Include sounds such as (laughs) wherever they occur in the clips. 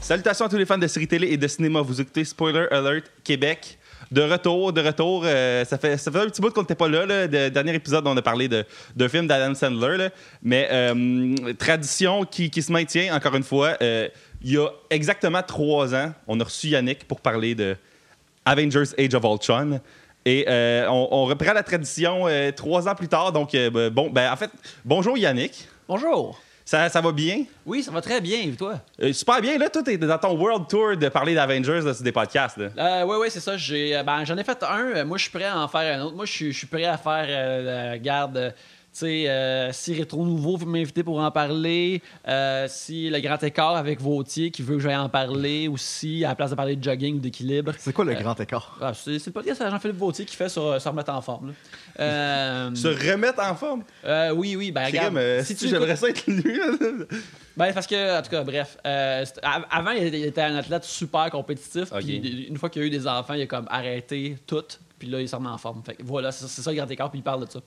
Salutations à tous les fans de séries télé et de cinéma. Vous écoutez Spoiler Alert Québec. De retour, de retour. euh, ça, fait, ça fait un petit bout qu'on n'était pas là. là. Le dernier épisode, on a parlé de- d'un film d'Adam Sandler. Mais euh, tradition qui, qui se maintient, encore une fois. euh, il y a exactement trois ans, on a reçu Yannick pour parler de Avengers Age of Ultron. Et euh, on, on reprend la tradition euh, trois ans plus tard. Donc, euh, ben, bon, ben, en fait, bonjour Yannick. Bonjour. Ça, ça va bien? Oui, ça va très bien, et toi? Euh, super bien. Là, toi, t'es dans ton World Tour de parler d'Avengers là, sur des podcasts. Là. Euh, oui, oui, c'est ça. J'ai, ben, j'en ai fait un. Moi, je suis prêt à en faire un autre. Moi, je suis, je suis prêt à faire, euh, la garde. Euh, Tu sais, euh, si Rétro Nouveau veut m'inviter pour en parler, euh, si le grand écart avec Vautier qui veut que j'aille en parler, ou si, à la place de parler de jogging ou d'équilibre. C'est quoi le grand écart? Ah, c'est, c'est le podcast à Jean-Philippe Vautier qui fait sur euh, se remettre en forme. Euh, (laughs) Se remettre en forme? euh, oui, oui, ben, regarde. Euh, si tu j'aimerais ça être lui. Ben, parce que, en tout cas, bref. euh, avant, il était un athlète super compétitif. Puis une fois qu'il a eu des enfants, il a comme arrêté tout. Puis là, il s'en remet en forme. Fait voilà, c'est c'est ça le grand écart. Puis il parle de ça.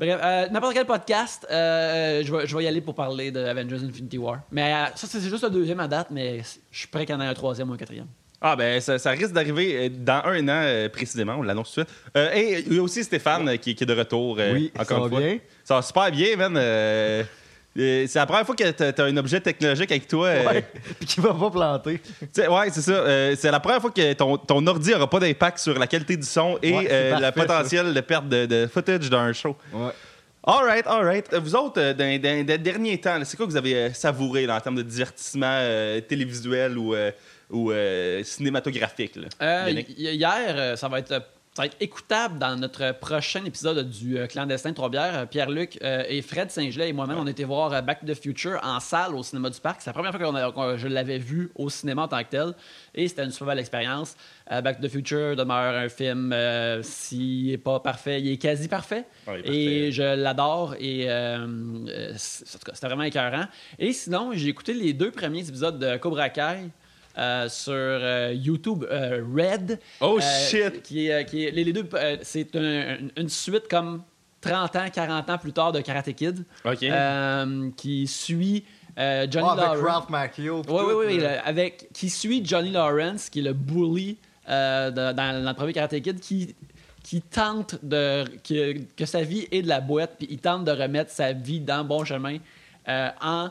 Bref, euh, n'importe quel podcast, euh, je, vais, je vais y aller pour parler de Avengers Infinity War. Mais euh, ça, c'est juste le deuxième à date, mais je suis prêt qu'il y en ait un troisième ou un quatrième. Ah, ben, ça, ça risque d'arriver euh, dans un an euh, précisément. On l'annonce tout de suite. Euh, et il y a aussi Stéphane euh, qui, qui est de retour. euh, Oui, encore ça une va fois. bien. Ça va super bien, man. Euh, c'est la première fois que t'as as un objet technologique avec toi. euh. (laughs) Puis qui va pas planter. tu sais, ouais, c'est ça. Euh, c'est la première fois que ton, ton ordi n'aura pas d'impact sur la qualité du son et Ouais, euh, le potentiel de perte de, de footage d'un show. Ouais. All right, all right. Vous autres, euh, dans, dans- dans les derniers temps, c'est quoi que vous avez savouré là, en termes de divertissement euh, télévisuel ou, euh, ou euh, cinématographique? Là? Euh, hier, euh, ça va être. Ça va être écoutable dans notre prochain épisode du euh, Clandestin de Trois-Bières. Euh, Pierre-Luc euh, et Fred Saint-Gelais et moi-même, on était voir Back to the Future en salle au cinéma du Parc. C'est la première fois que je l'avais vu au cinéma en tant que tel. Et c'était une super belle expérience. Back to the Future demeure un film, euh, s'il n'est pas parfait, il est quasi parfait. Ouais, il est et parfait. je l'adore. Et euh, c'était vraiment écœurant. Et sinon, j'ai écouté les deux premiers épisodes de Cobra Kai. Euh, sur euh, YouTube euh, Red. Oh, Euh, shit! Qui est, qui est- les, les deux, euh, c'est un- une- suite comme 30 ans, 40 ans plus tard de Karate Kid, OK. euh, qui suit euh, Johnny Ah, avec Lawrence. Ralph Macchio. Oui, oui, oui, avec, qui suit Johnny Lawrence, qui est le bully euh, de- dans, dans le premier Karate Kid, qui, qui tente de que, que sa vie est de la boîte, puis il tente de remettre sa vie dans le bon chemin euh, en,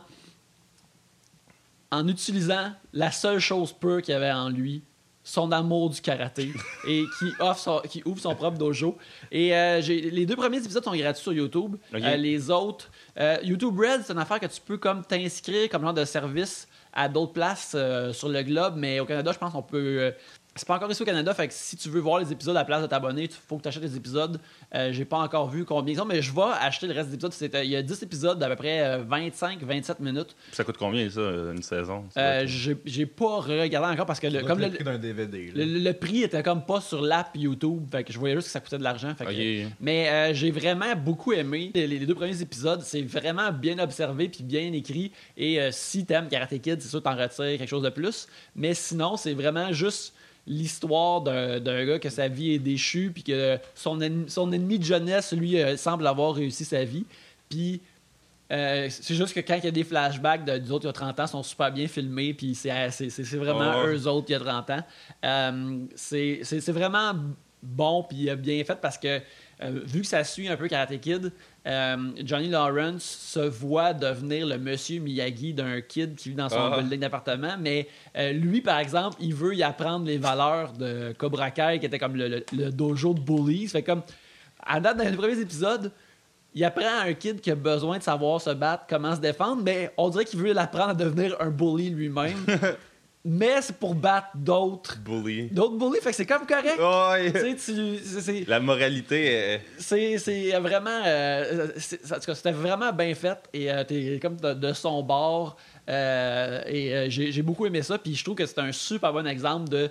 en utilisant la seule chose pure qu'il y avait en lui, son amour du karaté, (laughs) et qui, offre son- qui ouvre son propre dojo. Et euh, les deux premiers épisodes sont gratuits sur YouTube. Euh, les autres, euh, YouTube Red, c'est une affaire que tu peux comme t'inscrire comme genre de service à d'autres places sur le globe, mais au Canada, je pense qu'on peut. Euh, c'est pas encore ici au Canada, fait que si tu veux voir les épisodes à la place de t'abonner, il faut que tu achètes les épisodes. Euh, J'ai pas encore vu combien ils sont, mais je vais acheter le reste des épisodes. C'est, euh, Il y a 10 épisodes d'à peu près 25-27 minutes. Ça coûte combien, ça, une saison? Euh, j'ai j'ai pas regardé encore parce que le, comme le, le prix d'un DVD. là. le, le prix était comme pas sur l'app YouTube, fait que je voyais juste que ça coûtait de l'argent. fait que- Ok. mais euh, j'ai vraiment beaucoup aimé les, les deux premiers épisodes. C'est vraiment bien observé puis bien écrit. Et euh, si t'aimes Karate Kid, c'est sûr que t'en retires quelque chose de plus. Mais sinon, c'est vraiment juste l'histoire d'un d'un gars que sa vie est déchue puis que son, ennemi- son ennemi de jeunesse, lui, euh, semble avoir réussi sa vie. Puis euh, c'est juste que quand il y a des flashbacks de, des autres il y a 30 ans, sont super bien filmés, puis c'est c'est- c'est- c'est vraiment Oh. eux autres il y a 30 ans. Euh, c'est vraiment bon, puis bien fait parce que euh, vu que ça suit un peu Karate Kid, euh, Johnny Lawrence se voit devenir le monsieur Miyagi d'un kid qui vit dans son Ah. building d'appartement, mais euh, lui, par exemple, il veut y apprendre les valeurs de Cobra Kai, qui était comme le, le- le dojo de bullies. Fait comme, à date, dans les premiers épisodes, il apprend à un kid qui a besoin de savoir se battre, comment se défendre, mais on dirait qu'il veut l'apprendre à devenir un bully lui-même. (laughs) mais c'est pour battre d'autres. Bully. D'autres bullies, fait que c'est comme correct. Tu- c'est- c'est- La moralité est... c'est c'est vraiment. euh, c'est- en tout cas, c'était vraiment bien fait et euh, t'es comme de, de son bord. euh, et j'ai j'ai beaucoup aimé ça. Puis je trouve que c'est un super bon exemple de.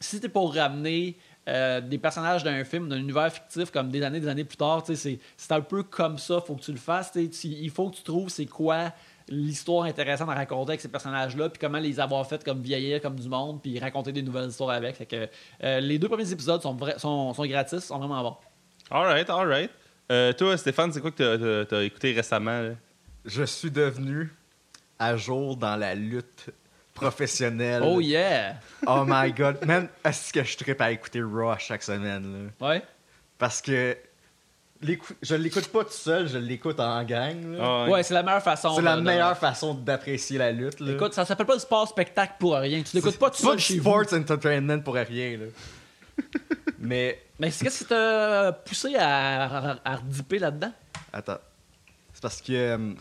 si t'es pour ramener des personnages d'un film, d'un univers fictif, comme des années, des années plus tard, c'est c'est un peu comme ça, faut que tu le fasses. tu- il faut que tu trouves c'est quoi l'histoire intéressante à raconter avec ces personnages-là, puis comment les avoir fait comme vieillir comme du monde, puis raconter des nouvelles histoires avec. Fait que euh, les deux premiers épisodes sont, vra- sont, sont gratis, sont vraiment bons. Alright, alright. Euh, toi, Stéphane, c'est quoi que t'as- t'as écouté récemment? là? Je suis devenu à jour dans la lutte professionnelle. Oh yeah! Oh my god. Man, est-ce que je trippe à écouter Raw chaque semaine, là? Ouais. Parce que je l'écoute pas tout seul, je l'écoute en gang. là. Ah, Ouais, c'est la meilleure façon. C'est la de- de- meilleure façon d'apprécier la lutte. Là. Écoute, ça s'appelle pas du sport-spectacle pour rien. Tu l'écoutes pas tout C'est pas seul du chez vous. sports entertainment pour rien. Là. (laughs) Mais Mais c'est qu'est-ce qui t'a poussé à, à, à redipper là-dedans? attends, c'est parce que euh,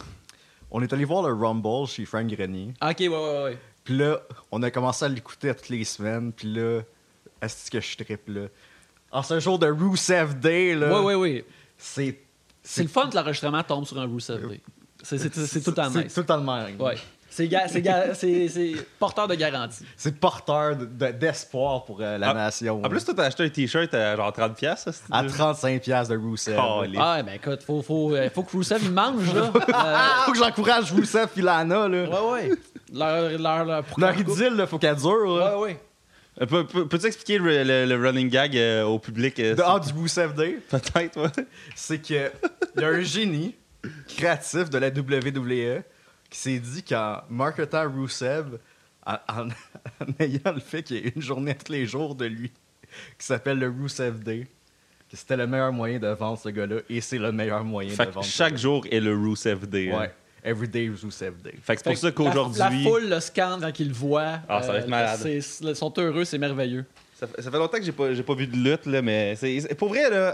on est allé voir le Rumble chez Frank Grenier. Ah, Ok, ouais, ouais, ouais. Puis là, on a commencé à l'écouter à toutes les semaines. Puis là, est-ce que je trippe là? En ce jour de Rusev Day, là, Ouais, ouais, ouais. C'est C'est le fun que l'enregistrement tombe sur un Rusev Day. C'est- tout le temps c'est tout le temps le. Ouais. C'est ga- c'est ga- c'est- c'est porteur de garantie. C'est porteur de- de- d'espoir pour euh, la Ah, nation. En plus, toi, t'as acheté un t-shirt à genre 30$. piastres, ça, à c'est- 35 pièces de Rusev. Oh, les- Ah, ben écoute, faut, faut, euh, faut que Rusev il mange, là. Ah, (laughs) faut que j'encourage Rusev et Lana, là. Euh, ouais, ouais. Leur, leur, leur, Leur idylle, là, faut qu'elle dure, là. Ouais, ouais. Euh, peux- Peux-tu expliquer le, le- le running gag euh, au public? euh, De, ah, du Rusev Day, Peut-être, ouais. c'est que y a un génie créatif de la WWE qui s'est dit qu'en marketant Rusev, en, en- (laughs) en ayant le fait qu'il y ait une journée tous les jours de lui qui s'appelle le Rusev Day, que c'était le meilleur moyen de vendre ce gars-là et c'est le meilleur moyen Fait de vendre. chaque jour est le Rusev Day. hein. Everyday Rusev Day. Fait que c'est pour ça la- qu'aujourd'hui. La, foule le scanne quand ils le voient. Euh, Ah, ça va être malade. c'est- c'est- Ils sont heureux, c'est merveilleux. Ça, fait- ça fait longtemps que j'ai pas, pas vu de lutte, là, mais c'est, pour vrai, là,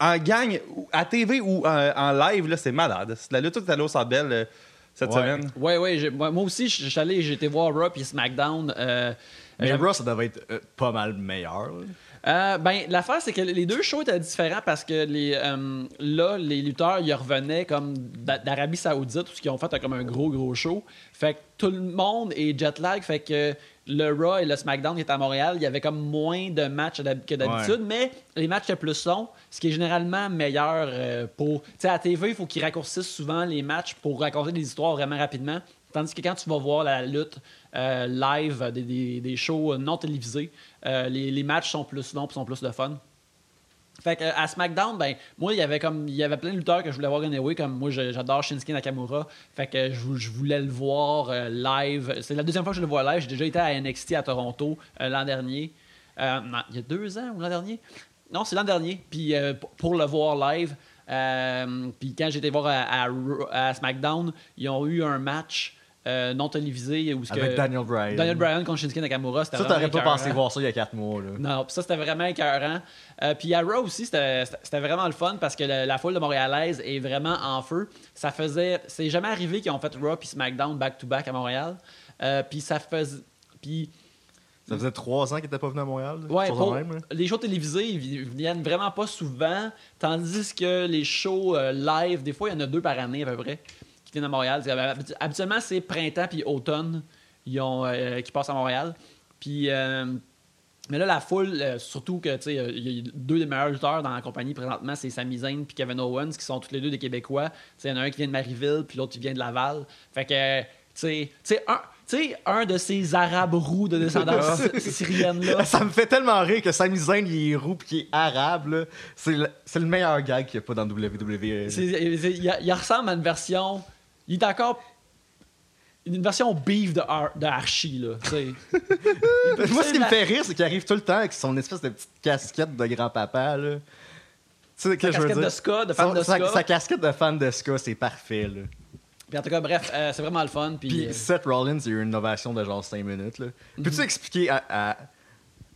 en, en gang, à TV ou en, en live, là, c'est malade. La lutte, tout est allé au euh, cette Ouais. semaine. Ouais, ouais. j'ai- Moi, moi aussi, je suis allé, j'ai été voir Raw puis SmackDown. euh, Mais Raw, ça devait être euh, pas mal meilleur. là. Euh, ben, l'affaire, c'est que les deux shows étaient différents parce que les, euh, là, les lutteurs, ils revenaient comme d'a- d'Arabie Saoudite, où ils ont fait comme un gros, gros show. Fait que tout le monde est jet lag. Fait que le Raw et le SmackDown qui étaient à Montréal, il y avait comme moins de matchs que d'habitude, mais les matchs étaient plus longs, ce qui est généralement meilleur euh, pour. Tu sais, à TV, il faut qu'ils raccourcissent souvent les matchs pour raconter des histoires vraiment rapidement. Tandis que quand tu vas voir la lutte euh, live, euh, des, des- des shows non télévisés, euh, les, les matchs sont plus longs et sont plus de fun. Fait que, à SmackDown, ben, moi, il y avait comme il y avait plein de lutteurs que je voulais voir anyway, comme moi, j'adore Shinsuke Nakamura. Fait que je, vou- je voulais le voir euh, live. C'est la deuxième fois que je le vois live. J'ai déjà été à NXT à Toronto euh, l'an dernier. Euh, non, il y a deux ans ou l'an dernier? Non, c'est l'an dernier. Puis euh, pour le voir live, euh, puis quand j'étais voir à SmackDown, ils ont eu un match euh, non télévisé où ce Avec que- Daniel Bryan. Daniel Bryan contre Shinsuke Nakamura. c'était Ça, t'aurais pas pensé voir ça il y a 4 mois. Là. Non, puis ça, c'était vraiment écœurant. Euh, puis à Raw aussi, c'était vraiment le fun parce que le- la foule de Montréalaise est vraiment en feu. Ça faisait... C'est jamais arrivé qu'ils ont fait Raw puis SmackDown back-to-back à Montréal. Euh, puis ça faisait... Puis... Ça faisait 3 ans qu'il était pas venu à Montréal. Ouais, pour- même, les shows télévisés, ils vi- viennent vraiment pas souvent, tandis que les shows euh, live, des fois, il y en a deux par année à peu près qui viennent à Montréal. Habitu- Habituellement, c'est printemps puis automne ils ont, euh, qui passent à Montréal. Puis, euh, mais là, la foule, euh, surtout que tu sais, euh, il y a deux des meilleurs lutteurs dans la compagnie présentement, c'est Sami Zayn puis Kevin Owens, qui sont tous les deux des Québécois. Il y en a un qui vient de Marieville, puis l'autre qui vient de Laval. Fait que, tu sais, un, tu sais, un de ces Arabes roux de descendance (laughs) syrienne-là. Ça me fait tellement rire que Sami Zayn, il est roux pis qu'il est arabe. C'est le, meilleur gag qu'il n'y a pas dans WWE. Il, il ressemble à une version. Il est encore. Une version beef de, Ar- de Archie, là. (laughs) Moi, ce qui me fait rire, c'est qu'il arrive tout le temps avec son espèce de petite casquette de grand-papa. là. Tu sais, que Sa je veux casquette dire? de ska, de fan Son- de ska. sa casquette de fan de ska, c'est parfait. Là. Puis en tout cas, bref, euh, c'est vraiment le fun. Puis, Puis euh, Seth Rollins, il y a eu une innovation de genre 5 minutes. là. Mhm. Peux-tu expliquer à- à-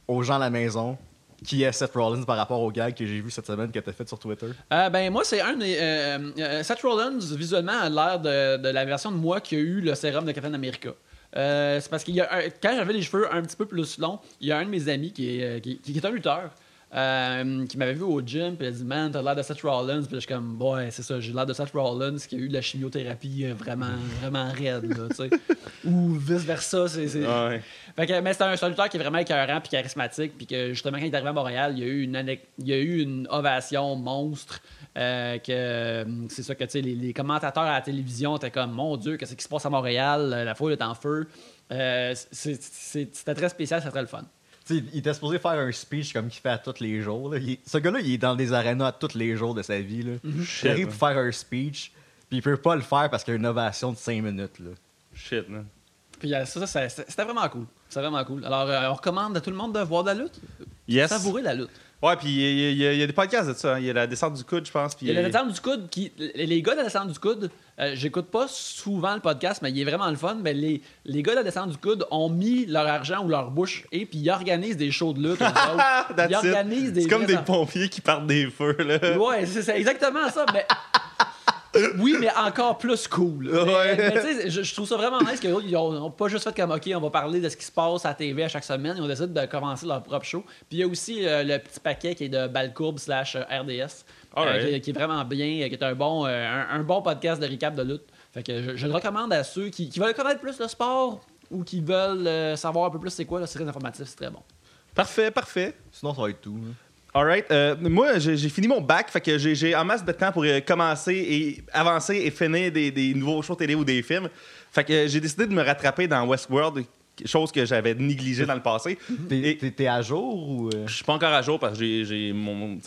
aux gens à la maison qui est Seth Rollins par rapport au gag que j'ai vu cette semaine que tu fait sur Twitter? euh, ben, moi, c'est un des. euh, euh, Seth Rollins, visuellement, a l'air de, la version de moi qui a eu le sérum de Captain America. C'est parce un- quand j'avais les cheveux un petit peu plus longs, il y a un de mes amis qui est, qui, qui est un lutteur. Euh, qui m'avait vu au gym, puis il a dit Man, t'as l'air de Seth Rollins. Puis je suis comme, ouais, c'est ça, j'ai l'air de Seth Rollins qui a eu de la chimiothérapie euh, vraiment, (laughs) vraiment raide, là, tu sais. Ou vice-versa. c'est c'est- Ouais. fait que, mais c'est un, c'est un lutteur qui est vraiment écœurant puis charismatique. Puis que justement, quand il est arrivé à Montréal, il y a eu une, anec- il y a eu une ovation monstre. euh, que c'est ça que tu sais, les, les commentateurs à la télévision étaient comme Mon Dieu, qu'est-ce qui se passe à Montréal? La foule est en feu. Euh, c'est- C'était très spécial, c'était très le fun. Il était supposé faire un speech comme qu'il fait à tous les jours. là. Il- ce gars-là, il est dans des arénas à tous les jours de sa vie. Là. Shit, Il arrive pour faire un speech, puis il peut pas le faire parce qu'il y a une ovation de 5 minutes. Là. Shit, man. Puis euh, ça, ça, ça, c'était c'était vraiment cool. C'était vraiment cool. Alors, euh, on recommande à tout le monde de voir de la lutte. Yes. Savourer la lutte. Ouais, puis il y, a- y y des podcasts de ça. hein. Il y a la descente du coude, je pense. Il y a la descente du coude qui. Les gars de la descente du coude, euh, j'écoute pas souvent le podcast, mais il est vraiment le fun. Mais les, les gars de la descente du coude ont mis leur argent ou leur bouche et puis ils organisent des shows de lutte. (laughs) ils it. organisent des C'est comme des pompiers qui partent des feux, là. Ouais, c'est c'est exactement ça. Mais... (laughs) Oui, mais encore plus cool. Mais, Ouais. mais tu sais, je, je trouve ça vraiment nice qu'ils n'ont pas juste fait comme OK, on va parler de ce qui se passe à la TV à chaque semaine. Ils ont décidé de commencer leur propre show. Puis il y a aussi euh, le petit paquet qui est de Balcourbe slash euh, RDS, euh, qui, qui est vraiment bien, qui est un bon, un, un bon podcast de recap de lutte. Fait que je, je le recommande à ceux qui, qui veulent connaître plus le sport ou qui veulent euh, savoir un peu plus c'est quoi. C'est très informatif, c'est très bon. Parfait, parfait. Sinon, ça va être tout. Alright. Euh, moi, j'ai fini mon bac, fait que j'ai en masse de temps pour euh, commencer et avancer et finir des, des nouveaux shows télé ou des films. Fait que euh, j'ai décidé de me rattraper dans Westworld, chose que j'avais négligée dans le passé. T'es Et- t'es- à jour ou. euh? Je suis pas encore à jour parce que j'ai- mon,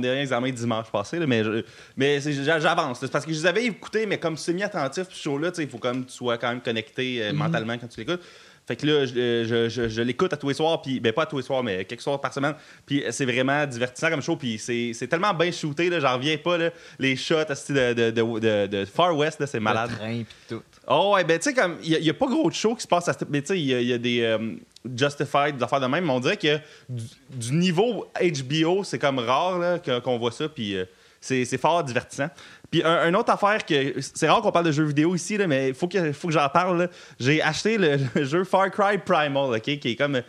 dernier examen dimanche passé, là, mais, je- mais j'avance. Parce que je les avais écoutés, mais comme semi-attentif, ce show-là, il faut quand même que tu sois quand même connecté euh, mentalement quand tu l'écoutes. Fait que là, je, euh, je- je- je l'écoute à tous les soirs, puis ben pas à tous les soirs, mais quelques soirs par semaine. Puis c'est vraiment divertissant comme show, puis c'est c'est tellement bien shooté, là, j'en reviens pas. Là, les shots de, de, de, de- Far West, là, c'est malade. Le train pis tout. Oh ouais, ben tu sais, comme, il n'y a, pas gros de show qui se passe à cette. Mais tu sais, il y, a- il y a des euh, Justified, des affaires de même, mais on dirait que du, du niveau HBO, c'est comme rare qu'on voit ça, puis euh, c'est c'est fort divertissant. Puis un, une autre affaire que. C'est rare qu'on parle de jeux vidéo ici, là, mais il faut que, faut que j'en parle. J'ai acheté le, (laughs) le jeu Far Cry Primal, OK, qui est comme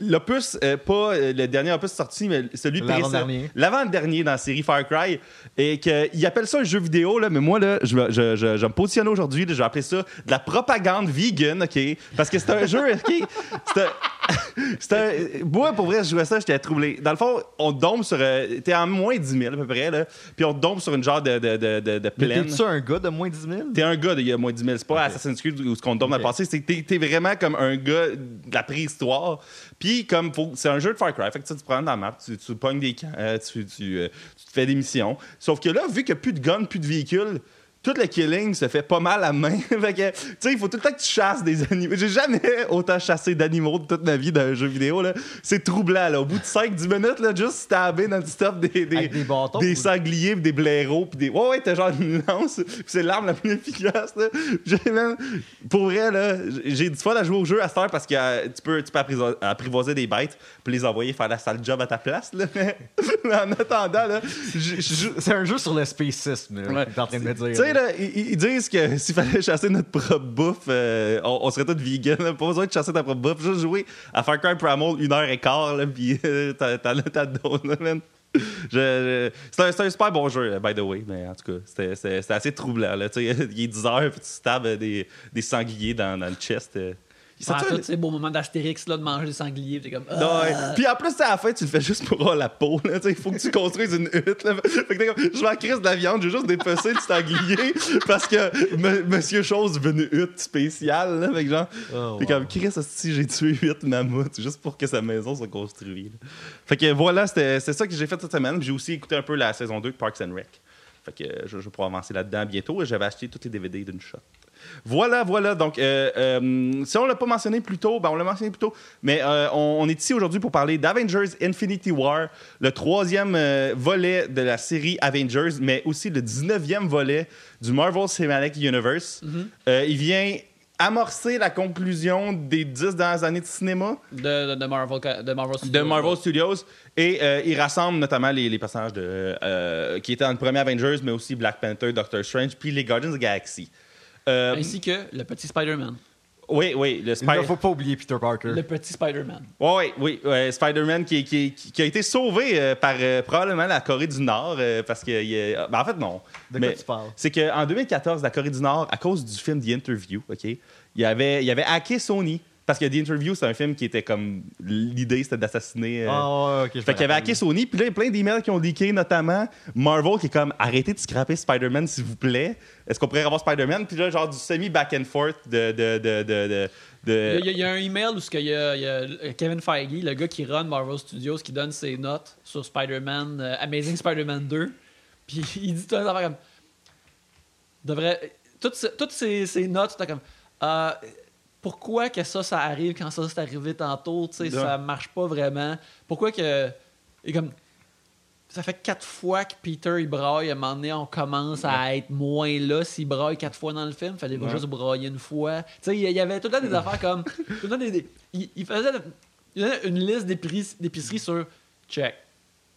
l'opus, euh, pas euh, le dernier opus sorti, mais celui précédent. L'avant-dernier. L'avant-dernier dans la série Far Cry. Et qu'ils appellent ça un jeu vidéo, là, mais moi, là, je, je, je, je me positionner aujourd'hui, je vais appeler ça de la propagande vegan, OK? Parce que c'est un jeu, OK? (laughs) C'est un. (laughs) un- Moi, pour vrai, je jouais ça, j'étais troublé. Dans le fond, on te dompe sur. euh, T'es en moins 10 000 à peu près, là. Puis on te dompe sur une genre de, de, de, de, de plaine. t'es-tu un gars de moins 10 000? T'es un gars y a moins 10 000. C'est pas. Assassin's Creed où ce qu'on donne dans le passé. T'es, t'es vraiment comme un gars de la préhistoire. Puis, comme, faut- c'est un jeu de Far Cry. Fait que tu, prends dans la map, tu, tu pognes des camps, euh, tu, tu, euh, tu te fais des missions. Sauf que là, vu qu'il n'y a plus de guns, plus de véhicules, tout le killing se fait pas mal à main. (laughs) fait que, tu sais, il faut tout le temps que tu chasses des animaux. J'ai jamais (laughs) autant chassé d'animaux de toute ma vie dans un jeu vidéo. Là. C'est troublant. Là. Au bout de 5-10 minutes, là, juste stabber dans le stuff des, des, Avec des bâtons des ou- sangliers, pis des blaireaux, puis des. Ouais, ouais, t'as genre une lance, pis c'est l'arme la plus (laughs) efficace. Là. J'ai même- Pour vrai, là, j'ai du fun à jouer au jeu à cette heure parce que euh, tu peux, tu peux apprivo- apprivoiser des bêtes, puis les envoyer faire la sale job à ta place. Là. Mais en attendant, là, C'est un jeu sur le spécisme, là, Ouais. t'es en train de me dire. Ils, disent que (laughs) s'il fallait chasser notre propre bouffe, euh, on, serait tous vegan. Pas besoin de chasser ta propre bouffe. Juste jouer à Far Cry Primal une heure et quart, là, puis euh, t'as ta là, man. C'est un, un super bon jeu, by the way, mais en tout cas, c'était- assez troublant. Là. (laughs) Il est 10 heures, puis tu stabs des, des sangliers dans, dans le chest. Ah, tous ces beaux moments d'Astérix là, de manger des sangliers. T'es comme. non, ah. ouais. Puis en plus, à la fin, tu le fais juste pour avoir la peau. là. Il faut que tu construises une hutte. Là. Fait que t'es comme, je m'en crise de la viande, je vais juste dépecer le sanglier parce que M- Monsieur Chose veut une hutte spéciale. Là. Fait que genre, Oh, wow. comme, Chris, si j'ai tué huit mammouths juste pour que sa maison soit construite. là. Fait que voilà, c'était c'est ça que j'ai fait cette semaine. Puis J'ai aussi écouté un peu la saison 2 de Parks and Rec. Fait que je, je vais pouvoir avancer là-dedans bientôt. Et J'avais acheté tous les DVD d'une shot. Voilà, voilà. Donc, euh, euh, si on l'a pas mentionné plus tôt, ben on l'a mentionné plus tôt, mais euh, on, on est ici aujourd'hui pour parler d'Avengers Infinity War, le troisième volet de la série Avengers, mais aussi le 19e volet du Marvel Cinematic Universe. Euh, il vient amorcer la conclusion des dix dernières années de cinéma De, de, de Marvel, de Marvel de Studios. Marvel Studios et euh, il rassemble notamment les, les personnages de, euh, qui étaient dans le premier Avengers, mais aussi Black Panther, Doctor Strange, puis les Guardians of the Galaxy. Euh, Ainsi que le petit Spider-Man. oui, oui, le Il Spider. ne faut pas oublier Peter Parker. Le petit Spider-Man. Oui, oui, ouais, Spider-Man qui, qui, qui- qui a été sauvé euh, par euh, probablement la Corée du Nord euh, parce que. il est- ben, en fait, non. De Mais quoi tu parles? C'est qu'en 2014, la Corée du Nord, à cause du film The Interview, OK, il avait, il avait hacké Sony Parce que The Interview, c'est un film qui était comme. L'idée, c'était d'assassiner. euh, Ah, ouais, ok. je fait qu'il avait rappelle. hacké Sony, puis là, il y a plein d'emails qui ont leaké, notamment Marvel qui est comme arrêtez de scraper Spider-Man, s'il vous plaît. Est-ce qu'on pourrait avoir Spider-Man? Puis là, genre du semi-back and forth de. de, de, de, de- de- Il y, a, il y a un email où ce qu'il y a, il y a Kevin Feige, le gars qui run Marvel Studios, qui donne ses notes sur Spider-Man, euh, Amazing Spider-Man 2. Puis (laughs) il dit tout comme. Devrait. Toutes, ces- toutes ces, ces notes, t'as comme. euh, pourquoi que ça, ça arrive quand ça, c'est arrivé tantôt? Tu sais, ça marche pas vraiment? Pourquoi que. et comme. Ça fait quatre fois que Peter il braille. À un moment donné, on commence à être moins là. S'il braille quatre fois dans le film, fallait Ouais. juste brailler une fois? Tu sais, il y- avait tout le temps des affaires comme. (laughs) Tout le temps des, des- il, il faisait il une liste d'épiceries sur check.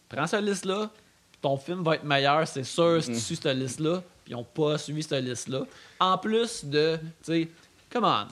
Prends cette liste-là, ton film va être meilleur, c'est sûr, si tu suis cette liste-là. Puis ils n'ont pas suivi cette liste-là. En plus de, tu sais, come on,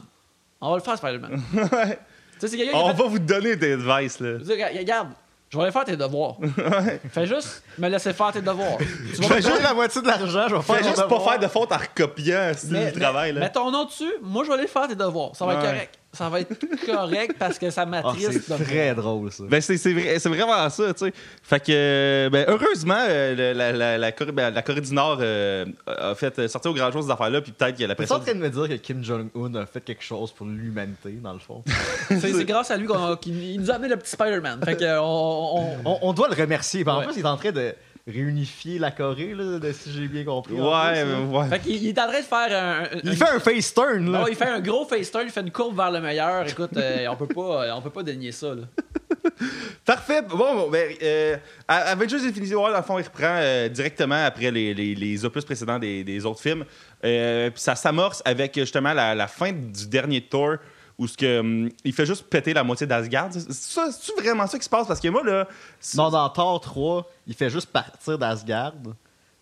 on va le faire, Spider-Man. (laughs) tu sais, On fait- va vous donner des advice, là. regarde, je vais aller faire tes devoirs. (laughs) Fais juste me laisser faire tes devoirs. Tu vas juste la moitié de l'argent, je vais faire Fais juste pas faire de faute en recopiant si Mais- le travail, là. Mets ton nom dessus, moi je vais aller faire tes devoirs. Ça va être Ouais. correct. Ça va être correct parce que ça Ah, m'attriste. c'est de très drôle, ça. Ben, c'est c'est vrai- c'est vraiment ça, tu sais. Fait que, euh, ben, heureusement, euh, la, la, la, Corée, ben, la Corée du Nord euh, a fait sortir au grand chose ces affaires-là, puis peut-être qu'il y a la T'es pression. en train de me dire que Kim Jong-un a fait quelque chose pour l'humanité, dans le fond? (laughs) C'est c'est grâce à lui qu'on- qu'il il nous a amené le petit Spider-Man. Fait que, on, on- On, on doit le remercier. Puis En Ouais. plus, il est en train de réunifier la Corée, là, de- si j'ai bien compris. Ouais, plus, ouais. Fait qu'il il est en train de faire un. un- Il un- fait un face turn, là. Non, il fait un gros face turn, il fait une courbe vers le meilleur. Écoute, euh, on peut pas, on peut pas dénier ça. Là. (laughs) Parfait. Bon, bon, ben, euh, Avengers Infinity War, dans le fond, il reprend euh, directement après les, les, les opus précédents des, des autres films. Euh, puis ça s'amorce avec justement la, la fin du dernier tour où ce que, hum, il fait juste péter la moitié d'Asgard. C'est ça- vraiment ça qui se passe? Parce que moi, là. c'est- Non, dans Thor 3, il fait juste partir d'Asgard.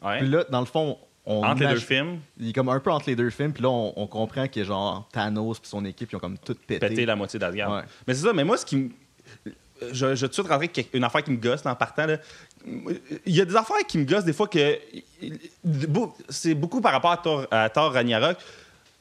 Ouais. Puis là, dans le fond, on Entre les deux imagine- films, Il est comme un peu entre les deux films, puis là, on, on comprend que genre Thanos puis son équipe, ils ont comme tout pété. péter la moitié d'Asgard. Ouais. Mais c'est ça, mais moi, ce qui me. Je, je vais tout de suite rentrer avec une affaire qui me gosse là, en partant. là. Il y a des affaires qui me gossent des fois que. C'est beaucoup par rapport à Thor, à Thor Ragnarok.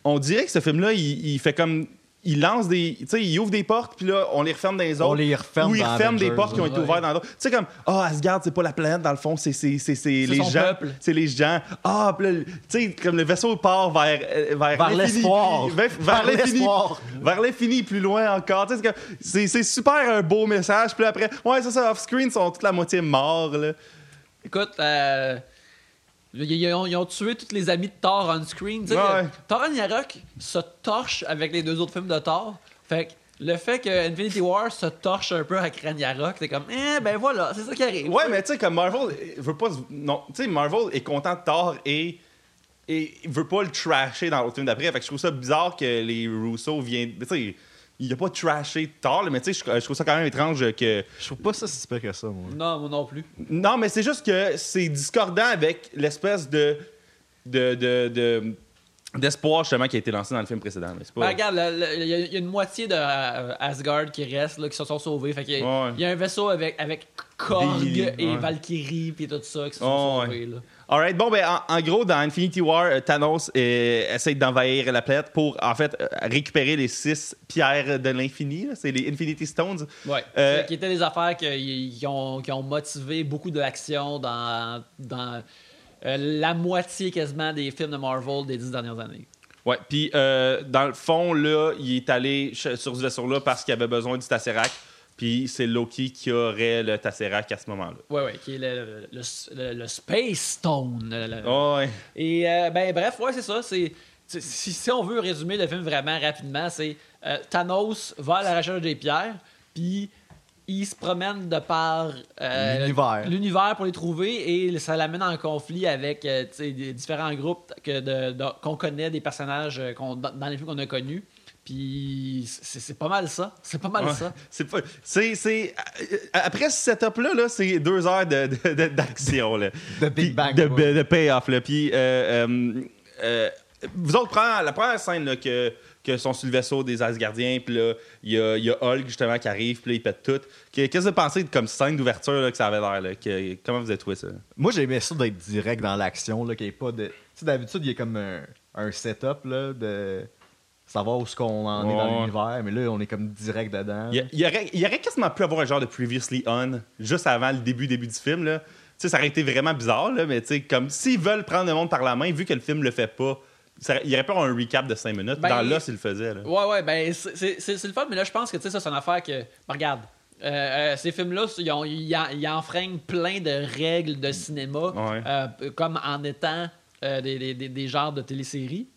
On dirait que ce film-là, il, il fait comme. Il lance des. Tu sais, il ouvre des portes, puis là, on les referme dans les autres. On les referme Ou il referme des portes qui ont été ouais. ouvertes dans d'autres. Tu sais, comme. Ah, Asgard, c'est pas la planète, dans le fond, c'est c'est- c'est- c'est les son gens. peuple. C'est les gens. Ah, puis là, tu sais, comme le vaisseau part vers. euh, Vers, l'espoir. (laughs) Vers, l'espoir. Vers l'infini, plus loin encore. Tu sais, c'est comme- C'est c'est super un beau message. Puis après, ouais, c'est ça, off-screen, ils sont toute la moitié morts. Là. Écoute, euh, ils, ont, ils ont tué tous les amis de Thor on-screen. tu sais, Ouais. Thor Ragnarok se torche avec les deux autres films de Thor. Fait que le fait que Infinity War se torche un peu avec Ragnarok, c'est comme, eh ben voilà, c'est ça qui arrive. Ouais, mais tu sais, comme Marvel euh, veut pas. Non, tu sais, Marvel est content de Thor et. Et veut pas le trasher dans l'autre film d'après. Fait que je trouve ça bizarre que les Russo viennent. Tu sais, il a pas trashé là, mais tu sais, je, je trouve ça quand même étrange que. Je trouve pas ça si pire que ça, moi. Non, moi non plus. Non, mais c'est juste que c'est discordant avec l'espèce de. de, de, de- d'espoir justement qui a été lancé dans le film précédent. C'est pas... Ben, regarde, il y, a- il y a une moitié de euh, Asgard qui reste, là, qui se sont sauvés. Fait qu'il y, a- Ouais. il y a un vaisseau avec, avec Korg Des- et ouais. Valkyrie puis tout ça qui se sont Oh, ouais. sauvés. là. Alright, bon, ben, en, en gros, dans Infinity War, euh, Thanos euh, essaie d'envahir la planète pour, en fait, euh, récupérer les six pierres de l'infini. C'est les Infinity Stones. Euh, Qui étaient des affaires qui, qui ont, qui ont motivé beaucoup de l'action dans, dans euh, la moitié quasiment des films de Marvel des dix dernières années. Ouais, puis dans le fond, là, il est allé sur ce vaisseau-là parce qu'il avait besoin du Tesseract. Puis c'est Loki qui aurait le Tesseract à ce moment-là. Ouais, ouais, qui est le, le, le- le Space Stone. le- le- Oh, ouais. Et euh, ben bref, ouais, c'est ça. C'est c'est- si, si on veut résumer le film vraiment rapidement, c'est euh, Thanos va à la recherche des pierres, puis il se promène de par euh, L'univers. l'univers pour les trouver et ça l'amène en conflit avec euh, des différents groupes que de- de- qu'on connaît, des personnages qu'on- dans les films qu'on a connus. Puis c'est c'est pas mal ça. C'est pas mal Ouais. ça. (laughs) C'est pas. C'est. c'est- euh, Après ce setup-là, là, c'est deux heures de- de- de- d'action. là. (laughs) De Big Bang. De, ouais. de payoff. Là. Puis, euh, euh, euh, vous autres, prenez la première scène là, que, que sont sur le vaisseau des Asgardiens, puis là, il y a, il y a Hulk justement qui arrive, puis là, il pète tout. Que- Qu'est-ce que vous pensez de comme scène d'ouverture là, que ça avait l'air? comment vous avez trouvé ça? Moi, j'aimais ça d'être direct dans l'action, là, qu'il n'y ait pas de. Tu sais, d'habitude, il y a comme un, un setup, là, de. Savoir où ce qu'on en est dans l'univers, mais là, on est comme direct dedans. Il y, aurait, il y aurait quasiment pu avoir un genre de previously on juste avant le début début du film là. Tu sais, ça aurait été vraiment bizarre là, mais tu sais comme s'ils veulent prendre le monde par la main vu que le film le fait pas, ça- il y aurait pas un recap de 5 minutes. Ben, Dans là, s'il le faisait là. Ouais, ouais, ben c'est- le fun, mais là, je pense que tu sais, ça, c'est une affaire que. ben, regarde, euh, euh, ces films-là, ils, enfreignent plein de règles de cinéma, Ouais. euh, comme en étant euh, des, des- des- des genres de téléséries.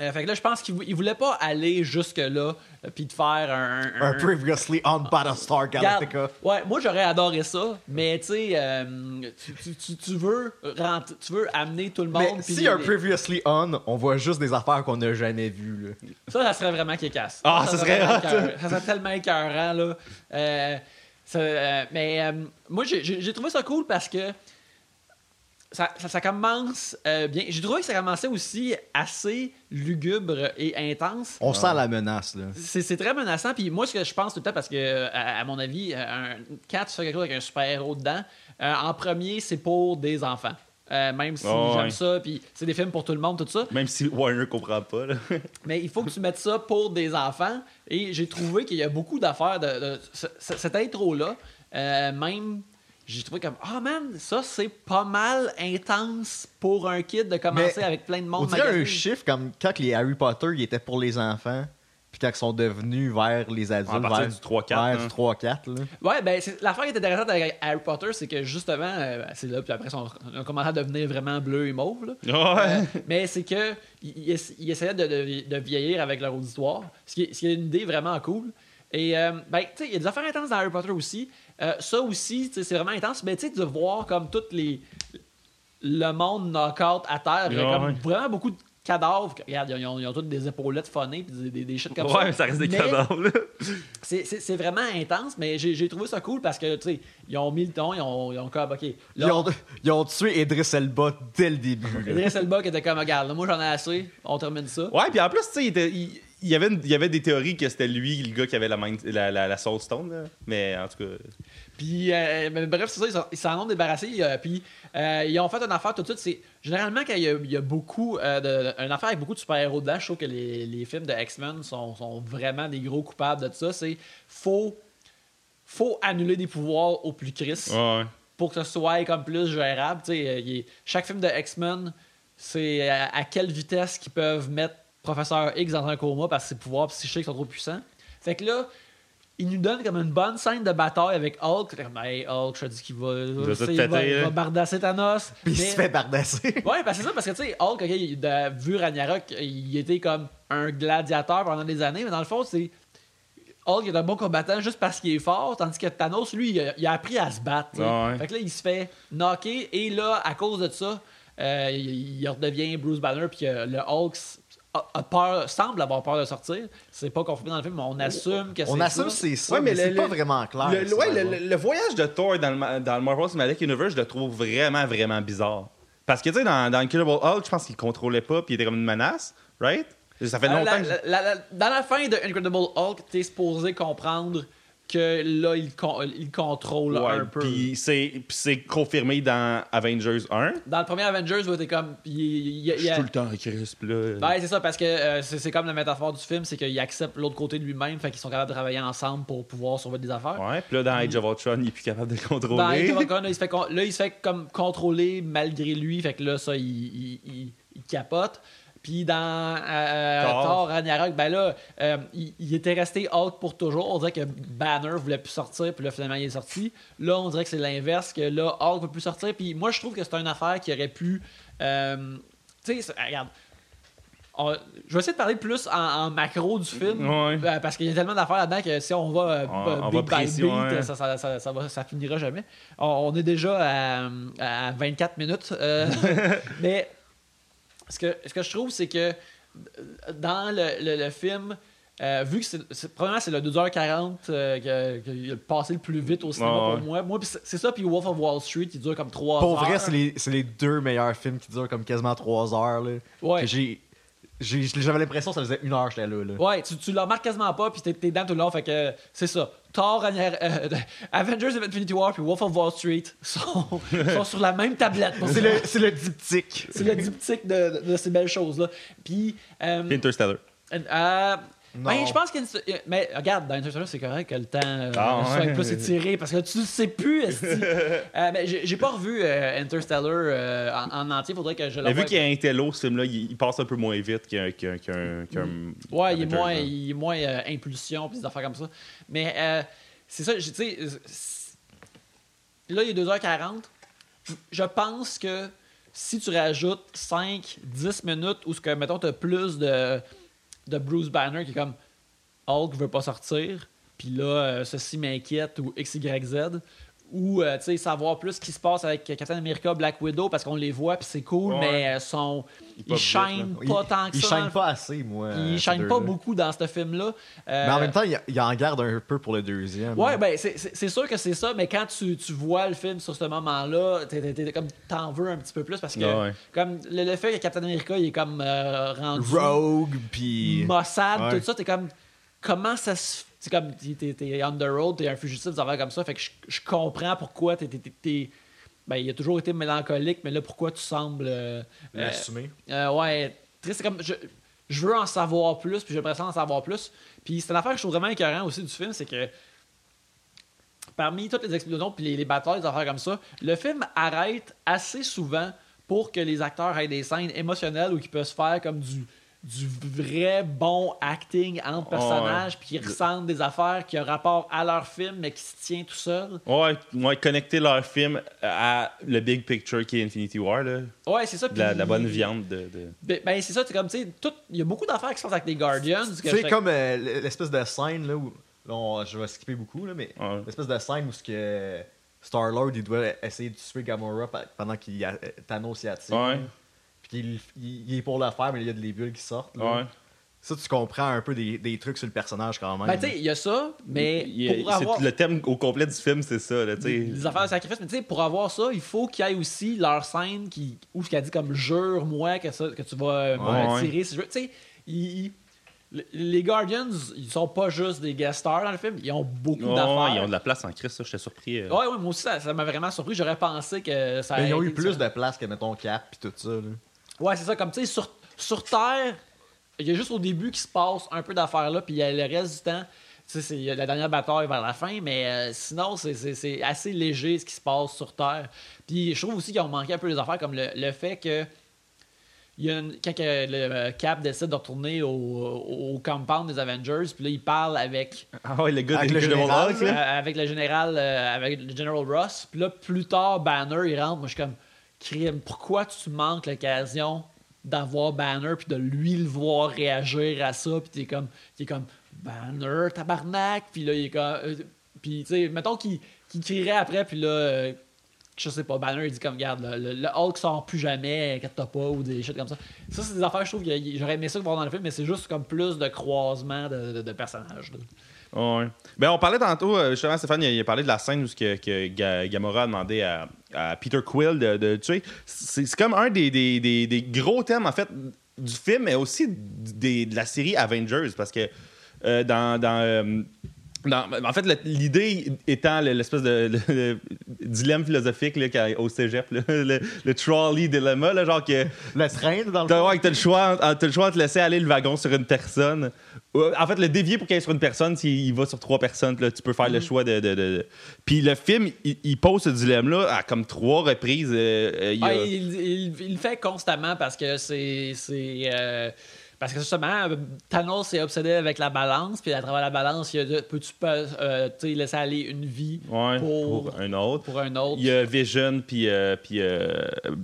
Euh, fait que là, je pense qu'ils vou- ils voulaient pas aller jusque-là, euh, puis de faire un. un- Un previously on Battlestar Galactica. Ouais, moi j'aurais adoré ça, mais tu sais, euh, tu, tu- tu- tu veux rentrer- tu veux amener tout le monde. Mais si un previously on, on voit juste des affaires qu'on n'a jamais vues. Là. Ça, ça serait vraiment casse. Ah, ça serait. Ça serait tellement écœurant, là. Ça, mais moi, j'ai trouvé ça cool parce que ça, ça- ça commence euh, bien. J'ai trouvé que ça commençait aussi assez lugubre et intense. On sent la menace. Là. C'est c'est très menaçant. Puis moi, ce que je pense tout le temps, parce que, à, à mon avis, un, quand tu fais quelque chose avec un super-héros dedans, euh, en premier, c'est pour des enfants. Euh, même si Oh, j'aime ouais. ça, puis c'est des films pour tout le monde, tout ça. Même si Warner comprend pas là. (laughs) Mais il faut que tu mettes ça pour des enfants. Et j'ai trouvé qu'il y a beaucoup d'affaires de, de- cette intro-là. euh, même, j'ai trouvé comme, ah man, ça c'est pas mal intense pour un kid de commencer Mais avec plein de monde. On dirait un chiffre comme quand les Harry Potter ils étaient pour les enfants, puis quand ils sont devenus vers les adultes, À partir vers du 3-4, vers hein. du 3-4. là. Ouais, ben, l'affaire qui est intéressante avec Harry Potter, c'est que justement, euh, c'est là, puis après, ils ont commencé à devenir vraiment bleu et mauve. là. Ouais. Euh, mais c'est que ils, ils essa- ils essayaient de, de- de vieillir avec leur auditoire, ce qui, est, ce qui est une idée vraiment cool. Et euh, ben, tu sais, il y a des affaires intenses dans Harry Potter aussi. Euh, ça aussi, tu sais, c'est vraiment intense. Mais tu sais, de voir comme toutes les le monde knock-out à terre, il y a Ouais, comme ouais. vraiment beaucoup de cadavres. Regarde, ils ont, ils ont toutes des épaulettes phonées puis des, des, des shit comme Ouais, ça. mais ça reste des Mais- cadavres c'est- vraiment intense, mais j'ai trouvé ça cool parce que, tu sais, ils ont mis le ton, ils ont, ils ont comme, OK, Ils, ont, ils ont tué Idris Elba dès le début. Idris Elba qui était comme, regarde, là, moi j'en ai assez, on termine ça. Ouais, puis en plus, tu sais, il, était- il- y avait une- il y avait des théories que c'était lui, le gars qui avait la, main, la, la, la Soul Stone, là. Mais en tout cas. Puis, euh, mais bref, c'est ça, ils s'en- ont débarrassé. euh, puis, euh, ils ont fait une affaire tout de suite. C'est généralement quand il y a, il y a beaucoup de, une affaire avec beaucoup de super-héros dedans, je trouve que les, les films de X-Men sont, sont vraiment des gros coupables de ça. C'est faut faut annuler des pouvoirs au plus Chris Ouais. pour que ce soit comme plus gérable. Est- chaque film de X-Men, c'est à, à quelle vitesse qu'ils peuvent mettre Professeur X dans un coma parce que ses pouvoirs psychiques sont trop puissants. Fait que là, il nous donne comme une bonne scène de bataille avec Hulk. Comme, Hey, Hulk, je te dis qu'il va, sais, il va, il bardasser Thanos. Puis il Mais- se fait bardasser. (laughs) Ouais, parce que c'est ça, parce que tu sais, Hulk, ok, il- de- vu Ragnarok, il était comme un gladiateur pendant des années, mais dans le fond, c'est. Hulk est un bon combattant juste parce qu'il est fort, tandis que Thanos, lui, il a, il a appris à se battre. Ouais. Fait que là, il se fait knocker, et là, à cause de ça, euh, il, il redevient Bruce Banner, puis euh, le Hulk a, a peur, semble avoir peur de sortir. C'est pas confirmé dans le film, mais on assume que c'est On assume que ça. c'est ça, Ouais, mais, mais c'est pas vraiment clair. Le, ça, ouais, le, le- le voyage de Thor dans le, dans le Marvel Cinematic Universe, je le trouve vraiment, vraiment bizarre. Parce que, tu sais, dans, dans Incredible Hulk, je pense qu'il contrôlait pas, puis il était comme une menace, right? Ça fait Euh, longtemps la- que. la- la- dans la fin de Incredible Hulk, t'es supposé comprendre que là, il, con- il contrôle Ouais, un peu. puis c'est confirmé dans Avengers 1. Dans le premier Avengers, où t'es comme. Il, il- il- Je suis il- tout le temps crisp, là. Ouais, c'est ça, parce que euh, c'est c'est comme la métaphore du film, c'est qu'il accepte l'autre côté de lui-même, fait qu'ils sont capables de travailler ensemble pour pouvoir sauver des affaires. Ouais, puis là, dans Age of Ultron, il est plus capable de le Dans contrôler. Age of (laughs) Ultron, là, il se fait, con- là, il se fait comme contrôler malgré lui, fait que là, ça, il capote. Puis dans euh, Thor. Thor Ragnarok, ben là, euh, il, il était resté Hulk pour toujours. On dirait que Banner voulait plus sortir, puis là, finalement, il est sorti. Là, on dirait que c'est l'inverse, que là, Hulk veut plus sortir. Puis moi, je trouve que c'est une affaire qui aurait pu. euh, tu sais, regarde. on- je vais essayer de parler plus en, en macro du film. Ouais. euh, parce qu'il y a tellement d'affaires là-dedans que si on va euh, On- euh, on beat va by beat, ouais. ça, ça, ça, ça va- ça finira jamais. On, on est déjà à, à 24 minutes. euh, (laughs) mais ce que, ce que je trouve, c'est que dans le, le- le film, euh, vu que c'est, c'est- premièrement, c'est le 2h40 euh, que- qui a passé le plus vite au cinéma Ouais, pour ouais. moi. Moi, pis c'est, c'est ça, puis Wolf of Wall Street, qui dure comme 3 Pour heures. vrai, c'est les, c'est les deux meilleurs films qui durent comme quasiment 3 heures. Là. Ouais. Que j'ai- J'avais l'impression que ça faisait une heure que j'étais là. là. Ouais, tu, tu le remarques quasiment pas, puis t'es, t'es dans tout le long, fait que c'est ça. Thor, euh, (laughs) Avengers of Infinity War, puis Wolf of Wall Street sont, (laughs) sont sur la même tablette. C'est le, c'est le diptyque. C'est le diptyque de, de, de ces belles choses-là. Puis, euh, Interstellar. Euh. Ben, je pense que. Mais regarde, dans Interstellar, c'est correct que le temps euh, Ah, soit ouais. plus étiré parce que tu le sais plus. (laughs) Euh, mais j'ai pas revu euh, Interstellar euh, en, en entier. Faudrait que je le Mais vu qu'il y a un télo, ce film-là, il, il passe un peu moins vite qu'un. qu'un Ouais, il est moins, il est moins impulsion puis des affaires comme ça. Mais c'est ça, tu sais. Là, il est 2h40. Je pense que si tu rajoutes 5, 10 minutes où, ce que, mettons, tu as plus de, de Bruce Banner qui est comme Hulk veut pas sortir, puis là, euh, ceci m'inquiète ou XYZ, ou euh, savoir plus ce qui se passe avec Captain America, Black Widow, parce qu'on les voit, puis c'est cool, Ouais. mais euh, sont, ils shine pas tant que il ça. dans shine pas assez, moi. puis euh, ces shine pas beaucoup dans ce film-là. Euh, Mais en même temps, il, il en garde un peu pour le deuxième. Ouais, ben c'est- sûr que c'est ça, mais quand tu, tu vois le film sur ce moment-là, t'es- t'es- t'es comme t'en veux un petit peu plus parce que Ouais. comme le, le fait que Captain America il est comme euh, rendu Rogue, puis. Mossad, Ouais. tout ça, t'es comme comment ça se c'est comme t'es- t'es on the road, t'es un fugitif, des affaires comme ça, fait que je, je comprends pourquoi t'es t'es- t'es- t'es- ben il a toujours été mélancolique, mais là pourquoi tu sembles euh, euh, L'assumer. euh, ouais, triste, c'est comme je, je veux en savoir plus, puis j'ai l'impression d'en savoir plus. Puis c'est une affaire que je trouve vraiment écœurant aussi du film, c'est que parmi toutes les explosions puis les, les batailles, des affaires comme ça, le film arrête assez souvent pour que les acteurs aient des scènes émotionnelles ou qu'ils peuvent se faire comme du du vrai bon acting entre personnages puis qu'ils ressentent des affaires qui ont rapport à leur film mais qui se tient tout seul. Ouais, ouais, connecter leur film à le big picture qui est Infinity War, là. Ouais, c'est ça. La, bonne viande de. de- Ben, ben, c'est ça, c'est comme, tu sais, il y a beaucoup d'affaires qui se passent avec les Guardians. que Tu sais, je- comme euh, l'espèce de scène, là, où. là, on- je vais skipper beaucoup, là, mais. Ouais. L'espèce de scène où ce que Star-Lord, il doit essayer de tuer Gamora pendant qu'il y a Thanos y attire. Ouais. Qu'il il, il est pour le faire, mais il y a des bulles qui sortent. là. Ouais. Ça, tu comprends un peu des, des trucs sur le personnage quand même. Ben, tu sais, il y a ça, mais Il- il- pour c'est- avoir Le thème au complet du film, c'est ça, là, tu sais. les affaires de sacrifice, mais tu sais, pour avoir ça, il faut qu'il y ait aussi leur scène qui, où ce qu'elle dit comme jure-moi que, ça- que tu vas me Ouais. retirer si je veux. Tu sais, les Guardians, ils sont pas juste des guest stars dans le film, ils ont beaucoup d'affaires. ils ont de la place en Christ, ça, j'étais surpris. euh. Ouais, ouais, moi aussi, ça m'a vraiment surpris. J'aurais pensé que ça Mais ils ont eu plus de place que, mettons, Cap puis tout ça. Là. Ouais, c'est ça. Comme, tu sais, sur, sur Terre, il y a juste au début qu'il se passe un peu d'affaires là, puis il y a le reste du temps. Tu sais, c'est- il y a la dernière bataille vers la fin, mais euh, sinon, c'est- c'est c'est assez léger ce qui se passe sur Terre. Puis je trouve aussi qu'ils ont manqué un peu des affaires, comme le, le fait que. Il y a une- quand que le euh, Cap décide de retourner au, au compound des Avengers, puis là, il parle avec Ah ouais, le gars Avec le général, euh, avec le général euh, avec le General Ross. Puis là, plus tard, Banner, il rentre. Moi, je suis comme, crime, pourquoi tu manques l'occasion d'avoir Banner puis de lui le voir réagir à ça? Puis t'es comme, t'es comme, Banner, tabarnak. Puis là, il est comme, euh, puis tu sais, mettons qu'il qu'il crierait après, puis là, euh, je sais pas, Banner, il dit comme, regarde, le, Hulk sort plus jamais, inquiète-toi pas, ou des shit comme ça. Ça, c'est des affaires, je trouve, que j'aurais aimé ça voir dans le film, mais c'est juste comme plus de croisement de, de- personnages. Ouais. Ben, on parlait tantôt, euh, justement, Stéphane, il a, parlé de la scène où que, que Ga- Gamora a demandé à, Peter Quill de, tuer. C'est comme un des, des, des- gros thèmes, en fait, du film, mais aussi de la série Avengers, parce que euh, dans. dans, euh, dans- en fait, l'idée étant le- l'espèce de le- le dilemme philosophique là, au cégep, là, (laughs) le, le trolley dilemma, là, genre que Le train, dans le T'as fond? ouais, t'as le choix, t'as le choix de laisser aller le wagon sur une personne. En fait, le dévier pour qu'il aille sur une personne, s'il il va sur trois personnes, là, tu peux faire le Mm-hmm. choix de. de- de- de- Puis le film, il, il pose ce dilemme-là à comme trois reprises. euh, euh, il a- Ah, il, il- il le fait constamment parce que c'est. Parce que justement, euh, Thanos est obsédé avec la balance, puis à travers la balance, il y a de- peux-tu pas, euh, laisser aller une vie Ouais, pour, pour un autre. pour un autre. Il y a Vision, puis euh, puis, euh,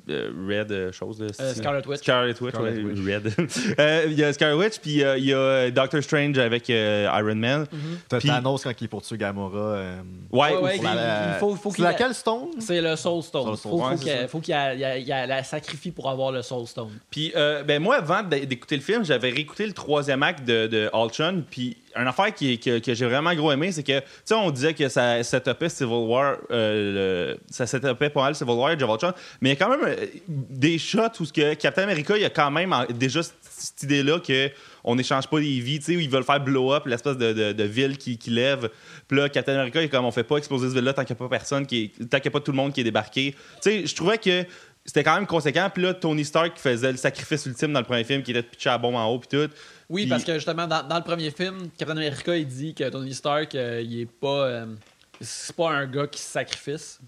Red, chose. Euh, Scarlet Witch. Scarlet Witch, Scarlet ouais, Witch. Red. (laughs) Euh, Il y a Scarlet Witch, puis euh, il y a Doctor Strange avec euh, Iron Man. T'as Puis- Thanos quand il est pour tuer Gamora. euh, Ouais, Ouais, ouais, il- il faut- faut C'est laquelle Stone? C'est le Soul Stone. Soul Stone. Faut, Ouais, faut c'est qu'il la sacrifie pour avoir le Soul Stone. Puis, euh, ben moi, avant d'é- d'écouter le film, j'avais réécouté le troisième acte de, de Ultron. Puis, une affaire qui, que, que j'ai vraiment gros aimé, c'est que, tu sais, on disait que ça setupait Civil War, euh, le- ça setupait pas mal Civil War, of Ultron. Mais il y a quand même euh, des shots où ce que Captain America, il y a quand même déjà cette, idée-là que on n'échange pas des vies, tu sais, où ils veulent faire blow up l'espèce de, de- ville qui, qui lève. Puis là, Captain America, il est comme on fait pas exploser cette ville-là tant qu'il n'y a pas personne, qui tant qu'il n'y a pas tout le monde qui est débarqué. Tu sais, je trouvais que c'était quand même conséquent. Puis là, Tony Stark qui faisait le sacrifice ultime dans le premier film, qui était de pitcher la bombe en haut, puis tout. Oui, Puis- parce que justement, dans, dans le premier film, Captain America, il dit que Tony Stark, euh, il est pas. euh, c'est pas un gars qui se sacrifice,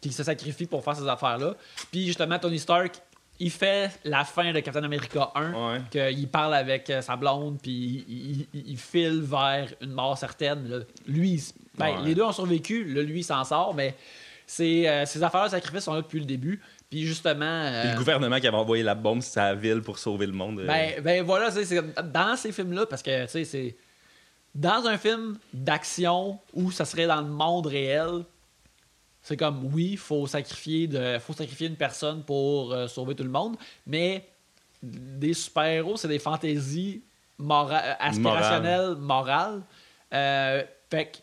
qui se sacrifie pour faire ces affaires-là. Puis justement, Tony Stark, il fait la fin de Captain America 1, Ouais. qu'il parle avec euh, sa blonde, puis il, il- il file vers une mort certaine. là. Lui, ben, Ouais. les deux ont survécu, là, lui, il s'en sort, mais euh, ces affaires de sacrifice sont là depuis le début. Puis justement. Puis euh, le gouvernement qui avait envoyé la bombe sur sa ville pour sauver le monde. euh, ben, ben voilà, c'est dans ces films-là, parce que tu sais, c'est dans un film d'action où ça serait dans le monde réel, c'est comme oui, faut sacrifier de, faut sacrifier une personne pour euh, sauver tout le monde, mais des super-héros, c'est des fantaisies mora- euh, aspirationnelles, morales. Euh, fait que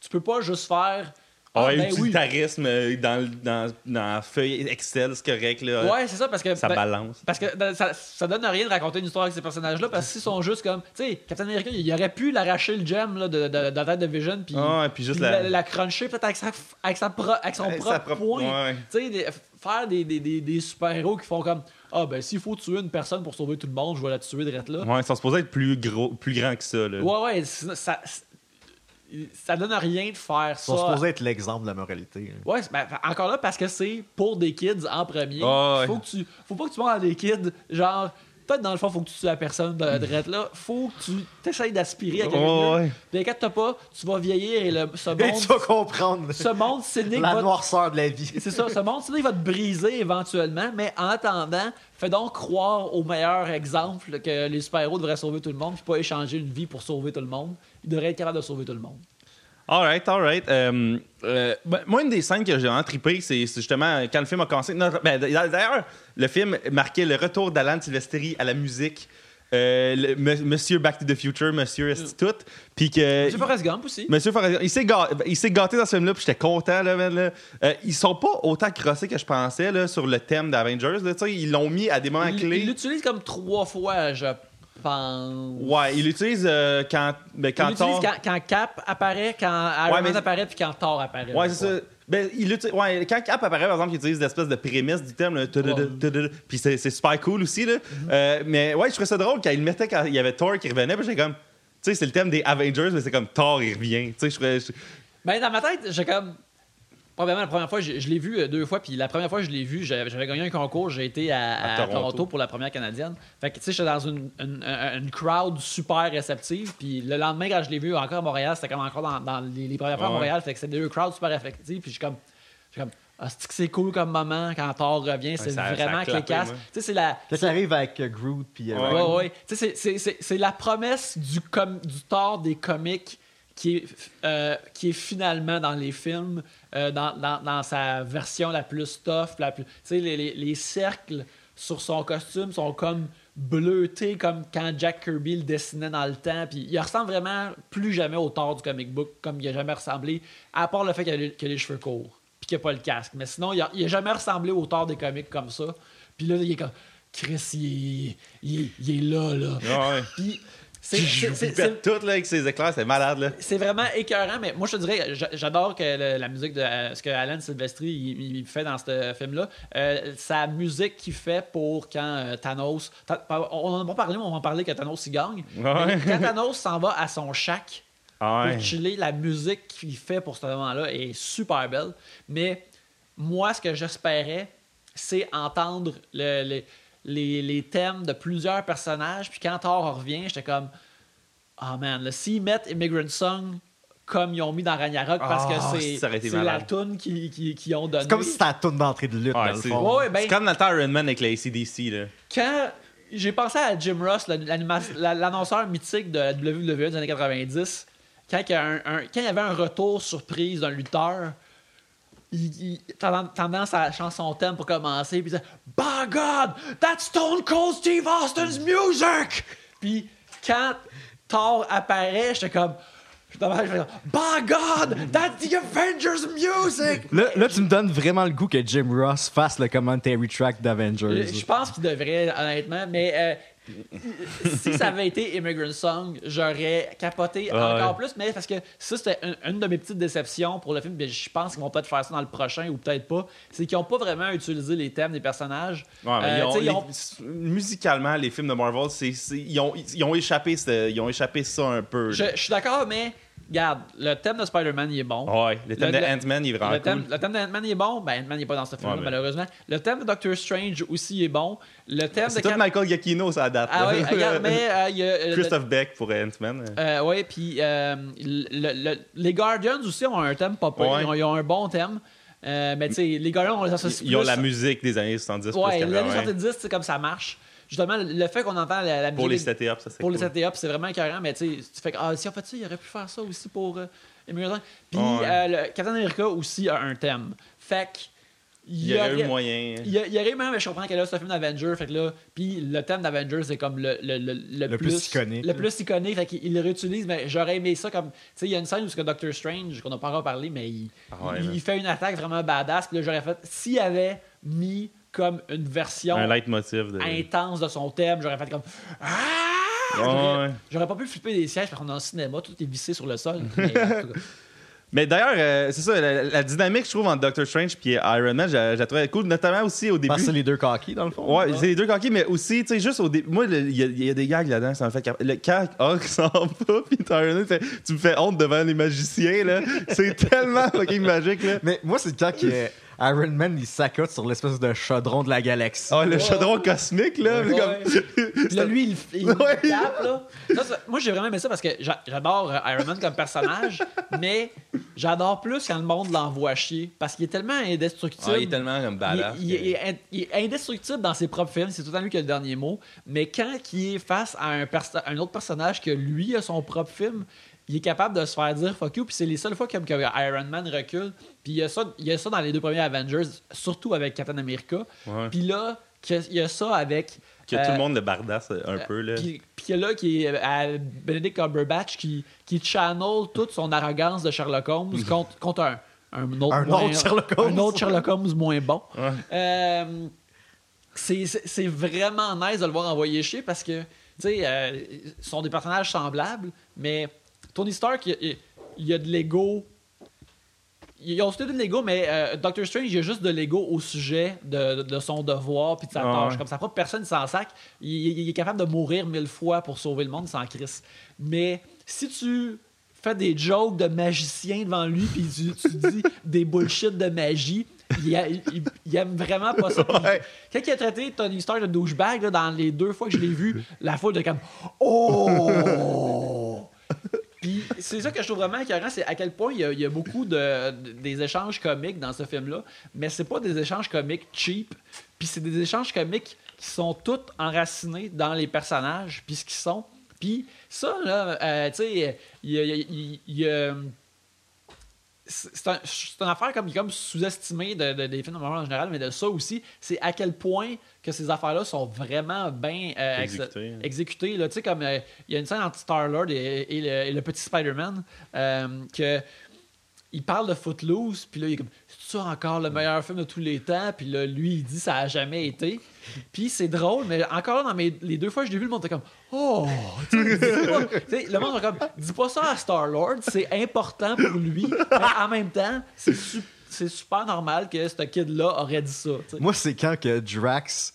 tu peux pas juste faire. Ah, Ah, ben oui. utilitarisme euh, dans, dans, dans la feuille Excel, c'est correct. Là, Ouais, c'est ça, parce que. Ça ben, balance. Parce que ben, ça, ça donne rien de raconter une histoire avec ces personnages-là, parce qu'ils sont juste comme. Tu sais, Captain America, il aurait pu l'arracher le gem là, de, de, de la tête de Vision, puis. Ah, et puis juste la- la, la cruncher peut-être avec, sa, avec, sa pro- avec son Avec propre point. ouais. Tu sais, faire des, des, des, des super-héros qui font comme. Ah, ben, s'il faut tuer une personne pour sauver tout le monde, je vais la tuer de là. Ouais, ils sont supposés être plus gros, plus grands que ça. Là. Ouais, ouais, sinon, ça, ça donne rien de faire Ils sont ça. supposés être l'exemple de la moralité. hein. Ouais, c'est- ben, encore là, parce que c'est pour des kids en premier. Ouais. faut, que tu, faut pas que tu montres à des kids, genre, peut-être dans le fond, faut que tu tues la personne de, de rette là. Faut que tu essayes d'aspirer à quelque chose. Ouais. Puis inquiète-toi pas, tu vas vieillir et le, ce Et monde, tu vas comprendre ce monde cynique la va, noirceur de la vie. c'est ça, ce monde cynique va te briser éventuellement, mais en attendant, fais donc croire au meilleur exemple que les super-héros devraient sauver tout le monde, puis pas échanger une vie pour sauver tout le monde. Ils devraient être de sauver tout le monde. Alright, alright. Euh, euh, ben, moi, une des scènes que j'ai vraiment trippé, c'est justement quand le film a commencé. ben, D'ailleurs, le film marquait le retour d'Alan Silvestri à la musique. Euh, le- Monsieur Back to the Future, Monsieur Institut. Puis que. C'est Forrest Gump aussi. Monsieur Forrest- il s'est il s'est gâté dans ce film-là, puis j'étais content. Là, man, là. Euh, ils sont pas autant crossés que je pensais là, sur le thème d'Avengers. Ils l'ont mis à des moments Il clés. il l'utilise comme trois fois, je pense. Ouais, il l'utilise euh, quand, ben, quand il l'utilise Thor- quand, quand Cap apparaît, quand Iron Ouais, Man mais- apparaît, puis quand Thor apparaît. Ouais, c'est ça. Ben, il utilise- ouais, quand Cap apparaît, par exemple, il utilise l'espèce de prémisse du thème. là, Ouais. Puis c'est c'est super cool aussi. Là. Mm-hmm. Euh, mais ouais, je trouvais ça drôle quand il le mettait quand il y avait Thor qui revenait. Puis j'étais comme. Tu sais, c'est le thème des Avengers, mais c'est comme Thor, il revient. Tu sais, je trouvais. je- Ben, dans ma tête, j'ai comme. Probablement la première fois, je, je l'ai vu euh, deux fois, puis la première fois que je l'ai vu, j'avais gagné un concours, j'ai été à, À à Toronto. Toronto. pour la première canadienne. Fait que, tu sais, j'étais dans une, une, crowd super réceptive, puis le lendemain, quand je l'ai vu encore à Montréal, c'était comme encore dans, dans les, les premières fois à Ouais. Montréal, fait que c'était deux crowds super réceptives, puis j'ai comme. j'ai comme ah, c'est que c'est cool comme moment quand Thor revient, c'est a vraiment clickace. moi. Tu sais, c'est la. Ça arrive avec euh, Groot puis euh, Ouais. Ouais, ouais. Tu sais, c'est- c'est- c'est- c'est la promesse du, com du tort des comics qui est, euh, qui est finalement dans les films, euh, dans, dans- dans sa version la plus tough. La plus, les, les- les cercles sur son costume sont comme bleutés, comme quand Jack Kirby le dessinait dans le temps. Puis il ressemble vraiment plus jamais au tort du comic book, comme il a jamais ressemblé, à part le fait qu'il a, les- qu'il a les cheveux courts, puis qu'il a pas le casque. Mais sinon, il a, il a jamais ressemblé au tort des comics comme ça. Puis là, il est comme. Chris, il est, il est- il est là, là. Ouais. Puis c'est- c'est- tout là, avec ses éclairs, c'est malade. Là. c'est vraiment écœurant, mais moi je te dirais, j'a- j'adore que le- la musique de euh, ce que Alan Silvestri il, il fait dans ce film-là. Euh, sa musique qu'il fait pour quand euh, Thanos. On en a pas parlé, mais on va en parler que Thanos il gagne. Ouais. Quand Thanos s'en va à son shack Ah ouais. pour chiller, la musique qu'il fait pour ce moment-là est super belle. Mais moi, ce que j'espérais, c'est entendre le- le- les, les thèmes de plusieurs personnages. Puis quand Thor revient, j'étais comme, oh man, s'ils mettent Immigrant Song comme ils ont mis dans Ragnarok, parce Ah, que c'est ça aurait été c'est la tune qu'ils qui, qui ont donné. C'est comme si c'était la tourne d'entrée de lutte, Ouais, dans le c'est- fond. Ouais, ben- C'est comme dans le temps Iron Man avec la ACDC. Là. quand j'ai pensé à Jim Ross, l'annonceur mythique de la WWE des années 90, quand il y, a un- un- quand il y avait un retour surprise d'un lutteur, il, tendance- à chanson thème pour commencer, puis il disait By God, that's Stone Cold Steve Austin's music! Puis quand Thor apparaît, j'étais comme. By God, that's the Avengers music! Là, là, tu me donnes vraiment le goût que Jim Ross fasse le commentary track d'Avengers. Je je pense qu'il devrait, honnêtement, mais euh, si ça avait été Immigrant Song, j'aurais capoté Ouais. encore plus, mais parce que ça, c'était un- une de mes petites déceptions pour le film, je pense qu'ils vont peut-être faire ça dans le prochain ou peut-être pas, c'est qu'ils n'ont pas vraiment utilisé les thèmes des personnages. Ouais, Euh, ils ont- les- musicalement, les films de Marvel, c'est, ils, ont, ils ont échappé, ils ont échappé ça un peu. Je suis d'accord, mais regarde, le thème de Spider-Man, il est bon. Ouais, le thème Le- de Ant-Man, il est vraiment Le thème, cool. le thème d'Ant-Man il est bon. Ben, Ant-Man n'est pas dans ce film Ouais, malheureusement. Le thème de Doctor Strange aussi est bon. Le thème C'est de tout Cap- Michael Giacchino, ça date. Ah oui, regarde, mais euh, il y a. euh, Christophe Beck pour Ant-Man. Euh, ouais, puis euh, le- le- les Guardians aussi ont un thème pas. Ouais. Ils, ont, ils ont un bon thème. Euh, mais tu sais, les Guardians, on les associe Ils ont la musique des années 70 Ouais, plus l'année 80. 70, c'est comme ça marche. Justement, le fait qu'on entend la, la Pour les musique set-up, ça c'est pour cool. les setups, c'est vraiment carré, mais tu sais, tu fais que, ah, si on fait ça, il aurait pu faire ça aussi pour euh. Puis Ouais. euh, le Captain America aussi a un thème. Fait que. Il y aurait eu moyen. Il y, y aurait même, je comprends que là, c'est un film d'Avengers, fait que là, puis le thème d'Avengers, c'est comme le, le, le, le Le plus iconique. Le plus iconique, fait qu'il le réutilise, mais j'aurais aimé ça comme. Tu sais, il y a une scène où c'est que Doctor Strange, qu'on n'a pas encore parlé, mais il, Ah ouais, il, man. il fait une attaque vraiment badass, puis là, j'aurais fait. S'il avait mis comme une version Un leitmotiv de. intense de son thème, j'aurais fait comme. Ah! Ouais, J'aurais- ouais. Pas pu flipper des sièges parce qu'on est en cinéma, tout est vissé sur le sol. Mais, (laughs) d'ailleurs, euh, c'est ça, la, la dynamique, je trouve, entre Doctor Strange et Iron Man, je, la trouvais cool, notamment aussi au début. Parce que c'est les deux coquilles, dans le fond. Ouais, c'est les deux coquilles, mais aussi, tu sais, juste au début. Moi, le- il y, a- il y a des gags là-dedans, ça me fait. Le, quand Hulk (laughs) s'en va, puis Iron Man fait Tu me fais honte devant les magiciens, là. C'est (laughs) tellement fucking magique, là. Mais moi, c'est quand que Iron Man, il s'accote sur l'espèce de chaudron de la galaxie. Ah, le chaudron cosmique, là. Ouais. comme- Puis là, lui, il, il Ouais. tape, là. Ça, ça- moi, j'ai vraiment aimé ça parce que j'a- j'adore euh, Iron Man comme personnage, (laughs) mais j'adore plus quand le monde l'envoie chier parce qu'il est tellement indestructible. Ah, il est tellement comme badass. il- il est, in- il est indestructible dans ses propres films, c'est tout temps lui qui a le dernier mot. Mais quand il est face à un, perso- un autre personnage que lui a son propre film, il est capable de se faire dire fuck you. Puis c'est les seules fois comme que Iron Man recule. Puis il y, a ça, il y a ça dans les deux premiers Avengers, surtout avec Captain America. Ouais. Puis là, il y a ça avec. Que tout euh, le monde le bardasse un peu, là. Puis, puis que là, qui est à Benedict Cumberbatch qui, qui channel toute son arrogance de Sherlock Holmes (laughs) contre, contre un, un autre, Un moins- autre Sherlock Holmes. un autre Sherlock Holmes moins bon. (laughs) Ouais. Euh, c'est vraiment nice de le voir envoyer chier parce que, tu sais, euh, ce sont des personnages semblables, mais Tony Stark, il, il- il y a de l'ego. Ils ont aussi de l'ego, mais euh, Doctor Strange, il y a juste de l'ego au sujet de, de- de son devoir puis de sa Ah tâche. ouais. Comme sa propre personne, il s'en sac. Il, est capable de mourir mille fois pour sauver le monde sans crise. Mais si tu fais des jokes de magicien devant lui puis tu, tu dis (laughs) des bullshit de magie, il, a- il- il aime vraiment pas ça. Ouais. Quand il a traité Tony Stark de douchebag, là, dans les deux fois que je l'ai vu, la foule de comme Oh! C'est ça que je trouve vraiment écœurant, c'est à quel point il y a, beaucoup de, de- des échanges comiques dans ce film-là, mais c'est pas des échanges comiques cheap, puis c'est des échanges comiques qui sont tous enracinés dans les personnages, puis ce qu'ils sont. Puis ça, là, euh, tu sais, il y a- c'est un- une affaire comme, comme sous-estimée de, de- des films de Marvel en général, mais de ça aussi, c'est à quel point que ces affaires-là sont vraiment bien euh, ex- Exécutées. là. Tu sais, comme euh, il y a une scène entre Star-Lord et, et le, et le petit Spider-Man euh, que il parle de Footloose, puis là, il est comme c'est encore le meilleur film de tous les temps, puis là, lui, il dit ça a jamais été. Puis c'est drôle, mais encore là, dans les deux fois que je l'ai vu, le monde était comme Oh! Tu sais, dis pas- tu sais, le monde est comme Dis pas ça à Star-Lord, c'est important pour lui, mais en même temps, c'est su- c'est super normal que ce kid-là aurait dit ça. Moi, c'est quand que Drax,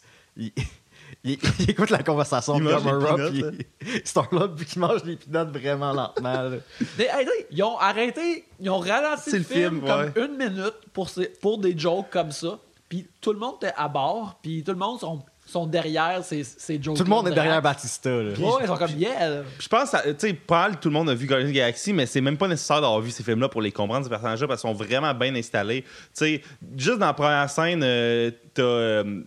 il- il écoute la conversation Il de mange peanuts, puis Star-Lord, puis qu'il mange des peanuts vraiment lentement. là. Mais, hey, ils ont arrêté, ils ont ralenti le, le film, film, comme ouais. une minute pour, ces- pour des jokes comme ça. Puis tout le monde était à bord, puis tout le monde sont, sont derrière ces, ces jokes. Tout le monde est derrière Batista. Là. Ouais, ils sont comme yeah. Je pense, tu sais, pas mal, tout le monde a vu Guardians of the Galaxy, mais c'est même pas nécessaire d'avoir vu ces films-là pour les comprendre, ces personnages-là, parce qu'ils sont vraiment bien installés. Tu sais, juste dans la première scène, euh, t'as. euh,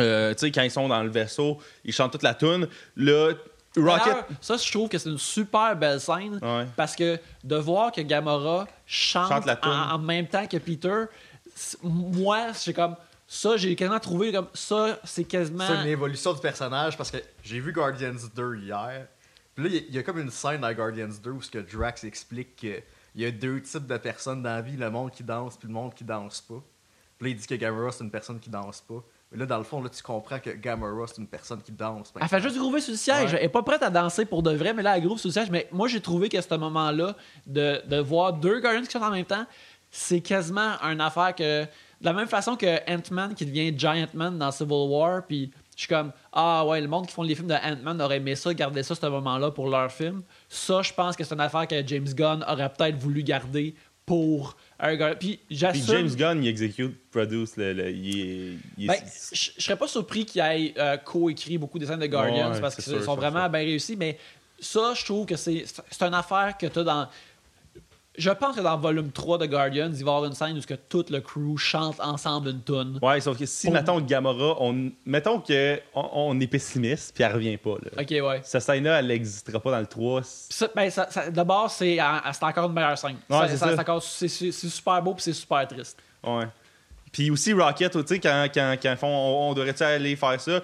euh, tu sais, quand ils sont dans le vaisseau, ils chantent toute la tune. Là, Rocket. Ça, je trouve que c'est une super belle scène Ouais. parce que de voir que Gamora chante, Chante la en, en même temps que Peter, moi, c'est comme ça, j'ai quasiment trouvé comme ça, c'est quasiment. C'est une évolution du personnage parce que j'ai vu Guardians 2 hier. Puis là, il y a- il y, a comme une scène dans Guardians 2 où ce que Drax explique qu'il y a deux types de personnes dans la vie, le monde qui danse puis le monde qui danse pas. Puis là, il dit que Gamora, c'est une personne qui danse pas. Mais là, dans le fond, là, tu comprends que Gamora, c'est une personne qui danse. Elle fait juste groover sur le siège. Ouais. Elle est pas prête à danser pour de vrai, mais là, elle groove sur le siège. Mais moi, j'ai trouvé qu'à ce moment-là, de, de voir deux Guardians qui sont en même temps, c'est quasiment une affaire que. De la même façon que Ant-Man qui devient Giant Man dans Civil War, puis je suis comme Ah ouais, le monde qui font les films de Ant-Man aurait aimé ça, garder ça, ce moment-là pour leur film. Ça, je pense que c'est une affaire que James Gunn aurait peut-être voulu garder pour Puis. James Gunn, il execute, produce, le, le- il est. Ben, je serais pas surpris qu'il ait euh, co-écrit beaucoup des scènes de Guardians Ouais, parce qu'ils sont vraiment bien réussis, mais ça, je trouve que c'est c'est une affaire que tu as dans. Je pense que dans le volume 3 de Guardians, il va y avoir une scène où que tout le crew chante ensemble une tune. Ouais, sauf que si, Pour- mettons, Gamora, on, mettons qu'on on est pessimiste, puis elle revient pas. Là. Ok, ouais. Cette scène-là, elle n'existera pas dans le 3. Puis ça, ben, ça, ça- de base, c'est en- c'est encore une meilleure scène. Ouais, c'est super beau puis c'est super triste. Ouais. Puis aussi Rocket, tu sais, quand, quand, quand font on, on devrait-tu aller faire ça?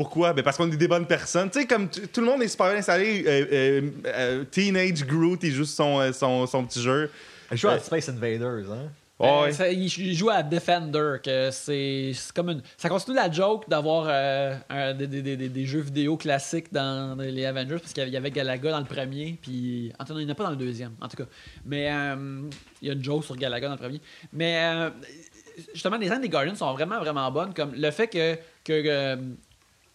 Pourquoi? Ben Parce qu'on est des bonnes personnes. Tu sais, comme tout le monde est super bien installé. euh, euh, euh, Teenage Groot, il joue son, euh, son, son petit jeu. Elle joue à. Space Invaders, hein? Ouais. ça- il, il joue à Defender, que c'est comme une. Ça continue la joke d'avoir euh, des, des- des- des jeux vidéo classiques dans les Avengers, parce qu'il y avait- il y avait Galaga dans le premier, puis. En tout cas, il n'y en a pas dans le deuxième, en tout cas. Mais euh, il y a une joke sur Galaga dans le premier. Mais euh, justement, les scènes des Guardians sont vraiment, vraiment bonnes, comme le fait que. que, euh,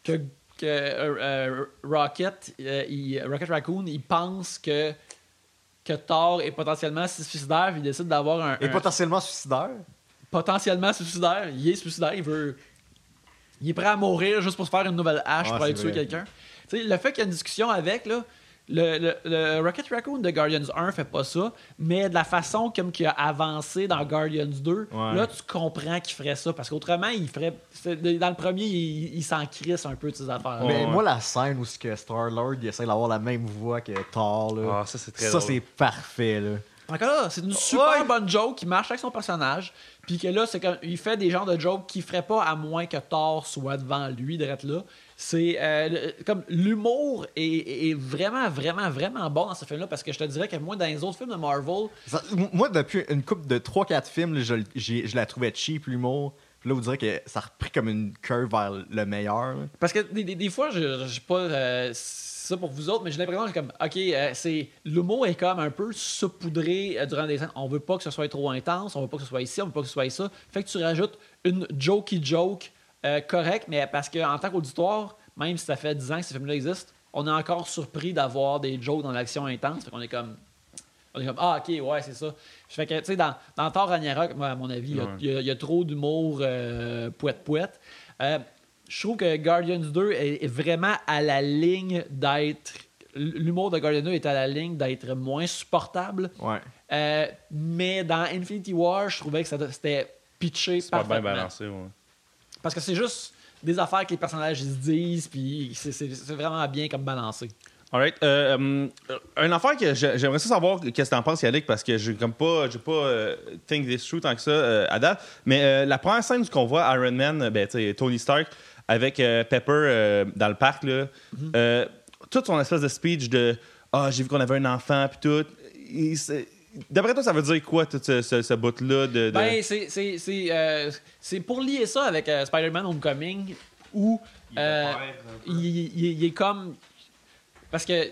que que euh, euh, Rocket, euh, il- Rocket Raccoon, il pense que, que Thor est potentiellement suicidaire, puis il décide d'avoir un, Et un- potentiellement suicidaire? potentiellement suicidaire. Il est suicidaire, il veut. Il est prêt à mourir juste pour se faire une nouvelle hache Ouais, pour aller tuer quelqu'un. Tu sais, le fait qu'il y a une discussion avec, là, le, le- le Rocket Raccoon de Guardians 1 fait pas ça, mais de la façon comme qu'il a avancé dans Guardians 2, Ouais. là, tu comprends qu'il ferait ça. Parce qu'autrement, il ferait. Dans le premier, il, il s'en crisse un peu de ses affaires. Ouais. Mais moi, la scène où Star-Lord il essaie d'avoir la même voix que Thor, là, Ah, ça, c'est très ça, c'est parfait. Là. Encore là, c'est une super Ouais. bonne joke qui marche avec son personnage. Puis que là, c'est comme il fait des genres de jokes qu'il ferait pas à moins que Thor soit devant lui, d'être là. C'est euh, comme l'humour est, est vraiment, vraiment, vraiment bon dans ce film-là parce que je te dirais que moi, dans les autres films de Marvel, Ça- moi, depuis une couple de 3-4 films, je, je la trouvais cheap, l'humour. Là, vous direz que ça a repris comme une curve vers le meilleur. là. Parce que des, des- des fois, je je sais pas euh, ça pour vous autres, mais j'ai l'impression que comme, ok, euh, c'est l'humour est comme un peu saupoudré euh, durant des scènes. On veut pas que ce soit trop intense, on veut pas que ce soit ici, on veut pas que ce soit ça. Fait que tu rajoutes une jokey joke euh, correcte, mais parce qu'en tant qu'auditoire, même si ça fait 10 ans que ce film-là existe, on est encore surpris d'avoir des jokes dans l'action intense. Fait qu'on est comme. On est comme, ah, ok, ouais, c'est ça. Fait que, tu sais, dans, dans Thor Ragnarok, à mon avis, il y a- Ouais. il y, a- il y a trop d'humour euh, poète-poète. Euh, je trouve que Guardians 2 est, est vraiment à la ligne d'être. L'humour de Guardians 2 est à la ligne d'être moins supportable. Ouais. Euh, mais dans Infinity War, je trouvais que c'était pitché C'est pas bien balancé. ouais. Parce que c'est juste des affaires que les personnages ils se disent, puis c'est- c'est c'est vraiment bien comme balancé. Alright. Euh, um, une affaire que j'ai- j'aimerais ça savoir qu'est-ce que t'en penses, Yannick, parce que j'ai comme pas, j'ai pas euh, think this through tant que ça euh, à date. Mais euh, la première scène qu'on voit Iron Man, euh, ben, Tony Stark avec euh, Pepper euh, dans le parc, là, Mhm. euh, toute son espèce de speech de ah j'ai vu qu'on avait un enfant puis tout. il- c'est- D'après toi, ça veut dire quoi tout ce, ce, ce bout-là de, de- Ben, c'est- c'est c'est, euh, c'est pour lier ça avec euh, Spider-Man Homecoming où euh, il, il- il est comme. Parce que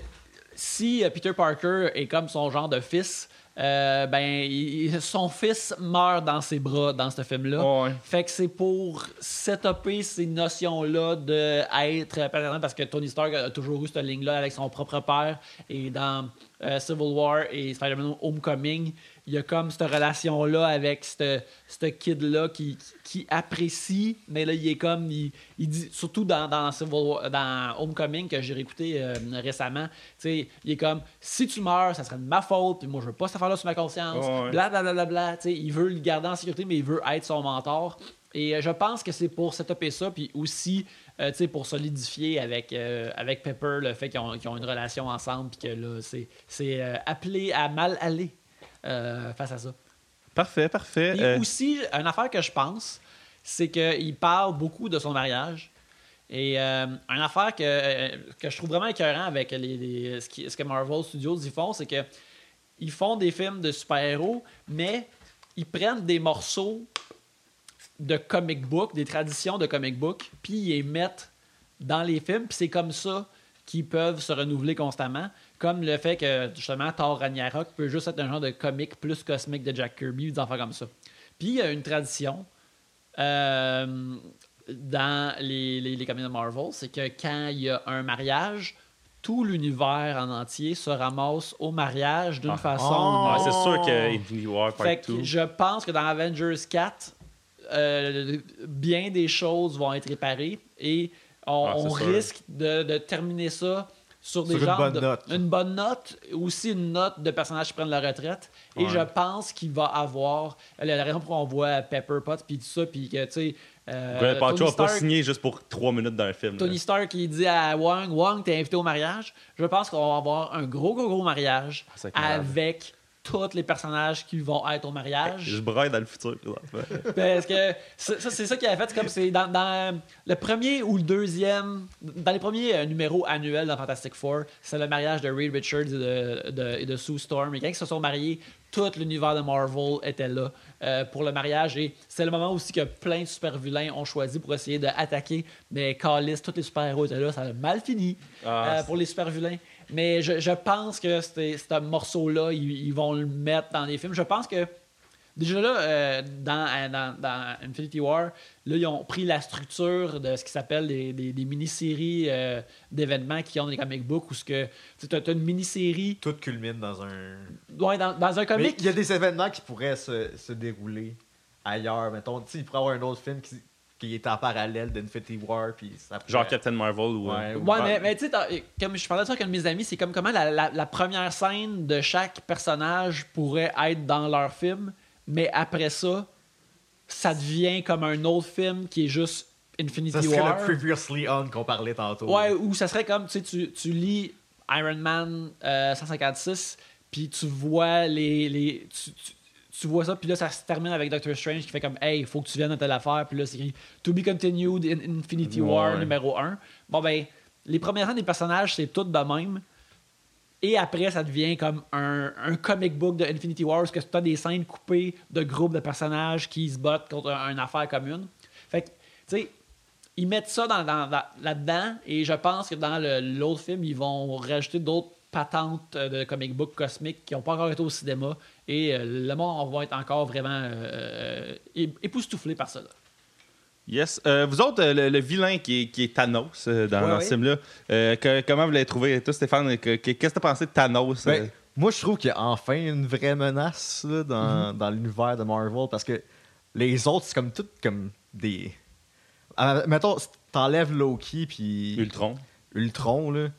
si euh, Peter Parker est comme son genre de fils, euh, ben, il- son fils meurt dans ses bras dans ce film-là. Ouais. Fait que c'est pour setuper ces notions-là de être parce que Tony Stark a toujours eu cette ligne-là avec son propre père et dans euh, Civil War et Spider-Man Homecoming, il y a comme cette relation-là avec ce kid-là qui, qui apprécie, mais là, il est comme, il, il dit, surtout dans, dans Civil dans Homecoming que j'ai réécouté euh, récemment, tu sais, il est comme, si tu meurs, ça serait de ma faute, puis moi, je veux pas cette affaire-là sur ma conscience, blablabla, bla, bla, bla, tu sais, il veut le garder en sécurité, mais il veut être son mentor. Et euh, je pense que c'est pour setuper ça, puis aussi euh, pour solidifier avec, euh, avec Pepper le fait qu'ils ont, qu'ils ont une relation ensemble, puis que là, c'est, c'est euh, appelé à mal aller euh, face à ça. Parfait, parfait. Et Euh, aussi, une affaire que je pense, c'est qu'il parle beaucoup de son mariage. Et euh, une affaire que, euh, que je trouve vraiment écœurant avec les, les- ce, qui- ce que Marvel Studios ils font, c'est que ils font des films de super-héros, mais ils prennent des morceaux de comic book, des traditions de comic book, puis ils les mettent dans les films, puis c'est comme ça qu'ils peuvent se renouveler constamment, comme le fait que justement Thor Ragnarok peut juste être un genre de comic plus cosmique de Jack Kirby, des enfants comme ça. Puis il y a une tradition euh, dans les, les, les comics de Marvel, c'est que quand il y a un mariage, tout l'univers en entier se ramasse au mariage d'une Ah. façon. Oh. ou Ah, c'est sûr que Infinity War Part Fait que 2. je pense que dans Avengers 4, euh, bien des choses vont être réparées et on, Ah, on risque de, de terminer ça sur des Sur une bonne de- note. une bonne note, aussi une note de personnages qui prennent la retraite. Et Ouais. je pense qu'il va avoir la, la raison pour on voit Pepper Potts puis tout ça, puis que tu sais. euh, Tony a pas Stark- signé juste pour 3 minutes dans un film. là. Tony Stark qui dit à Wong, Wong, t'es invité au mariage. Je pense qu'on va avoir un gros, gros, gros mariage malade. avec tous les personnages qui vont être au mariage. Je braille dans le futur. (laughs) Parce que ça, c'est ça qu'il a fait. Comme c'est dans, dans le premier ou le deuxième, dans les premiers euh, numéros annuels dans Fantastic Four, c'est le mariage de Reed Richards et de, de, et de Sue Storm. Et quand ils se sont mariés, tout l'univers de Marvel était là euh, pour le mariage. Et c'est le moment aussi que plein de super vilains ont choisi pour essayer d'attaquer. Mais Callis, tous les super-héros étaient là. Ça a mal fini Ah, euh, pour les super vilains. Mais je, je pense que ce morceau-là, ils, ils vont le mettre dans les films. Je pense que déjà là, euh, dans, euh, dans, dans Infinity War, là, ils ont pris la structure de ce qui s'appelle des, des- des mini-séries euh, d'événements qui ont des comic books où tu as, une mini-série Tout culmine dans un. ouais, dans, dans un comic. il y a des événements qui pourraient se, se dérouler ailleurs. Mettons, il pourrait y avoir un autre film qui, qui est en parallèle d'Infinity War. Puis ça pourrait- Genre Captain Marvel ou. euh, Ouais, Ouais, mais, mais tu sais, comme je parlais de ça avec un de mes amis, c'est comme comment la, la- la première scène de chaque personnage pourrait être dans leur film, mais après ça, ça devient comme un autre film qui est juste Infinity Ça serait War. le Previously On qu'on parlait tantôt. Ouais, ou ça serait comme, tu sais, tu, tu lis Iron Man euh, 156, puis tu vois les... les tu, tu- tu vois ça, puis là, ça se termine avec Doctor Strange qui fait comme Hey, il faut que tu viennes à telle affaire. Puis là, c'est To be continued in Infinity War Ouais. numéro 1. Bon, ben, les premières scènes des personnages, c'est tout de même. Et après, ça devient comme un, un comic book de Infinity War, où tu as des scènes coupées de groupes de personnages qui se battent contre un- une affaire commune. Fait que, tu sais, ils mettent ça dans, dans- dans- là-dedans, et je pense que dans l'autre film, ils vont rajouter d'autres patentes euh, de comic book cosmiques qui n'ont pas encore été au cinéma, et euh, le monde va être encore vraiment euh, époustouflé par ça. là. Yes. Euh, vous autres, le, le vilain qui est, qui est Thanos dans, Ouais, dans ce film-là, euh, que- comment vous l'avez trouvé? Toi, Stéphane, que- que- qu'est-ce que t'as pensé de Thanos? Ben, euh? moi, je trouve qu'il y a enfin une vraie menace là, dans, dans l'univers de Marvel parce que les autres, c'est comme tout comme des. Ah, mettons, t'enlèves Loki puis Ultron. Ultron, là.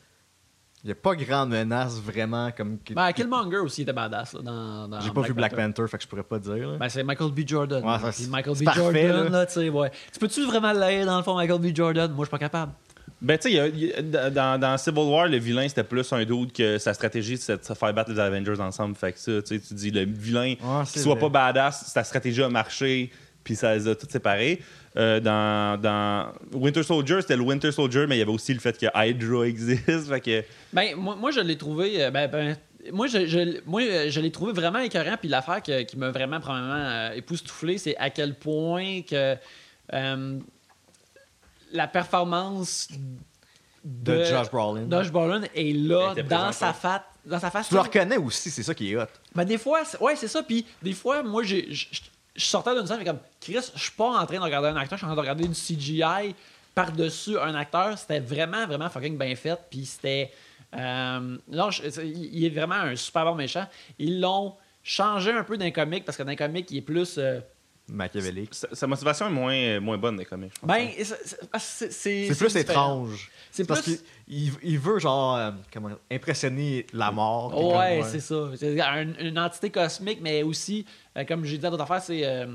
Il n'y a pas grande menace vraiment comme. que- Ben, Killmonger aussi était badass. là, dans, dans J'ai pas vu Black Panther. Panther, fait que je pourrais pas dire. là. Ben, c'est Michael B. Jordan. Ouais, ça, Puis c'est- Michael B. c'est parfait, Jordan, là. là, tu sais, ouais. Tu peux-tu vraiment l'aider dans le fond, Michael B. Jordan? Moi, je suis pas capable. Ben, tu sais, il y a- il y a- dans, dans Civil War, le vilain, c'était plus un doute que sa stratégie, c'était de se faire battre les Avengers ensemble. Fait que ça, tu sais, tu dis, le vilain, Ouais, soit vrai. pas badass, sa stratégie a marché, puis ça les a tous séparés. Euh, dans, dans Winter Soldier, c'était le Winter Soldier, mais il y avait aussi le fait que Hydra (laughs) existe. Fait que, Ben, moi, moi je l'ai trouvé. euh, Ben, ben, moi, je, je- moi, euh, je l'ai trouvé vraiment écœurant. Puis l'affaire que- qui m'a vraiment, probablement, euh, époustouflé, c'est à quel point que euh, la performance De Josh Brolin. Josh Brolin est là dans sa, fat, dans sa face. Tu le reconnais aussi, c'est ça qui est hot. Ben, des fois, ouais, c'est ça. Puis des fois, moi, j'ai- je sortais d'une scène, fait comme, Chris, je suis pas en train de regarder un acteur, je suis en train de regarder une CGI par-dessus un acteur. C'était vraiment, vraiment fucking bien fait. Puis c'était. euh, non, je- il est vraiment un super bon méchant. Ils l'ont changé un peu d'un comic parce que dans un comic, il est plus. euh, Machiavélique. sa, sa motivation est moins, moins bonne des comics. ben, c'est- plus étrange. C'est parce plus- qu'il il, il veut, genre, euh, comment, impressionner la mort. puis Ouais, c'est ça. C'est un- une entité cosmique, mais aussi, euh, comme j'ai dit à d'autres affaires, c'est. euh,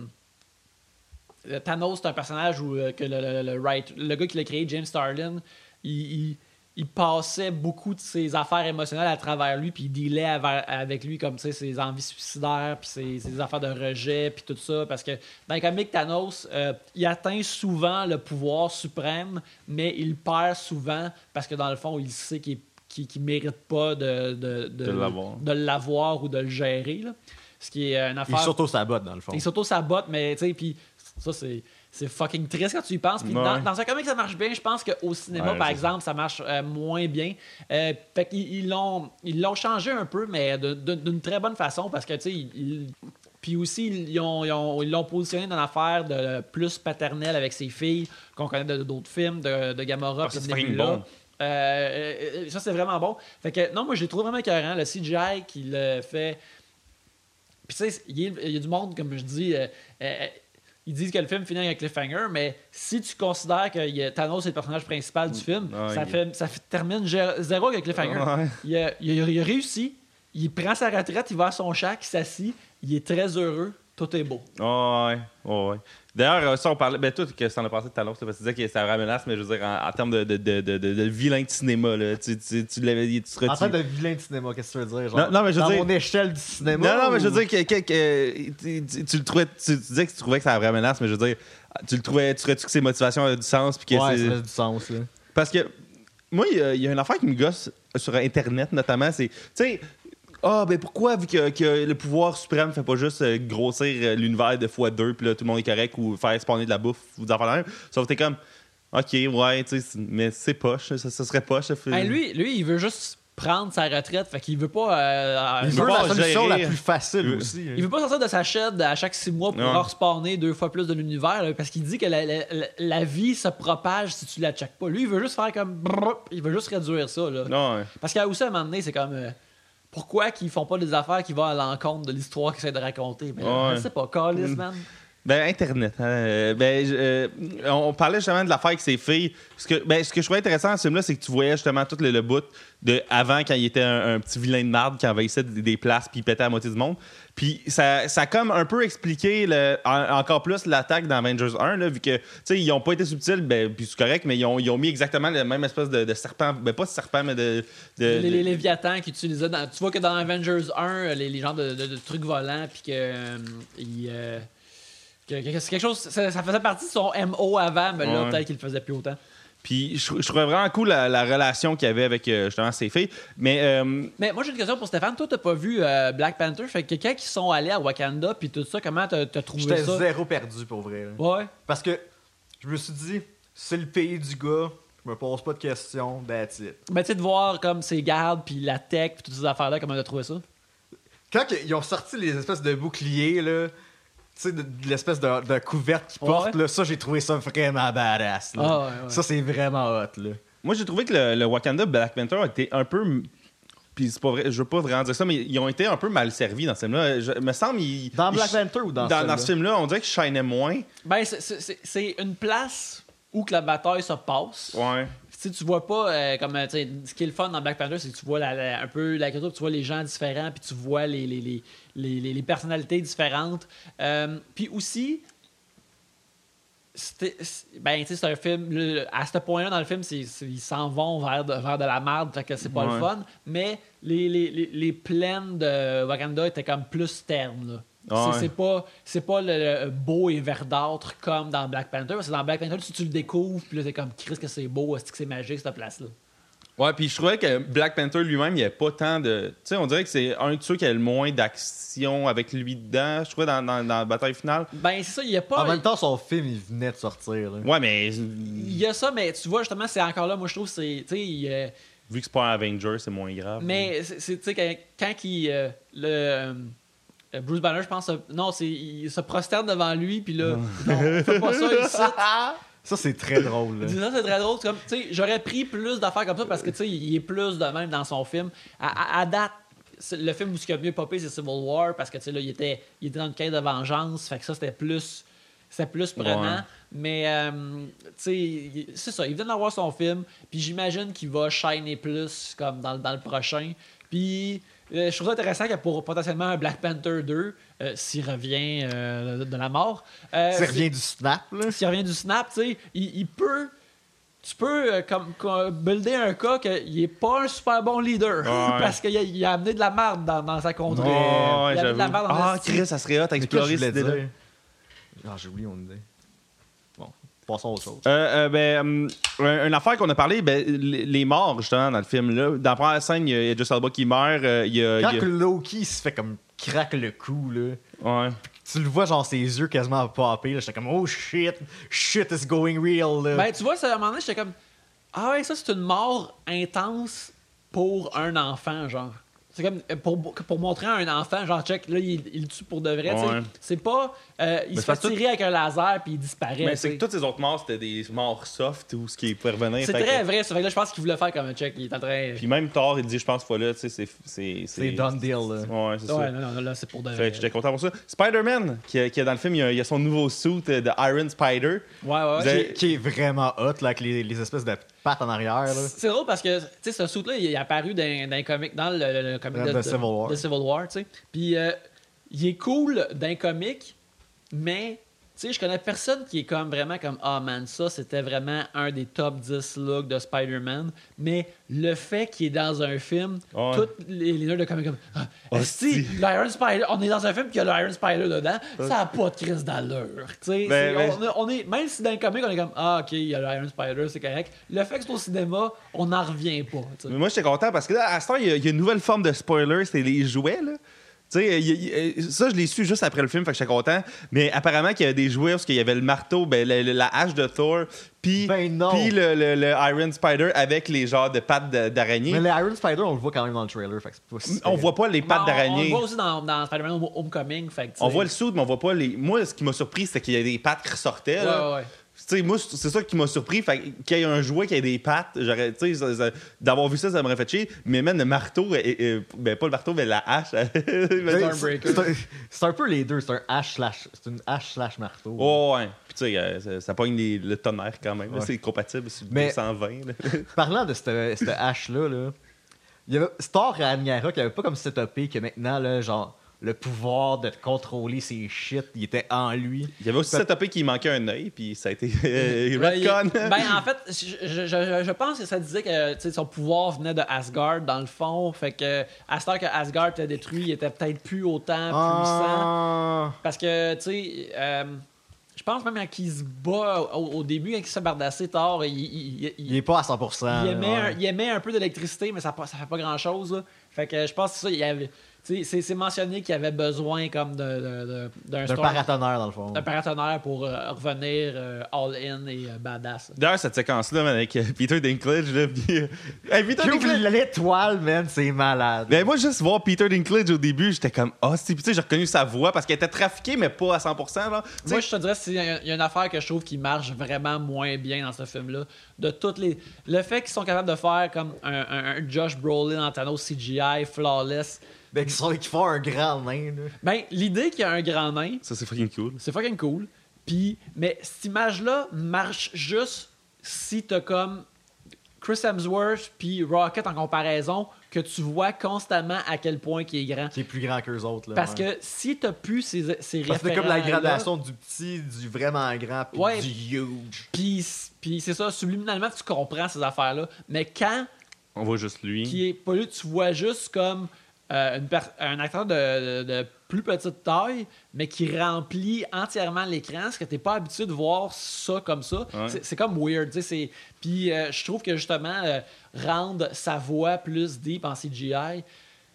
Thanos, c'est un personnage où, euh, que le, le, le, write- le gars qui l'a créé, James Starlin, il, il- il passait beaucoup de ses affaires émotionnelles à travers lui, puis il dealait avec lui comme tu sais, ses envies suicidaires, puis ses, ses affaires de rejet, puis tout ça. Parce que dans les comics, Thanos, euh, il atteint souvent le pouvoir suprême, mais il perd souvent parce que dans le fond, il sait qu'il ne mérite pas de, de, de, De l'avoir. ou de le gérer. là. Ce qui est une Il affaire. s'auto-sabote, dans le fond. Il s'auto-sabote, mais tu sais, puis Ça, c'est. C'est fucking triste quand tu y penses. Puis Ouais. dans, dans un comic, ça marche bien. Je pense qu'au cinéma, Ouais, par exemple, ça marche euh, moins bien. Euh, fait qu'ils ils l'ont, ils l'ont changé un peu, mais d'une très bonne façon parce que, tu sais, ils- puis aussi, ils ont- ils ont- ils l'ont positionné dans l'affaire de plus paternelle avec ses filles, qu'on connaît de- d'autres films, de, de Gamora, Ah, c'est bon. Euh, ça, c'est vraiment bon. Fait que, non, moi, je l'ai trouvé vraiment écœurant. Le CGI qui le fait. Puis, tu sais, il y, a- il y a du monde, comme je dis, euh, euh, ils disent que le film finit avec cliffhanger, mais si tu considères que Thanos est le personnage principal du film, Ouais, ça, il- fait, ça fait- termine zéro avec cliffhanger. Ouais. Il, a, il a- il a réussi, il prend sa retraite, il va à son chat, il s'assit, il est très heureux, tout est beau. Ah ouais, ouais, ouais. D'ailleurs, euh, ça, on parlait. Ben, toi, que ça en a passé de Thanos, là, parce que tu disais que ça avait menace, mais je veux dire, en, en termes de, de, de, de, de- vilain de cinéma, là, tu, tu, tu l'avais dit, tu. En termes de vilain de cinéma, qu'est-ce que tu veux dire? Genre, Non, non, mais je veux dans dire- mon échelle du cinéma. Non, non, mais je veux dire que, que- que- tu, le trouvais. Tu, disais que tu trouvais que ça avait vraie menace, mais je veux dire, tu le trouvais. Tu trouvais-tu que ses motivations avaient du sens? Puis que Ouais, ça fait du sens, là. Parce que moi, il y, y a une affaire qui me gosse sur Internet, notamment, c'est, tu sais, ah, ben pourquoi, vu que, que le pouvoir suprême fait pas juste euh, grossir euh, l'univers de fois deux, puis là, tout le monde est correct, ou faire spawner de la bouffe, ou des affaires de même? Sauf que t'es comme, ok, ouais, tu sais, mais c'est poche, ça, ça serait poche. ça fait- Hey, lui, lui, il veut juste prendre sa retraite, fait qu'il veut pas. euh, Il veut pas la solution gérer. la plus facile Il veut- aussi. hein. Il veut pas sortir de sa shed à chaque six mois pour Non. respawner deux fois plus de l'univers parce qu'il dit que la, la- la- la vie se propage si tu la checkes pas. Lui, il veut juste faire comme. brrr, Il veut juste réduire ça. Là. Non, ouais. Parce qu'à aussi, à un moment donné, c'est comme. euh, pourquoi qu'ils font pas des affaires qui vont à l'encontre de l'histoire qu'ils essaient de raconter? Mais Ouais. sais pas, Carlis, man. Ben, Internet. hein, euh, ben, euh, on parlait justement de l'affaire avec ses filles. Ce que, ben, ce que je trouvais intéressant dans ce film-là, c'est que tu voyais justement tout le, le bout de avant, quand il était un, un petit vilain de marde qui envahissait des, des places puis il pétait à moitié du monde. Puis ça, ça a comme un peu expliqué le- en- encore plus l'attaque dans Avengers 1, là, vu que, tu sais, ils ont pas été subtils, ben, puis c'est correct, mais ils ont, ils ont mis exactement le même espèce de, de serpent, ben, pas de serpent, mais de. de- les, Léviathans qu'ils utilisaient dans. Tu vois que dans Avengers 1, les, les genres de, trucs volants, puis que. euh, ils, euh, c'est quelque chose. Ça, ça faisait partie de son MO avant, mais là, Ouais. peut-être qu'il le faisait plus autant. Puis je, je trouvais vraiment cool la, la relation qu'il y avait avec euh, justement ses filles. Mais. euh, Mais moi, j'ai une question pour Stéphane. Toi, t'as pas vu euh, Black Panther? Fait que quand ils sont allés à Wakanda, puis tout ça, comment t'as t'as trouvé J'étais ça? zéro perdu pour vrai. là. Ouais. Parce que je me suis dit, c'est le pays du gars, je me pose pas de questions, that's it. Mais tu sais, de voir comme ses gardes, puis la tech, puis toutes ces affaires-là, comment t'as trouvé ça? Quand ils ont sorti les espèces de boucliers, là, sais, de, de l'espèce de, de couverte qu'ils Ouais. portent, là, ça, j'ai trouvé ça vraiment badass. là. Ah ouais, ouais. Ça, c'est vraiment hot. Là. Moi, j'ai trouvé que le, le Wakanda Black Panther a été un peu. Puis c'est pas vrai, je veux pas vraiment dire ça, mais ils ont été un peu mal servis dans ce film-là. Je- me semble. ils- Dans ils- Black Panther ou dans, dans, dans ce film-là, on dirait qu'ils shinaient moins. Ben, c'est- c'est c'est- c'est une place où que la bataille se passe. Ouais. Tu sais, tu vois pas euh, comme euh, ce qui est le fun dans Black Panther, c'est que tu vois la- la- un peu la culture, tu vois les gens différents, puis tu vois les, les, les, les, personnalités différentes. Euh, puis aussi, c'est- ben, c'est un film. le- à ce point-là, dans le film, ils s'en vont vers de, vers de la merde, fait que c'est pas Ouais. le fun. Mais les, les, les, les plaines de Wakanda étaient comme plus ternes. là. Ah C'est- ouais. Pas, c'est pas le, le beau et verdâtre comme dans Black Panther. Parce que dans Black Panther, si tu le découvres, puis là, t'es comme, Chris, que c'est beau, est-ce que c'est magique, cette place-là? Ouais, puis je trouvais que Black Panther lui-même, il n'y avait pas tant de. Tu sais, on dirait que c'est un de ceux qui a le moins d'action avec lui dedans, je trouvais, dans, dans, dans la bataille finale. Ben, c'est ça, il y a pas. En même temps, son film, il venait de sortir. Là. Ouais, mais Il y a ça, mais tu vois, justement, c'est encore là, moi, je trouve, c'est. Tu sais, il, euh, vu que c'est pas un Avenger, c'est moins grave. mais, c'est- c'est, tu sais, quand, quand il. euh, le. Euh, Bruce Banner, je pense, non, c'est, il se prosterne devant lui, puis là, non, fais pas ça ici. (laughs) Ça, c'est très drôle. ça, c'est très drôle. Comme, j'aurais pris plus d'affaires comme ça parce que il est plus de même dans son film. À, à- à date, le film où ce qui a mieux popé, c'est Civil War parce que là, il était, il était dans une quête de vengeance. Fait que ça, c'était plus. C'était plus prenant. Ouais. Mais, euh, tu sais, il- c'est ça. Il vient d'avoir son film. Puis j'imagine qu'il va shiner plus comme dans, le- dans le prochain. Puis je trouve ça intéressant que pour potentiellement un Black Panther 2, euh, s'il revient euh, de, de la mort. euh, c'est- revient du snap. Là. s'il revient du snap, tu sais, il, il peut. Tu peux euh, comme, comme builder un cas qu'il est pas un super bon leader Ouais. (laughs) parce qu'il a, il a amené de la merde dans, dans sa contrée. Ouais, il a amené de la dans Ah. Chris, ça serait hot à explorer cette idée-là. dire? Ah, j'ai oublié mon idée. Passons à. Euh, euh, ben, hum, un- une affaire qu'on a parlé, ben, les les morts, justement, dans le film. Là. Dans la première scène, il y a, il y a Just Alba qui meurt. euh, il y a, Quand il y a- que Loki se fait comme craque le cou, là, Ouais. tu le vois, genre, ses yeux quasiment popper. là. J'étais comme, oh shit, shit is going real. Là. Ben, tu vois, ça, à un moment donné, j'étais comme. Ah ouais, ça, c'est une mort intense pour un enfant, genre. C'est comme euh, pour, pour montrer à un enfant, genre, check, là, il, il le tue pour de vrai. Ouais. C'est pas. euh, il Mais se fait tirer avec un laser puis il disparaît. Mais c'est que toutes ces autres morts, c'était des morts soft ou ce qui peut revenir. C'est très que- vrai, ça fait que là, je pense qu'il voulait faire comme un check. Il est en train. Puis même Thor, il dit, je pense, fois là, tu sais, c'est. C'est c'est done deal. Là. Ouais, c'est Ouais, ça. non, non, non, là, c'est pour de Fait vrai. que j'étais content pour ça. Spider-Man, qui, qui est dans le film, il y a, son nouveau suit euh, de Iron Spider. Ouais, ouais, Qui, avez- est- qui est vraiment hot, là, avec les, les espèces de pattes en arrière. C'est drôle parce que, tu sais, ce suit-là, il est apparu dans, dans un comic, dans le, le- le comic de, Civil War. de Civil War, tu sais. Puis, euh, il est cool d'un comic, mais, sais, je connais personne qui est comme vraiment comme, ah man, ça, c'était vraiment un des top 10 looks de Spider-Man. Mais le fait qu'il est dans un film, Ouais. toutes les, les nerds de comic comme, ah, Hostie. si, l'Iron Spider, on est dans un film qui a l'Iron Spider dedans, ça a pas de crise d'allure. Tu sais, Ben, ben, on, on est, même si dans le comic, on est comme, ah, ok, il y a l'Iron Spider, c'est correct. Le fait que c'est au cinéma, on n'en revient pas. Mais moi, j'étais content parce que là, à ce temps, il y, a- il y a une nouvelle forme de spoiler, c'est les jouets, là. Sais, ça, je l'ai su juste après le film, fait que j'étais content. Mais apparemment, qu'il y avait des jouets parce qu'il y avait le marteau, ben, la hache de Thor, puis Ben le, le- le Iron Spider avec les genres de pattes d'araignée. Mais le Iron Spider, on le voit quand même dans le trailer. Fait que c'est pas si On voit pas les pattes Mais on- d'araignée. le voit aussi dans, dans Spider-Man Home- Homecoming. Fait que, On voit le soude, mais on voit pas les. Moi, ce qui m'a surpris, c'est qu'il y a des pattes qui ressortaient. Ouais, là. ouais, moi, c'est ça qui m'a surpris. Fait que qu'il y ait un jouet qui ait des pattes, j'aurais, tu sais, ça- ça- d'avoir vu ça, ça m'aurait fait chier. Mais même le marteau, et- et- ben pas le marteau, mais la hache. (laughs) C'est- un, peu les deux. C'est un hache slash. C'est une hache slash marteau. oh, ouais. Puis tu sais, euh, ça, ça pogne les- le tonnerre quand même. Ouais. C'est compatible sur Mais- 220. là. (laughs) Parlant de cette, cette hache-là, là, il y avait Star et Amniara qui avait pas comme setupé que maintenant, là, genre, le pouvoir de contrôler ses shit, il était en lui. Il y avait aussi setupé qu'il manquait un œil, puis ça a été euh, retcon. ben, en fait, je, je- je- pense que ça disait que son pouvoir venait de Asgard, dans le fond. Fait que, à ce temps que Asgard était détruit, il était peut-être plus autant puissant. Ah. Parce que, tu sais, euh, je pense même quand il se bat au, au début, quand il se bardasser tard, il, il- il- Il est pas à 100%. il émet, ouais. un, il émet un peu d'électricité, mais ça, ça fait pas grand chose. Fait que je pense que ça, il y avait. Tu sais, C'est c'est mentionné qu'il avait besoin comme de, de- de- d'un paratonnerre, dans le fond. d'un paratonnerre pour euh, revenir euh, all-in et euh, badass. D'ailleurs, cette séquence-là, man, avec Peter Dinklage, là, puis, hey, Peter Dinklage- l'étoile, man, c'est malade. Ben moi, juste voir Peter Dinklage au début, j'étais comme, ah, c'est. Puis tu sais, j'ai reconnu sa voix parce qu'elle était trafiquée, mais pas à 100%. Là. Moi, je te dirais, il y, a il y a une affaire que je trouve qui marche vraiment moins bien dans ce film-là. De toutes les, le fait qu'ils sont capables de faire comme un, un- un Josh Brolin en Thanos CGI flawless. Ben, qui, sont, qui font un grand nain, là. Ben, l'idée qu'il y a un grand nain, Ça, c'est fucking cool. c'est fucking cool. Puis, mais cette image-là marche juste si t'as comme Chris Hemsworth puis Rocket en comparaison, que tu vois constamment à quel point il est grand. Qui est plus grand qu'eux autres, là. Parce ouais. que si t'as plus ces, ces Parce que c'est comme la gradation du petit, du vraiment grand, puis Ouais. du huge. Puis, puis c'est ça, subliminalement, tu comprends ces affaires-là. Mais quand On voit juste lui. qui est pas là, tu vois juste comme euh, un acteur de, de- de plus petite taille, mais qui remplit entièrement l'écran, ce que t'es pas habitué de voir ça comme ça. Ouais. C'est- comme weird. tu Puis euh, je trouve que justement, euh, rendre sa voix plus deep en CGI,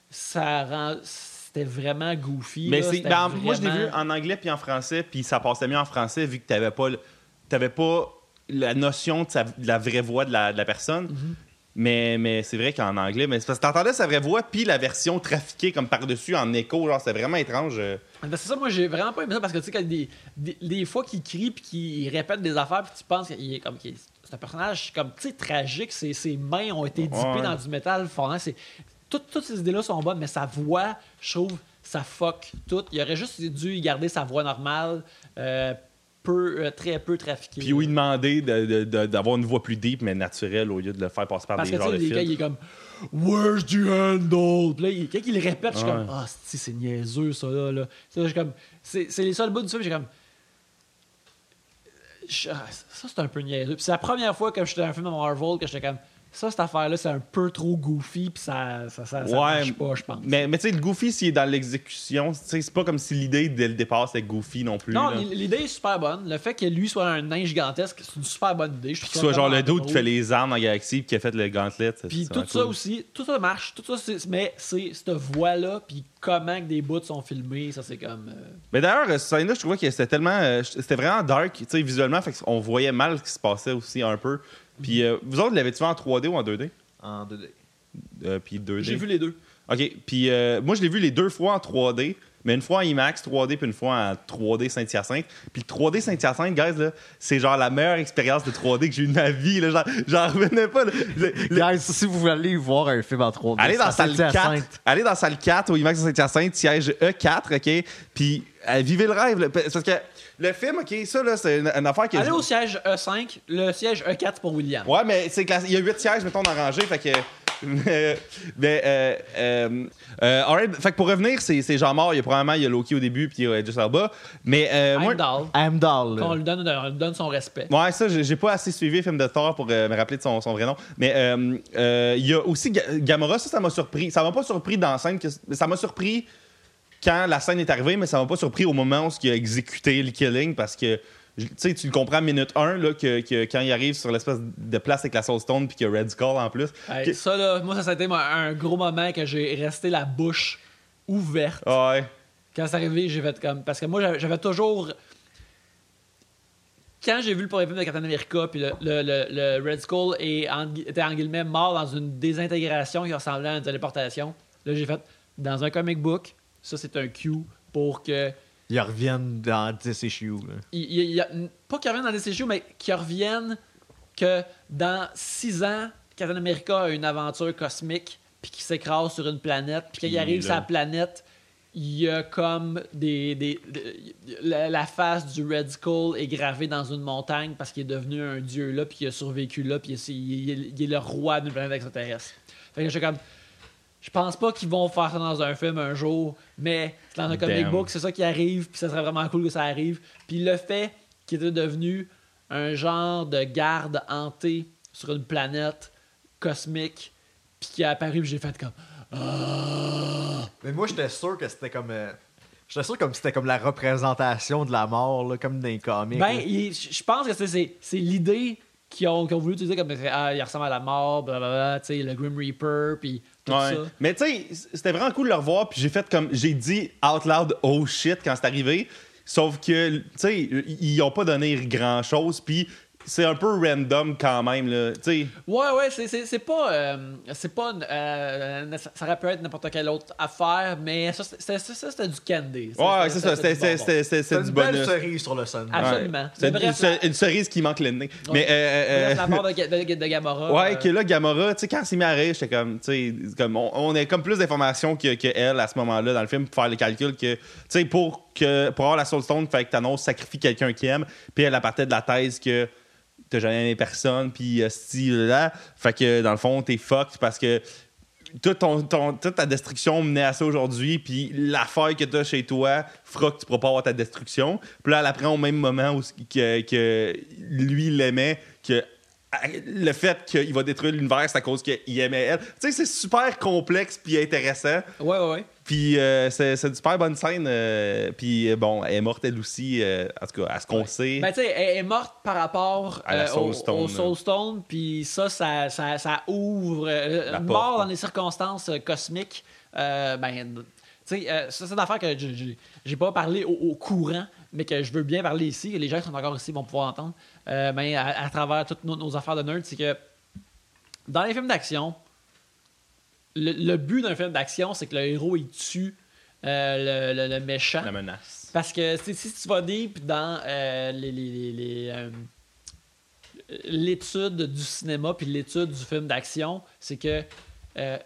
ça rend. C'était vraiment goofy. Mais c'est. Moi, je l'ai vu en anglais puis en français, puis ça passait mieux en français vu que t'avais pas, le- t'avais pas la notion de, sa- de la vraie voix de la, de la personne. Mhm. Mais, mais c'est vrai qu'en anglais, mais c'est parce que t'entendais sa vraie voix, puis la version trafiquée comme par-dessus en écho, genre, c'est vraiment étrange. Ben, c'est ça, moi j'ai vraiment pas aimé ça parce que tu sais, quand des, des, des fois qu'il crie puis qu'il répète des affaires puis tu penses qu'il est comme c'est un personnage comme tu sais tragique, ses, ses mains ont été dippées Ouais. dans du métal fondant, toutes, toutes ces idées-là sont bonnes, mais sa voix, je trouve, ça fuck tout. Il aurait juste dû garder sa voix normale, euh, peu, euh, très peu trafiquée. Puis où il demandait de- de- de- d'avoir une voix plus deep, mais naturelle, au lieu de le faire passer par Parce que des tu genres de les gars, il filtres. est comme Where's the handle? Puis là, il- quand il le répète, je suis Ouais. comme Ah, si, c'est niaiseux, ça là. là. Comme C'est c'est les seuls bouts du film, j'ai comme. Je- ah, Ça, c'est un peu niaiseux. Puis c'est la première fois que j'étais dans un film de Marvel que j'étais comme ça, cette affaire-là, c'est un peu trop goofy, puis ça, ça, ça, ça Ouais, marche pas, je pense. Mais, mais tu sais, le Goofy, s'il est dans l'exécution, c'est pas comme si l'idée dès le départ c'était Goofy non plus. Non, l'idée est super bonne. Le fait que lui soit un nain gigantesque, c'est une super bonne idée. Qu'il soit genre le dude qui fait les armes en galaxie puis qui a fait le gauntlet. Puis tout ça cool. aussi, tout ça marche, tout ça, c'est- mais c'est cette voix-là, puis comment que des bouts sont filmés, ça c'est comme. euh, Mais d'ailleurs, cette scène-là, je trouvais que c'était tellement. euh, c'était vraiment dark, tu sais, visuellement, fait on voyait mal ce qui se passait aussi un peu. Puis euh, vous autres, l'avez-tu vu en 3D ou en 2D En 2D. Euh, Puis 2D. J'ai vu les deux. Ok, puis euh, moi, je l'ai vu les deux fois en 3D, mais une fois en IMAX 3D, puis une fois en 3D Saint-Hyacinthe. Puis le 3D Saint-Hyacinthe, guys, là, c'est genre la meilleure expérience de 3D que j'ai eu de ma vie. là. J'en- J'en revenais pas. là. Le- le- Guys, si vous voulez aller voir un film en 3D, Allez dans ça salle s'appelle 4. Hyacinthe. Allez dans salle 4 au IMAX Saint-Hyacinthe, siège E4, OK? Puis euh, vivez le rêve. là. Parce que le film, OK, ça, là, c'est une, une affaire que... Allez je- au siège E5, le siège E4 c'est pour William. Ouais, mais c'est classe. Il y a 8 sièges, mettons, en rangée, fait que... (laughs) mais, euh, euh, euh, alright, fait que pour revenir, c'est c'est genre mort. Il y a probablement il y a Loki au début, puis il y a Idris Elba. Mais euh. Heimdall, Heimdall. là. qu'on lui donne, on lui donne son respect. Ouais, ça, j'ai j'ai pas assez suivi le film de Thor pour euh, me rappeler de son, son vrai nom. Mais euh, euh, il y a aussi Ga- Gamora, ça, ça m'a surpris. Ça m'a pas surpris dans la scène. Que, ça m'a surpris quand la scène est arrivée, mais ça m'a pas surpris au moment où il a exécuté le killing parce que. Tu le comprends à minute 1 là, que, que quand il arrive sur l'espèce de place avec la Soul Stone puis qu'il y a Red Skull en plus. Hey, Que- Ça, là, moi, ça, ça a été un gros moment que j'ai resté la bouche ouverte. Ah ouais. Quand c'est arrivé, j'ai fait comme. Parce que moi, j'avais- toujours. Quand j'ai vu le premier film de Captain America, puis le, le, le- le Red Skull est en, était en guillemets mort dans une désintégration qui ressemblait à une téléportation, là, j'ai fait dans un comic book, ça c'est un cue pour que. Ils reviennent dans 10 issues. là. il- il- il y a- pas qu'ils reviennent dans des issues, mais qu'ils reviennent que dans six ans, Captain America a une aventure cosmique, puis qu'il s'écrase sur une planète, puis qu'il arrive là- sur la planète, il y a comme des. des- des- la, la face du Red Skull est gravée dans une montagne parce qu'il est devenu un dieu là, puis il a survécu là, puis il, il est le roi d'une planète extraterrestre. Fait que je suis comme. Je pense pas qu'ils vont faire ça dans un film un jour, mais dans un comic Damn. book, c'est ça qui arrive, puis ça serait vraiment cool que ça arrive. Puis le fait qu'il était devenu un genre de garde hanté sur une planète cosmique, puis qui a apparu, puis j'ai fait comme. Mais moi, j'étais sûr que c'était comme. euh, J'étais sûr comme c'était comme la représentation de la mort, là, comme dans les comics. Ben, je pense que c'est- l'idée qu'ils ont, ont voulu utiliser comme ah, il ressemble à la mort, blablabla, tu sais, le Grim Reaper, puis tout Ouais. ça. Mais tu sais, c'était vraiment cool de le revoir. Puis j'ai fait comme. J'ai dit out loud, oh shit, quand c'est arrivé. Sauf que, tu sais, ils ont pas donné grand chose. Puis c'est un peu random quand même, là. Tu sais. Ouais, ouais, c'est- c'est c'est pas. euh, c'est pas. euh, ça aurait pu être n'importe quelle autre affaire, mais ça, c'était ça, ça, c'était du candy. Ouais, c'est ça. C'était du bonbon. c'était- c'était- C'est c'était une bonus. cerise sur le sun. Ah, Absolument. C'est une, cerise qui manque le nez. Mais, euh, euh, Bref, la mort de, de, de Gamora. Ouais, euh, que là, Gamora, tu sais, quand il s'est mis à rire, j'étais comme, tu sais, comme, on, on a comme plus d'informations que, que elle à ce moment-là dans le film pour faire le calcul que, tu sais, pour, que, pour avoir la Soul Stone, il fallait que Thanos sacrifie quelqu'un qui aime. Puis elle, elle partait de la thèse que t'as jamais aimé personne, puis euh, si, là, fait que dans le fond, t'es fucked parce que toute, ta destruction menait à ça aujourd'hui, puis l'affaire que t'as chez toi fera que tu pourras pas avoir ta destruction. Puis là, elle apprend au même moment où, que, que lui l'aimait, que le fait qu'il va détruire l'univers, c'est à cause qu'il aimait elle. Tu sais, c'est super complexe puis intéressant. Ouais, ouais, ouais. Puis euh, c'est c'est une super bonne scène. euh, puis euh, bon, elle est morte elle aussi, euh, en tout cas, à ce qu'on sait. Ben, tu sais, elle est morte par rapport À la Soul au, Stone, au. Soul Stone, puis ça, ça, ça, ça ouvre. La une porte, mort dans des circonstances cosmiques. ben, tu sais, ça, c'est une affaire que j'ai- j'ai j'ai pas parlé au, au courant, mais que je veux bien parler ici, que les gens qui sont encore ici vont pouvoir entendre, euh, ben, à, à travers toutes nos, nos affaires de nerd, c'est que dans les films d'action, le, le but d'un film d'action, c'est que le héros, il tue euh, le, le- le méchant. La menace. Parce que si, tu vas deep dans euh, les- les- les- les, euh, l'étude du cinéma puis l'étude du film d'action, c'est que euh,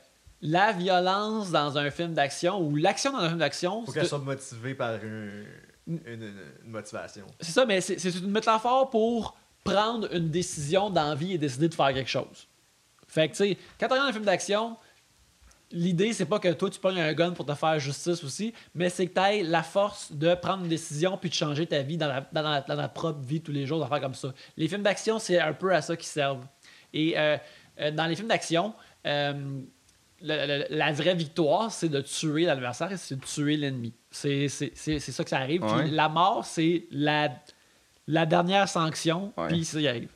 la violence dans un film d'action ou l'action dans un film d'action, Faut qu'elle soit motivée par une, une- une- motivation. c'est ça, mais c'est une métaphore pour prendre une décision d'envie et décider de faire quelque chose. Fait que, tu sais, quand tu regardes un film d'action, l'idée, c'est pas que toi, tu pognes un gun pour te faire justice aussi, mais c'est que tu aies la force de prendre une décision puis de changer ta vie dans la, propre vie tous les jours, d'en faire comme ça. Les films d'action, c'est un peu à ça qu'ils servent. Et euh, euh, dans les films d'action, euh, la vraie victoire, c'est de tuer l'adversaire et c'est de tuer l'ennemi. C'est ça que ça arrive. Puis la mort, c'est la, la dernière sanction, Ouais. puis ça y arrive.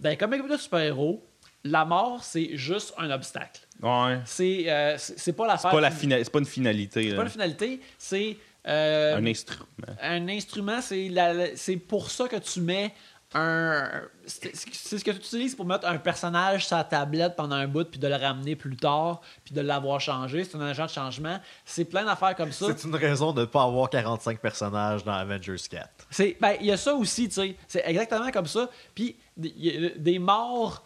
Dans les comics de super-héros, la mort, c'est juste un obstacle. Ouais. C'est euh, pas l'affaire. C'est pas, la fina- c'est pas une finalité. c'est pas une finalité, c'est. euh, Un instrument. un instrument, c'est la- la- c'est pour ça que tu mets un. C'est ce que tu utilises pour mettre un personnage sur la tablette pendant un bout, puis de le ramener plus tard, puis de l'avoir changé. C'est un agent de changement. C'est plein d'affaires comme ça. C'est une raison de ne pas avoir 45 personnages dans Avengers 4. C'est ben il y a ça aussi, tu sais. C'est exactement comme ça. Puis des morts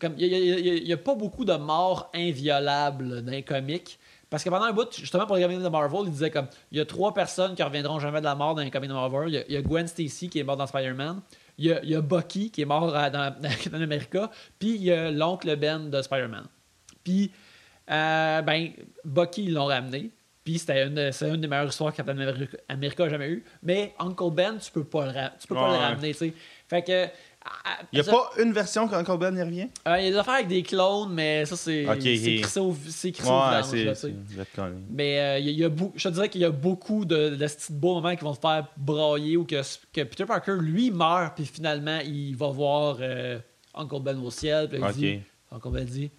comme il y, a- pas beaucoup de morts inviolables dans les comics. Parce que pendant un bout, justement pour les comics de Marvel, il disait comme il y a trois personnes qui reviendront jamais de la mort dans les comics de Marvel. Il y y a Gwen Stacy qui est morte dans Spider-Man. Il y, a, il y a Bucky qui est mort à- dans, (laughs) dans Captain America. Puis il y a l'oncle Ben de Spider-Man. Puis euh, ben Bucky ils l'ont ramené. Puis c'était une, c'est une des meilleures histoires que Captain America, America a jamais eu. Mais Uncle Ben, tu peux pas le, tu peux pas le ramener, tu sais. Fait que. Il y a ça- pas une version quand Ben y revient? euh, Il y a des affaires avec des clones, mais ça, c'est Ok, c'est et- crissé au, c'est crissé au vidange, là. Mais euh, y a- il y a beau- je te dirais qu'il y a beaucoup de, de petits beaux moments qui vont te faire brailler ou que, que Peter Parker, lui, meurt, puis finalement, il va voir euh, Uncle Ben au ciel, puis il Ok. dit, Uncle Ben dit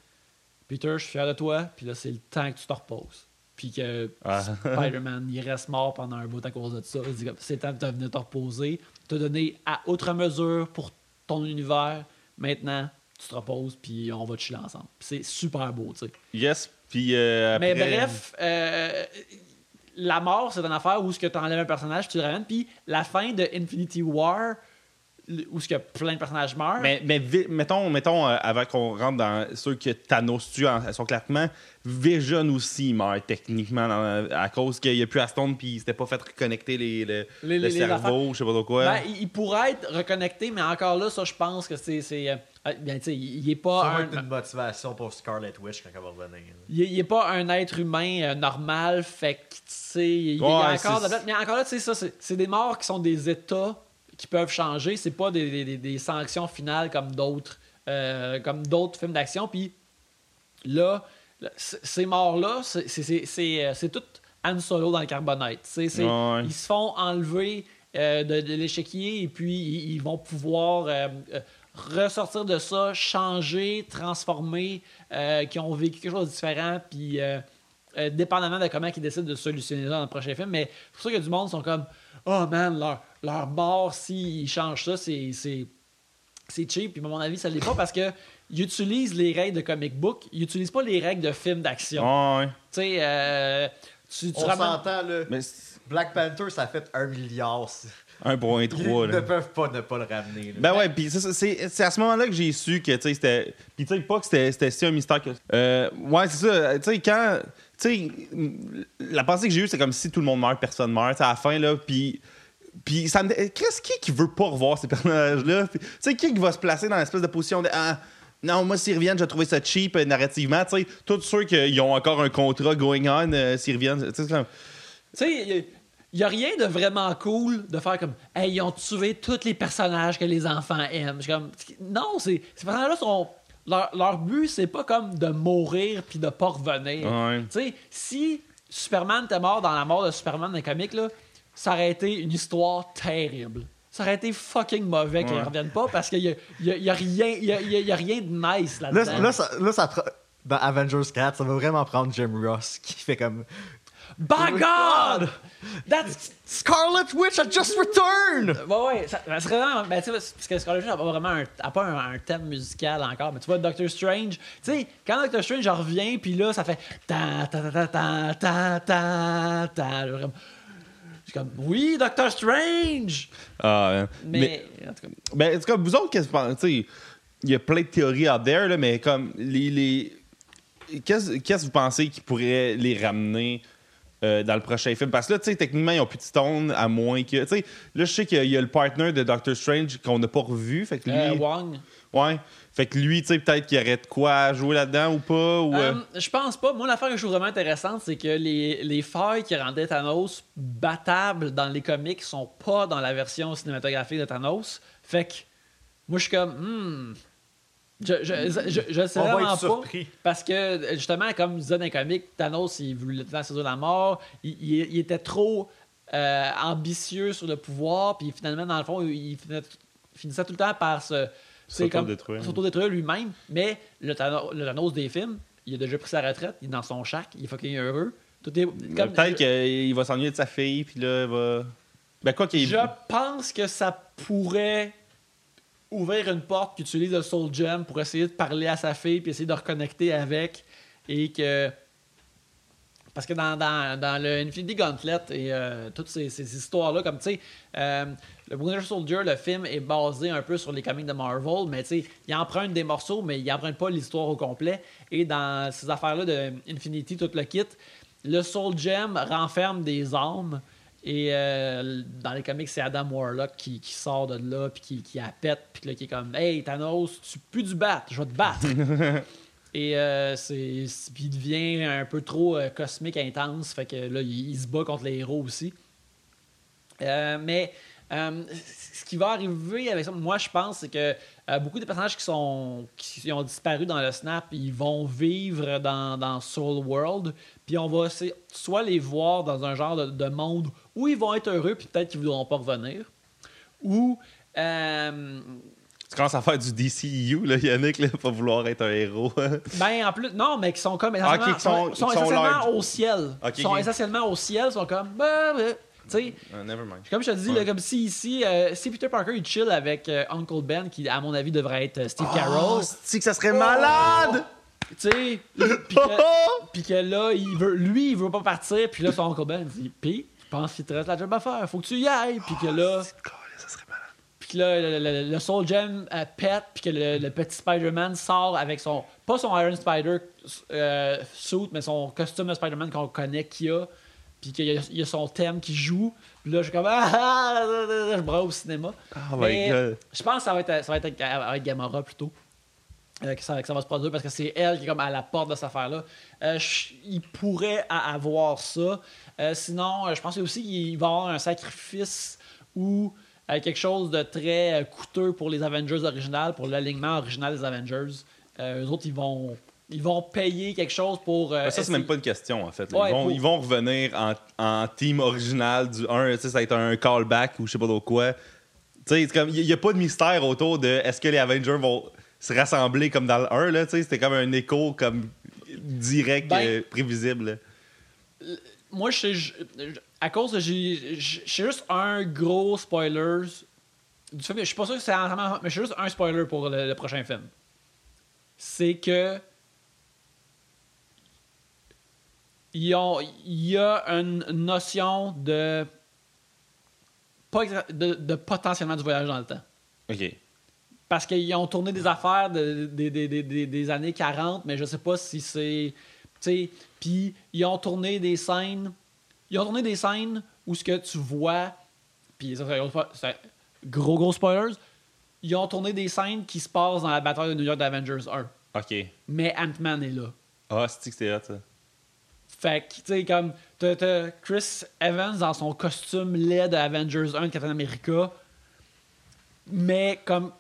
Peter, je suis fier de toi, puis là, c'est le temps que tu te reposes. Puis que Ah. Spider-Man, il reste mort pendant un bout à cause de ça. Il dit c'est temps de venir te reposer, te donner à outre mesure pour ton univers. Maintenant, tu te reposes, puis on va chiller ensemble. C'est super beau, tu sais. Yes, puis euh, Mais après- bref, euh, la mort, c'est une affaire où ce que tu enlèves un personnage, tu le ramènes. Puis la fin de Infinity War, où ce que plein de personnages meurent. Mais, mettons, mettons euh, avant qu'on rentre dans ceux que Thanos tue en, son claquement, Vision aussi meurt techniquement dans- à cause qu'il n'y a plus Aston puis il s'était pas fait reconnecter les, le, Les- le les- les cerveau, je sais pas trop quoi. Ben, il, pourrait être reconnecté, mais encore là, ça, je pense que c'est. c'est, euh, euh, bien, tu sais, il il est pas Ça un. être une motivation pour Scarlet Witch quand elle va revenir. Il est, il est pas un être humain euh, normal, fait que, tu sais, il, il y a Ouais, encore de Mais encore là, tu sais, ça, c'est des morts qui sont des états qui peuvent changer. C'est pas des, des- des- des sanctions finales comme d'autres euh, comme d'autres films d'action. Puis là, ces morts-là, c'est- euh, c'est tout Han Solo dans le carbonite. Ouais. Ils se font enlever euh, de, de l'échiquier et puis ils, ils vont pouvoir euh, ressortir de ça, changer, transformer, qui ont vécu quelque chose de différent, puis euh, dépendamment de comment ils décident de solutionner ça dans le prochain film. Mais ça qu'il y a du monde sont comme Oh man, leur, leur mort, s'ils changent ça, c'est. c'est c'est cheap, puis à mon avis, ça l'est pas parce que ils utilisent les règles de comic book, ils utilisent pas les règles de film d'action. Ouais, ouais. Tu sais, euh, tu, tu On ramènes- s'entend, là. Mais c'est Black Panther, ça fait un milliard. 1.3. Ils là. ne peuvent pas ne pas le ramener. là. Ben ouais, puis c'est ça, c'est c'est à ce moment-là que j'ai su que, tu sais, c'était... Puis tu sais, pas que c'était c'était si un mystère que... Euh, ouais, c'est ça, tu sais, quand... La pensée que j'ai eue, c'est comme si tout le monde meurt, personne meurt, à la fin, là, puis... Puis ça. Qu'est-ce qui qui veut pas revoir ces personnages-là? Tu sais, qui qui va se placer dans l'espèce de position de... Ah, non, moi, s'ils reviennent, j'ai trouvé ça cheap euh, narrativement. Tu sais, tous ceux qui ont encore un contrat going on, euh. Tu sais, il n'y a rien de vraiment cool de faire comme Hey, ils ont tué tous les personnages que les enfants aiment. Je Non, ces personnages-là sont. Leur, leur but, c'est pas comme de mourir puis de pas revenir. Ouais. Tu sais, si Superman était mort dans la mort de Superman dans les comics, là, ça aurait été une histoire terrible. Ça aurait été fucking mauvais qu'ils ne reviennent pas parce qu'il y a, il y a- il y a rien, il y a, il y a- il y a rien de nice Là, là-dedans. là, ça, là, ça dans Avengers 4, ça va vraiment prendre Jim Ross qui fait comme By God! That's Scarlet Witch a just returned! Ouais, ouais, ça, ça serait vraiment. Ben, tu parce que Scarlet Witch n'a pas vraiment un, a pas un, un thème musical encore, mais tu vois, Doctor Strange, tu sais, quand Doctor Strange revient, puis là, ça fait. Ta ta ta ta ta ta ta ta. Je suis comme, oui, Doctor Strange! Ah, hein. Mais, en tout cas, Ben, en tout cas, vous autres, qu'est-ce que vous pensez? Il y a plein de théories out there, là, mais comme les. les... Qu'est-ce qu'est-ce que vous pensez qui pourrait les ramener euh, dans le prochain film? Parce que là, tu sais, techniquement, ils ont plus de stone, à moins que. Tu sais, là, je sais qu'il y a- il y, a le partner de Doctor Strange qu'on n'a pas revu. Fait que lui. euh, Wong. ouais. Fait que lui, tu sais, peut-être qu'il y aurait de quoi jouer là-dedans ou pas. Ou, euh, Euh, je pense pas. Moi, l'affaire que je trouve vraiment intéressante, c'est que les, les failles qui rendaient Thanos battable dans les comics sont pas dans la version cinématographique de Thanos. Fait que moi, je suis comme, hmm, Je, je, je, je sais vraiment pas. surpris. Parce que, justement, comme disait dans les comics, Thanos, il voulait la saison de la mort. Il, il- il était trop euh, ambitieux sur le pouvoir. Puis finalement, dans le fond, il finissait, tout le temps par se. S'autodétruire. S'autodétruire lui-même. Mais le Thanos, le Thanos des films, il a déjà pris sa retraite. Il est dans son shack. Il est fucking heureux. Tout est. comme- Peut-être qu'il va s'ennuyer de sa fille, puis là, il va. Ben, quoi qu'il. Je pense que ça pourrait ouvrir une porte qui utilise le Soul Gem pour essayer de parler à sa fille puis essayer de reconnecter avec et que parce que dans, dans, le Infinity Gauntlet et euh, toutes ces, histoires-là, comme tu sais, euh, le Winter Soldier, le film est basé un peu sur les comics de Marvel, mais tu sais, il emprunte des morceaux, mais il emprunte pas l'histoire au complet. Et dans ces affaires-là de Infinity, tout le kit, le Soul Gem renferme des âmes. Et euh, dans les comics, c'est Adam Warlock qui, qui sort de là, puis qui, qui la pète, puis là, qui est comme Hey Thanos, tu pues du bat, je vais te battre. (laughs) Et euh, c'est, il devient un peu trop euh, cosmique, intense, fait que là, il, il se bat contre les héros aussi. Euh, mais ce qui va arriver avec ça, moi je pense, c'est que beaucoup des personnages qui sont qui ont disparu dans le snap, ils vont vivre dans, dans Soul World, puis on va essayer- soit les voir dans un genre de, de monde où ils vont être heureux, puis peut-être qu'ils ne voudront pas revenir, ou euh, Tu commences à faire du DCU, là, Yannick, là, pas vouloir être un héros. (laughs) Ben, en plus, non, mais qui sont comme. Ah, ok, essentiellement- qui sont- sont, sont qui sont essentiellement large. au ciel. Ok, Ils sont essentiellement au ciel, sont comme. bah, bah. Tu sais, Ah, never mind. comme je te dis, Ouais. là, comme si ici, euh, si Peter Parker il chill avec euh, Uncle Ben, qui à mon avis devrait être euh, Steve Carroll, c'est que ça serait malade! Tu sais, puis que, (laughs) puis que là, il veut, lui, il veut pas partir, puis là, son Uncle Ben dit, pis, je pense qu'il te reste la job à faire, faut que tu y ailles, puis que là. Puis que là, le, le- le Soul Gem euh, pète, puis que le, le petit Spider-Man sort avec son. Pas son Iron Spider euh, suit, mais son costume de Spider-Man qu'on connaît qu'il a. Puis qu'il y, a- il y a son thème qui joue. Puis là, je suis comme. Ah, ah, ah, ah, je braille au cinéma. Oh my Mais god. Je pense que ça va être, ça va être avec Gamora plutôt. Euh, que, ça, que ça va se produire parce que c'est elle qui est comme à la porte de cette affaire-là. Euh, il pourrait avoir ça. Euh, sinon, je pense aussi qu'il va y avoir un sacrifice ou quelque chose de très coûteux pour les Avengers originales, pour l'alignement original des Avengers. Eux autres, ils vont, ils vont payer quelque chose pour. euh, ça, c'est même pas une question, en fait. Ouais, ils, vont, pour- ils vont revenir en, en team original du 1. Tu sais, ça va être un callback ou je sais pas trop quoi. Il n'y a pas de mystère autour de est-ce que les Avengers vont se rassembler comme dans le 1. là, tu sais, C'était comme un écho comme direct, Ben- euh, prévisible. moi, je à cause de. j'ai- Je je sais juste un gros spoiler. Du film, je suis pas sûr que c'est entièrement. Mais je sais juste un spoiler pour le, le prochain film. C'est que. Il y a une notion de. De, de potentiellement du voyage dans le temps. OK. Parce qu'ils ont tourné des affaires de- de- de- de- de- des années 40, mais je sais pas si c'est. Tu sais, puis ils ont tourné des scènes. Ils ont tourné des scènes où ce que tu vois. Puis ça, c'est- gros, gros spoilers. Ils ont tourné des scènes qui se passent dans la bataille de New York d'Avengers 1. OK. Mais Ant-Man est là. Ah, c'est que c'était hot, ça? Fait que, tu sais, comme, t'as t'as Chris Evans dans son costume laid de Avengers 1 de Captain America, mais comme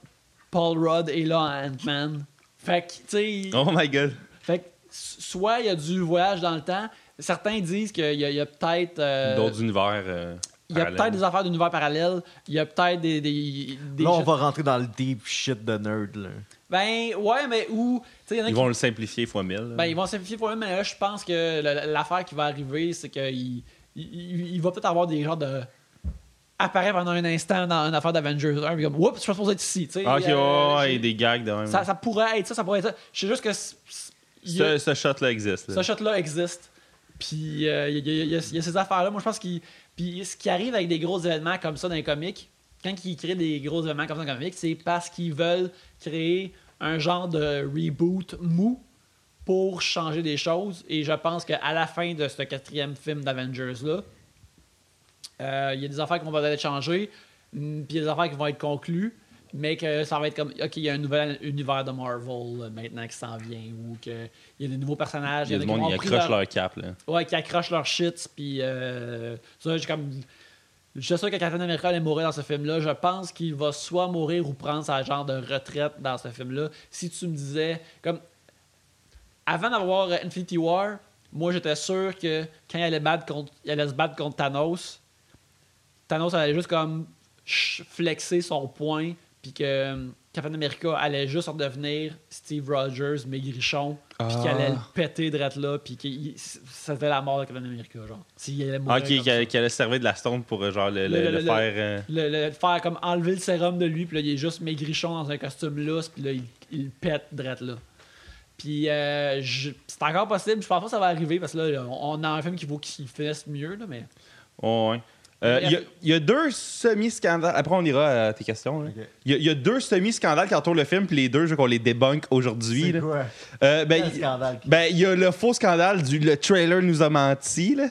Paul Rudd est là en Ant-Man. Fait que, tu sais, Oh my god. fait que, soit il y a du voyage dans le temps, certains disent qu'il y a, peut-être. euh, D'autres univers. euh, il y a peut-être des affaires d'univers parallèles, il y a peut-être des. des, des Là, on va rentrer dans le deep shit de nerd. Là. Ben, ouais, mais où. Y en a Ils qui vont le simplifier fois mille. là. Ben, ils vont simplifier pour eux, mais là, je pense que la- l'affaire qui va arriver, c'est qu'il il, il- il va peut-être avoir des genres de. Apparaître pendant un instant dans une affaire d'Avengers 1, puis comme, oups, je suis supposé être ici. tu sais, Ah, ok, euh, ouais, j'ai- des gags de même. ça, ça pourrait être ça, ça pourrait être ça. Je sais juste que Ce, ce shot-là existe. là. ce shot-là existe. Puis euh, il y, y a ces affaires-là. Moi, je pense qu'il. Puis ce qui arrive avec des gros événements comme ça dans les comics, quand ils créent des gros événements comme ça dans les comics, c'est parce qu'ils veulent créer un genre de reboot mou pour changer des choses. Et je pense qu'à la fin de ce quatrième film d'Avengers-là, euh, il y a des affaires qui vont peut-être changer, mm, puis il y a des affaires qui vont être conclues, mais que ça va être comme, OK, il y a un nouvel univers de Marvel euh, maintenant qui s'en vient, ou qu'il y a des nouveaux personnages. Il y a en du qui monde ont qui pris accroche leur- leur cap. Là. Ouais, qui accrochent leur shit, puis euh, ça, j'ai comme. Je suis sûr que Captain America allait mourir dans ce film-là. Je pense qu'il va soit mourir ou prendre sa genre de retraite dans ce film-là. Si tu me disais, comme. Avant d'avoir euh, Infinity War, moi j'étais sûr que quand il allait, battre contre, il allait se battre contre Thanos, Thanos allait juste comme flexer son point, puis que euh, Captain America allait juste en devenir Steve Rogers, maigrichon, puis Ah. qu'il allait le péter drette là, puis que c'était la mort de Captain America, genre. S'il allait mourir Ok, comme qui, ça. qui allait se servir de la stone pour euh, genre le, le- Le- le- le le- faire. euh, le, faire comme enlever le sérum de lui, puis là, il est juste maigrichon dans un costume lousse, puis là, il, pète drette là. Puis euh, c'est encore possible, je pense pas que ça va arriver, parce que là, on, on a un film qui vaut qu'il finisse mieux, là, mais... ouais, Euh, Il y, a- il y a deux semi-scandales. Après, on ira à tes questions. Il y, a- il y a deux semi-scandales qui entourent le film, puis les deux, je veux qu'on les débunk aujourd'hui. Quoi? Euh, ben, il- ben, il y a le faux scandale du le trailer nous a menti. Là.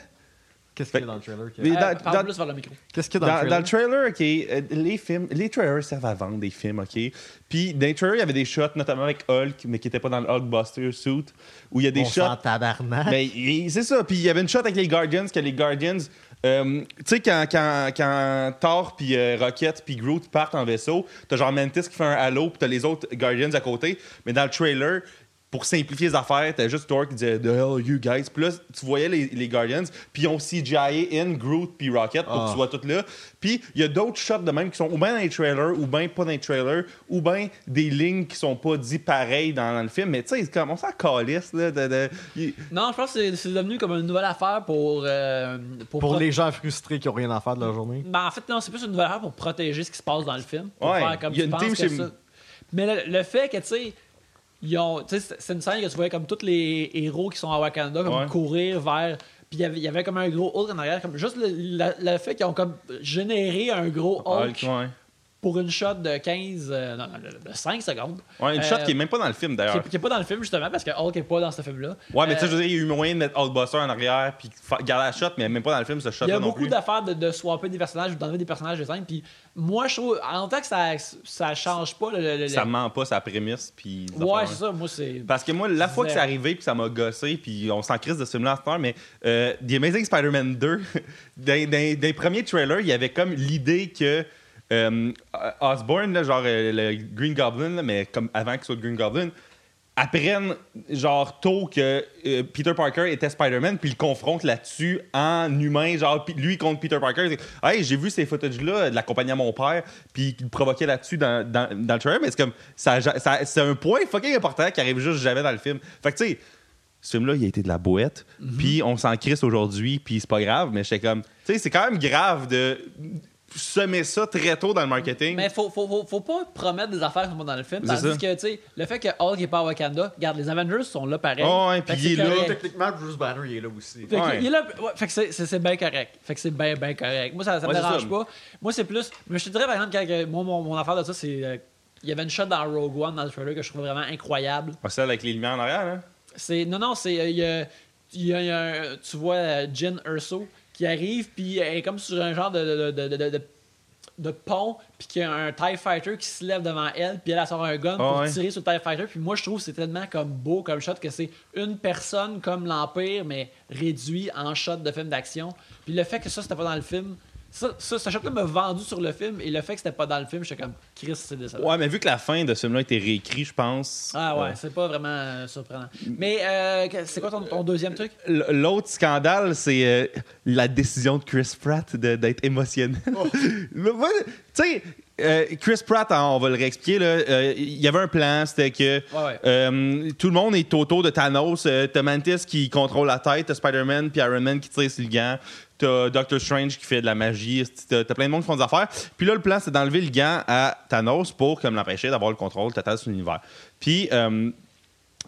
Qu'est-ce qu'il y a dans le trailer? qui- Euh, dans- plus vers le micro. Qu'est-ce qu'il y a Dans, dans, dans le le trailer? trailer, OK, euh, les films, les trailers servent à vendre des films, OK? Puis dans les trailers, il y avait des shots, notamment avec Hulk, mais qui n'étaient pas dans le Hulkbuster suit, où il y a des On shots... tabarnak. Mais il- c'est ça. Puis il y avait une shot avec les Guardians, que les Guardians... euh, tu sais, quand, quand, Thor, puis euh, Rocket, puis Groot partent en vaisseau, t'as genre Mantis qui fait un halo, puis t'as les autres Guardians à côté. Mais dans le trailer, pour simplifier les affaires, t'as juste Thor qui disait « The hell you guys? » Puis là, tu voyais les, les Guardians, puis ils ont CGI in Groot puis Rocket pour que Ah. tu sois tout là. Puis il y a d'autres shots de même qui sont ou bien dans les trailers, ou bien pas dans les trailers, ou bien des lignes qui sont pas dites pareilles dans, dans le film. Mais tu sais, c'est comme on s'en calisse, là. De, de- il- Non, je pense que c'est- devenu comme une nouvelle affaire pour... euh, pour, Pour pro- les gens frustrés qui ont rien à faire de leur journée. Ben, en fait, non, c'est plus une nouvelle affaire pour protéger ce qui se passe dans le film. Pour Ouais, faire comme il y a une team chez- ça. Mais le, le fait que, tu sais, c'est- une scène que tu voyais comme tous les héros qui sont à Wakanda, comme Ouais. courir vers. Puis il y avait- il y avait comme un gros Hulk en arrière. Comme juste le, la- le fait qu'ils ont comme généré un gros Hulk Hulk, ouais. Pour une shot de 15. euh, non, de 5 secondes. Ouais, une Euh, shot qui est même pas dans le film d'ailleurs. qui est pas dans le film, justement, parce que Hulk est pas dans ce film-là. Ouais, mais tu sais, Euh, je veux dire, il y a eu moyen de mettre Hulkbuster en arrière puis garder la shot, mais même pas dans le film, ce Il y a beaucoup d'affaires de, de swapper des personnages ou d'enlever des personnages de scène. Puis moi, je trouve, en tant que ça, ça change pas le. le- le- Ça ment pas sa prémisse puis. Ouais, c'est ça. Moi, c'est. Parce que moi, la fois que c'est arrivé puis ça m'a gossé, puis on s'en crise de ce film-là mais euh, The Amazing Spider-Man 2, (laughs) dans, dans- dans les premiers trailers, il y avait comme l'idée que euh, Osborn, là, genre euh, le Green Goblin, là, mais comme avant qu'il soit le Green Goblin, apprennent genre tôt que euh, Peter Parker était Spider-Man puis le confronte là-dessus en humain genre lui contre Peter Parker hey j'ai vu ces footages là de la compagnie à mon père puis il provoquait là-dessus dans, dans, dans le trailer mais c'est comme ça, ça- c'est un point fucking important qui arrive juste jamais dans le film fait que tu sais ce film-là, il a été de la boîte, puis on s'en crisse aujourd'hui, puis c'est pas grave, mais j'étais comme, tu sais, c'est quand même grave de semer ça très tôt dans le marketing. Mais faut, faut, faut, faut pas promettre des affaires qui sont pas dans le film. Tandis que, tu sais, le fait que Hulk est pas à Wakanda, regarde, les Avengers sont là pareil. Oh, ouais, puis il est là. correct. Techniquement, Bruce Banner, il est là aussi. Fait Ouais. il est là, ouais, fait que c'est- bien correct. Fait que c'est bien, bien correct. Moi, ça, ça me dérange ça. pas. Moi, c'est plus. Mais je te dirais, par exemple, quand, que- moi, mon, mon affaire de ça, c'est. euh, il y avait une shot dans Rogue One dans le trailer que je trouvais vraiment incroyable. Ah, celle avec les lumières en arrière, hein? C'est non non c'est euh, il y a, il y a- il y a un- tu vois euh, Jin Urso qui arrive puis elle est comme sur un genre de de, de, de, pont puis qu'il y a un Tie Fighter qui se lève devant elle puis elle, elle sort un gun pour ouais. tirer sur le TIE Fighter puis moi je trouve que c'est tellement comme beau comme shot que c'est une personne comme l'Empire mais réduit en shot de film d'action puis le fait que ça c'était pas dans le film ça, ça ce shot là m'a vendu sur le film et le fait que c'était pas dans le film j'étais comme Chris c'est décevant Ouais, mais vu que la fin de ce film-là a été réécrit, je pense. ah ouais euh, c'est pas vraiment euh, surprenant mais euh, c'est quoi ton, ton deuxième truc? L'autre scandale, c'est euh, la décision de Chris Pratt de- d'être émotionnel. (laughs) Moi, tu sais, euh, Chris Pratt, hein, on va le réexpliquer, là, euh, il y avait un plan, c'était que Ouais, ouais. euh, tout le monde est autour de Thanos. Euh, t'as Mantis qui contrôle la tête, t'as Spider-Man puis Iron Man qui tire sur le gant, t'as Doctor Strange qui fait de la magie, t'as t'as plein de monde qui font des affaires. Puis là, le plan, c'est d'enlever le gant à Thanos pour comme l'empêcher d'avoir le contrôle total sur l'univers. Puis... euh,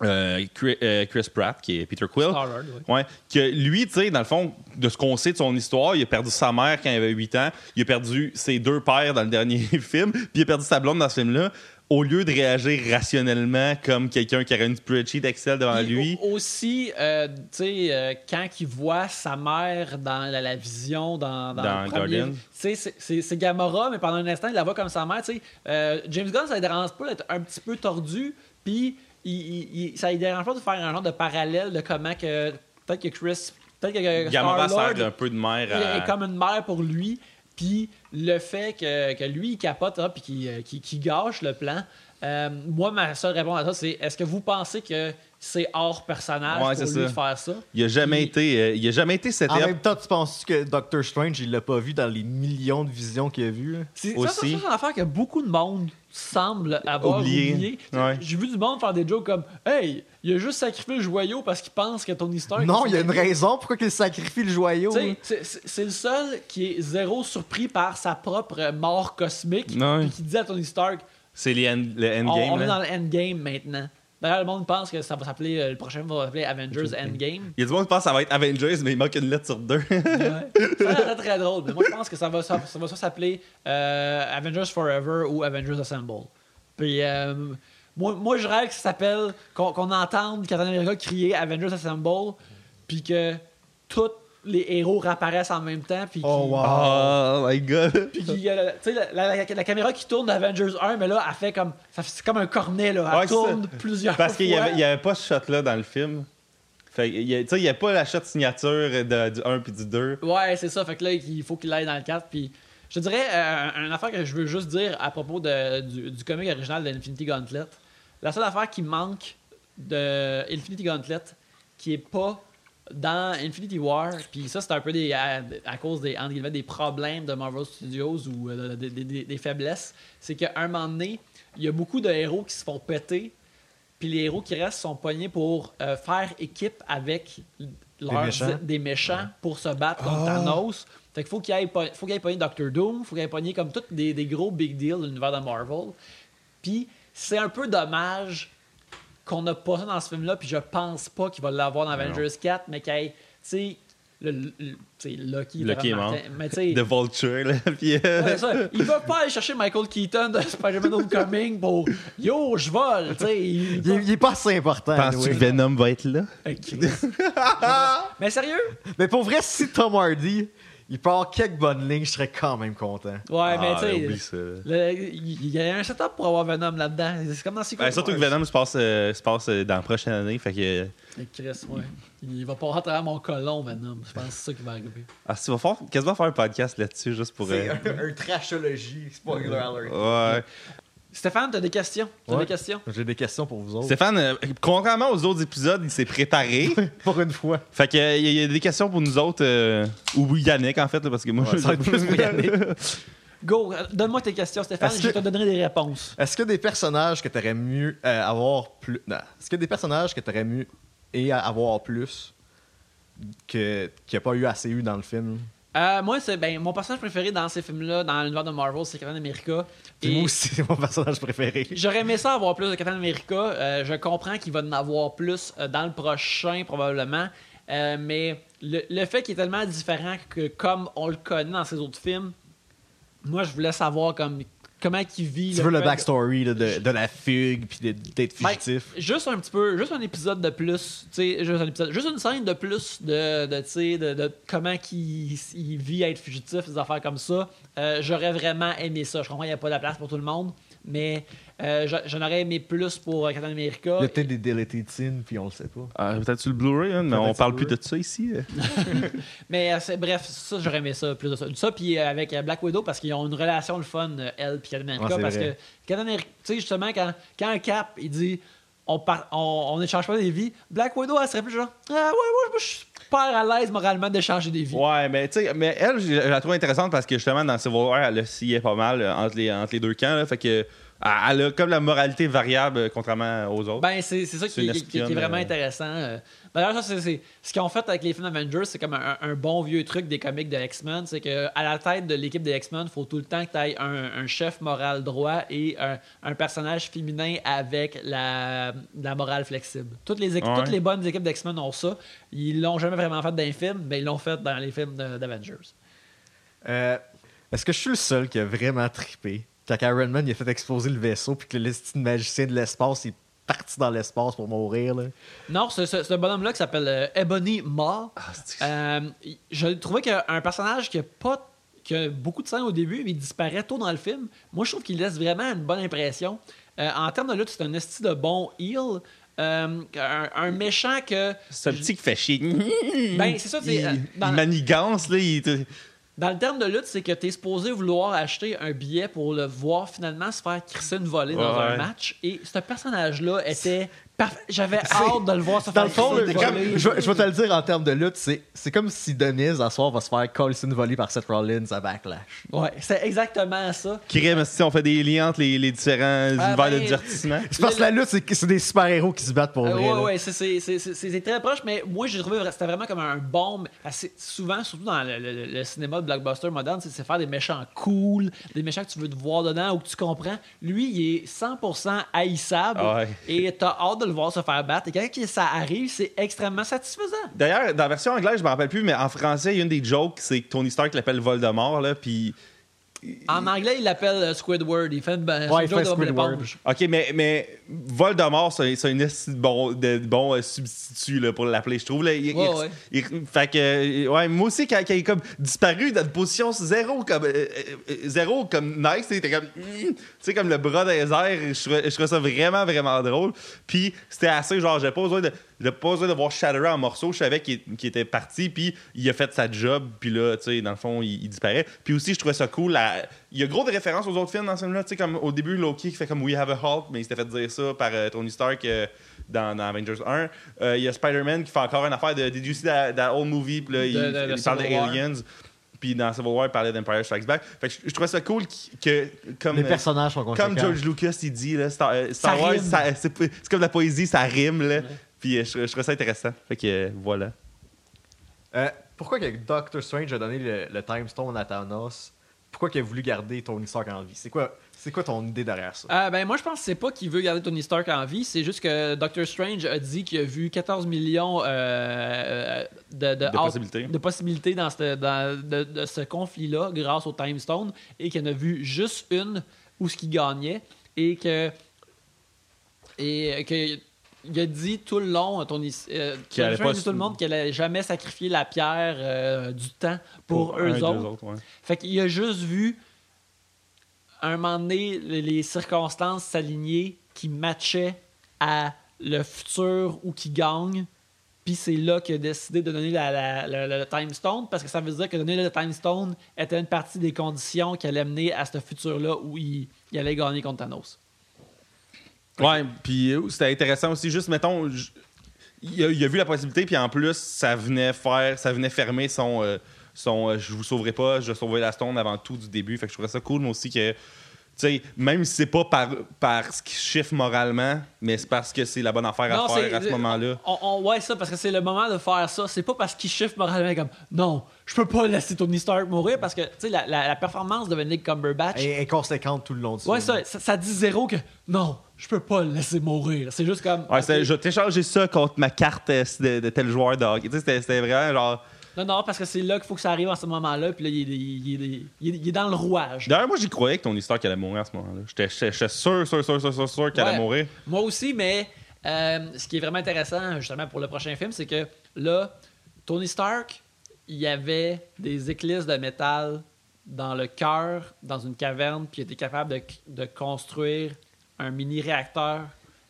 euh, Chris, euh, Chris Pratt, qui est Peter Quill, Star-Lord, ouais. Ouais, que lui, tu sais, dans le fond, de ce qu'on sait de son histoire, il a perdu sa mère quand il avait 8 ans, il a perdu ses deux pères dans le dernier (laughs) film, puis il a perdu sa blonde dans ce film-là. Au lieu de réagir rationnellement comme quelqu'un qui aurait une spreadsheet d'Excel devant lui. au- Aussi, euh, tu sais, euh, quand il voit sa mère dans la, la vision, dans, dans, Dans le premier- Guardian. tu sais, c'est- Gamora, mais pendant un instant, il la voit comme sa mère. tu sais. Euh, James Gunn, ça ne dérange pas d'être un petit peu tordu, puis il, il- il- ça ne dérange pas de faire un genre de parallèle de comment que peut-être que Chris, peut-être que Gamora sert un peu de mère il est à. comme une mère pour lui. Puis le fait que, que lui, il capote, hein, puis qu'il euh, gâche le plan, euh, moi, ma seule réponse à ça, c'est est-ce que vous pensez que c'est hors personnage Ouais, pour lui ça. de faire ça? Il a jamais Puis- été, euh, il a jamais été set En même temps, tu penses que Doctor Strange, il l'a pas vu dans les millions de visions qu'il a vues? C'est ça, Aussi. ça, ça, c'est une affaire que beaucoup de monde semble avoir Oublié. oublié. Ouais. J'ai vu du monde faire des jokes comme Hey, il a juste sacrifié le joyau parce qu'il pense que Tony Stark. Non, il y a une raison pourquoi il sacrifie le joyau. C'est- le seul qui est zéro surpris par sa propre mort cosmique Ouais. puis qui dit à Tony Stark C'est le on, endgame. on est là? dans le endgame maintenant. D'ailleurs, le monde pense que ça va s'appeler euh, le prochain va s'appeler Avengers Endgame. Il y a du monde qui pense que ça va être Avengers, mais il manque une lettre sur deux. Ouais. (laughs) ça très drôle. Mais moi, je pense que ça va, ça, ça va soit s'appeler euh, Avengers Forever ou Avengers Assemble. Puis, euh, moi, moi, je rêve que ça s'appelle, qu'on qu'on entende Captain America crier Avengers Assemble, puis que tous les héros réapparaissent en même temps, puis Oh, wow. Oh my god. (laughs) puis a la- tu sais, la, la- la- la caméra qui tourne d'Avengers 1, mais là, elle fait comme. ça fait- C'est comme un cornet, là. Elle Ouais, tourne plusieurs Parce qu'il n'y fois. avait, il y avait pas ce shot-là dans le film. Fait que, il y a- tu sais, il n'y a pas la shot signature de- du 1 puis du 2. Ouais, c'est ça. Fait que là, il faut qu'il aille dans le 4. Puis je te dirais, euh, une affaire que je veux juste dire à propos de- du, du comic original d'Infinity Gauntlet. La seule affaire qui manque de Infinity Gauntlet, qui est pas dans Infinity War, puis ça, c'est un peu des, à, à cause des, entre guillemets, des problèmes de Marvel Studios ou euh, des, des- des- des faiblesses, c'est qu'à un moment donné, il y a beaucoup de héros qui se font péter, puis les héros qui restent sont pognés pour euh, faire équipe avec leurs- méchants. des méchants pour se battre contre Ah. Thanos. Fait qu'il faut qu'il aille, faut qu'il aille Doctor Doom, faut qu'il aille pogner comme tous des, des gros big deals de l'univers de Marvel. Puis c'est un peu dommage qu'on n'a pas ça dans ce film-là, puis je pense pas qu'il va l'avoir dans Avengers 4, mais qu'il y ait, tu sais, le, Lucky, Lucky est mort. Mais tu sais, (laughs) De Vulture, là. Puis, euh, Ouais, ça, ils peuvent pas aller chercher Michael Keaton de Spider-Man Homecoming pour Yo, je vole. tu sais, ils- Il, est- il est pas assez important. Penses-tu anyway. que Venom va être là? (laughs) Mais sérieux? Mais pour vrai, si Tom Hardy, il part quelques bonnes lignes, je serais quand même content. Ouais, mais Ah, tu sais, le- il y a un setup pour avoir Venom là-dedans. C'est comme dans Secret Ouais, surtout que. Venom se passe, euh, se passe euh, dans la prochaine année. Fait que. Hey, Chris, ouais. Il va pas rentrer à travers mon colon, Venom. Je pense que c'est ça qui va arriver. Ah, si, va faire, quasiment faire un podcast là-dessus, juste pour. C'est euh, un, un trashologie, spoiler alert. Ouais. Stéphane, t'as des questions? T'as Ouais. des questions? J'ai des questions pour vous autres. Stéphane, euh, contrairement aux autres épisodes, il s'est préparé. (laughs) Pour une fois. fait que, euh, il y, a- il y a des questions pour nous autres. euh, ou Yannick, en fait, là, parce que moi, Ouais, ça va être plus pour Yannick. Go, euh, donne-moi tes questions, Stéphane, Est-ce je que- te donnerai des réponses. Est-ce que des personnages que t'aurais mieux euh, avoir plus. Non. Est-ce que des personnages que t'aurais mieux et à avoir plus que qu'il n'y a pas eu assez eu dans le film? Euh, moi, c'est ben, mon personnage préféré dans ces films-là, dans l'univers de Marvel, c'est Captain America. Et- Moi aussi, c'est mon personnage préféré. J'aurais aimé ça avoir plus de Captain America. Euh, je comprends qu'il va en avoir plus euh, dans le prochain, probablement. Mais le, le fait qu'il est tellement différent que, comme on le connaît dans ses autres films, moi, je voulais savoir comme, comment il vit. Tu veux le backstory de, de la fugue puis d'être Ben, fugitif? juste un petit peu, juste un épisode de plus, tu sais, juste un épisode, juste une scène de plus de, de tu sais, de, comment qu'il il vit à être fugitif, des affaires comme ça. Euh, J'aurais vraiment aimé ça. Je comprends qu'il n'y a pas de la place pour tout le monde, mais euh, je- j'en aurais aimé plus pour euh, Captain America. Il y a peut-être des deleted scenes puis on le sait pas. Ah, Peut-être sur le Blu-ray, hein, mais on parle le plus de ça ici. euh. (laughs) (laughs) Mais euh, c'est- bref, ça, j'aurais aimé ça, plus de ça. Ça, puis euh, avec Black Widow, parce qu'ils ont une relation le fun, elle puis Captain America. C'est parce vrai. que Captain America, tu sais, justement, quand, quand un Cap, il dit on, par- on, on pas des vies, Black Widow, elle serait plus genre Ah ouais, ouais, je suis super à l'aise moralement d'échanger des vies. Ouais, mais tu sais, mais elle, je je la trouve intéressante parce que justement, dans Civil War, elle oscillait pas mal euh, entre les, entre les deux camps. là. fait que. Ah, Elle a comme la moralité variable, euh, contrairement aux autres. Ben, c'est c'est ça C'est qui, une qui- qui est vraiment euh, intéressant. D'ailleurs, ça, c'est- c'est ce qu'ils ont fait avec les films Avengers, c'est comme un, un bon vieux truc des comics de X-Men. C'est que à la tête de l'équipe des X-Men, il faut tout le temps que tu aies un, un chef moral droit et un, un personnage féminin avec la, la morale flexible. Toutes les, équipes- Ouais. toutes les bonnes équipes d'X-Men ont ça. Ils l'ont jamais vraiment fait dans les films, mais ils l'ont fait dans les films de- d'Avengers. Euh, Est-ce que je suis le seul qui a vraiment trippé quand Iron Man il a fait exploser le vaisseau puis que le magicien de l'espace est parti dans l'espace pour mourir? Là? Non, ce, ce- ce bonhomme-là qui s'appelle euh, Ebony Maw, euh, je trouvais qu'un personnage qui a pas qui a beaucoup de scènes au début, mais il disparaît tôt dans le film. Moi, je trouve qu'il laisse vraiment une bonne impression. Euh, en termes de lutte, c'est un esti de bon heel. Euh, un, un méchant que. C'est un petit qui fait chier. Ben, c'est ça, Il, euh, il manigance, là. Il, Dans le terme de lutte, c'est que tu es supposé vouloir acheter un billet pour le voir finalement se faire crisser une volée dans Ouais. un match. Et ce personnage-là était parfait. J'avais hâte de le voir se Dans faire le fond, comme- je, vais- je vais te le dire en termes de lutte, c'est c'est comme si Denise, à soir, va se faire coller une volée par Seth Rollins à Backlash. Ouais, c'est exactement ça. Crème, si on fait des liens entre les, les différents univers de ben, divertissement. C'est parce que la lutte, c'est que c'est des super-héros qui se battent pour Euh, vrai. ouais, là. ouais, c'est- c'est c'est- c'est- c'est très proche, mais moi, j'ai trouvé vra- c'était vraiment comme un bombe. Assez, souvent, surtout dans le, le- le cinéma de blockbuster moderne, c'est c'est faire des méchants cool, des méchants que tu veux te voir dedans ou que tu comprends. Lui, il est 100% haïssable Ah ouais. et t'as hâte de le voir se faire battre. Et quand ça arrive, c'est extrêmement satisfaisant. D'ailleurs, dans la version anglaise, je me rappelle plus, mais en français, il y a une des jokes, c'est que Tony Stark l'appelle Voldemort, là, puis... En anglais, il l'appelle euh, Squidward. Il fait une, ben, Ouais, il fait Squidward. OK, mais, mais Voldemort, c'est c'est un bon, de bon euh, substitut là, pour l'appeler, je trouve. Là. Il- Ouais, il- ouais. il- fait que, euh, ouais, moi aussi, quand, quand il est comme disparu dans une position zéro, comme, euh, euh, zéro, comme nice, il était comme, hmm, tu sais, comme le bras des airs, je trouvais, je trouvais ça vraiment, vraiment drôle. Puis c'était assez, genre, j'avais pas besoin de, j'avais pas besoin de voir Shatterer en morceaux, je savais qu'il était parti, puis il a fait sa job, puis là, tu sais, dans le fond, il, il disparaît. Puis aussi, je trouvais ça cool, la- il y a gros de références aux autres films dans ce film-là, tu sais, comme au début, Loki qui fait comme We Have a Hulk, mais il s'était fait dire ça par euh, Tony Stark euh, dans, dans Avengers 1. Euh, Il y a Spider-Man qui fait encore une affaire de Did you see that, that old movie? Puis là, il, De- de- de il parle de. Aliens. Puis dans Civil War, il parlait d'Empire Strikes Back. Fait que je, je trouvais ça cool que, comme, Les personnages sont comme George Lucas, il dit, là, Star, Star Ça Wars, rime. ça- c'est c'est comme de la poésie, ça rime. Là. Puis euh, je, je trouvais ça intéressant. Fait que euh, voilà. Euh, pourquoi que Doctor Strange a donné le, le Time Stone à Thanos? Pourquoi qu'il a voulu garder Tony Stark en vie? C'est quoi, c'est quoi ton idée derrière ça? Euh, ben moi je pense que c'est pas qu'il veut garder Tony Stark en vie, c'est juste que Doctor Strange a dit qu'il a vu 14 millions euh, de, De out- possibilités. de possibilités dans ce, dans- de, de ce conflit-là grâce au Time Stone et qu'il en a vu juste une où ce qu'il gagnait et que et que il a dit tout le long Tony euh, Qu'il allait pas tout le monde qu'elle allait jamais sacrifier la pierre euh, du temps pour, eux autres. ouais. Fait qu'il a juste vu à un moment donné les, circonstances s'aligner qui matchaient à le futur ou qui gagne. Puis c'est là qu'il a décidé de donner la, la- la- le Time Stone parce que ça veut dire que donner le Time Stone était une partie des conditions qui allaient mener à ce futur-là où il, il allait gagner contre Thanos. Ouais, puis euh, c'était intéressant aussi, juste mettons, il a, vu la possibilité, puis en plus, ça venait faire, ça venait fermer son, euh, son euh, je vous sauverai pas, je sauverai la stone avant tout du début. Fait que je trouvais ça cool, moi aussi, que, tu sais, même si c'est pas par, par ce qui chiffre moralement, mais c'est parce que c'est la bonne affaire Non, à faire à ce moment-là. On, on- ouais, ça, parce que c'est le moment de faire ça. C'est pas parce qu'il chiffre moralement comme non, je peux pas laisser Tony Stark mourir parce que tu sais, la, la- la performance de Benedict Cumberbatch. Est inconséquente tout le long du Ouais, film. ça, ça, ça dit zéro que non, je peux pas le laisser mourir. C'est juste comme. Ouais, ok. c'est- je t'échanger ça contre ma carte euh, de, de tel joueur de hockey. Tu sais, c'était c'était vraiment genre. Non, non, parce que c'est là qu'il faut que ça arrive en ce moment-là. Puis là, il est, il est- il est- il est- il est dans le rouage. D'ailleurs, moi, j'y croyais que ton histoire qu'elle allait mourir à ce moment-là. J'étais sûr, sûr, sûr, sûr, sûr, sûr qu'elle allait mourir. Moi aussi, mais euh, ce qui est vraiment intéressant, justement, pour le prochain film, c'est que là, Tony Stark, il y avait des éclisses de métal dans le cœur, dans une caverne, puis il était capable de, de construire un mini-réacteur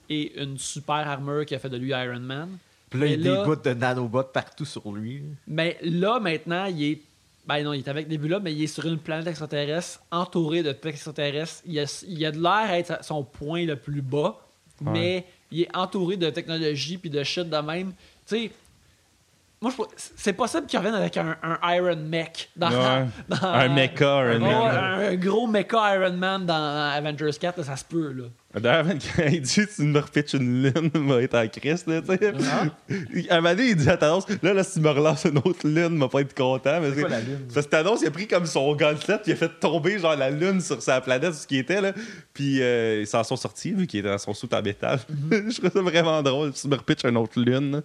et une super armure qui a fait de lui Iron Man. Puis là, il y a des bouts de nanobots partout sur lui. Mais là, maintenant, il est. Ben non, il est avec Nebula, mais il est sur une planète extraterrestre, entouré de textes extraterrestres. Il a, il a de l'air à être à son point le plus bas, mais il est entouré de technologie puis de shit de même. Tu sais, moi, je c'est possible qu'il revienne avec un, un Iron Mech. Dans, Ouais. dans- Un mecha Iron Man. Un, un gros mecha Iron Man dans Avengers 4, là, ça se peut, là. D'ailleurs, quand (laughs) il dit tu me repitches une lune, (laughs) va être en crise, là, tu sais. Ah. À un moment donné, il dit à Thanos, là, là, si tu me relances une autre lune, va pas être content. Mais quoi, c'est- la lune? Parce que Thanos, il a pris comme son gauntlet, puis il a fait tomber genre la lune sur sa planète, ce qui était, là. Puis euh, ils s'en sont sortis, vu qu'il était dans son soute en métal. Mm-hmm. (laughs) Je trouve ça vraiment drôle. Si tu me repitches une autre lune.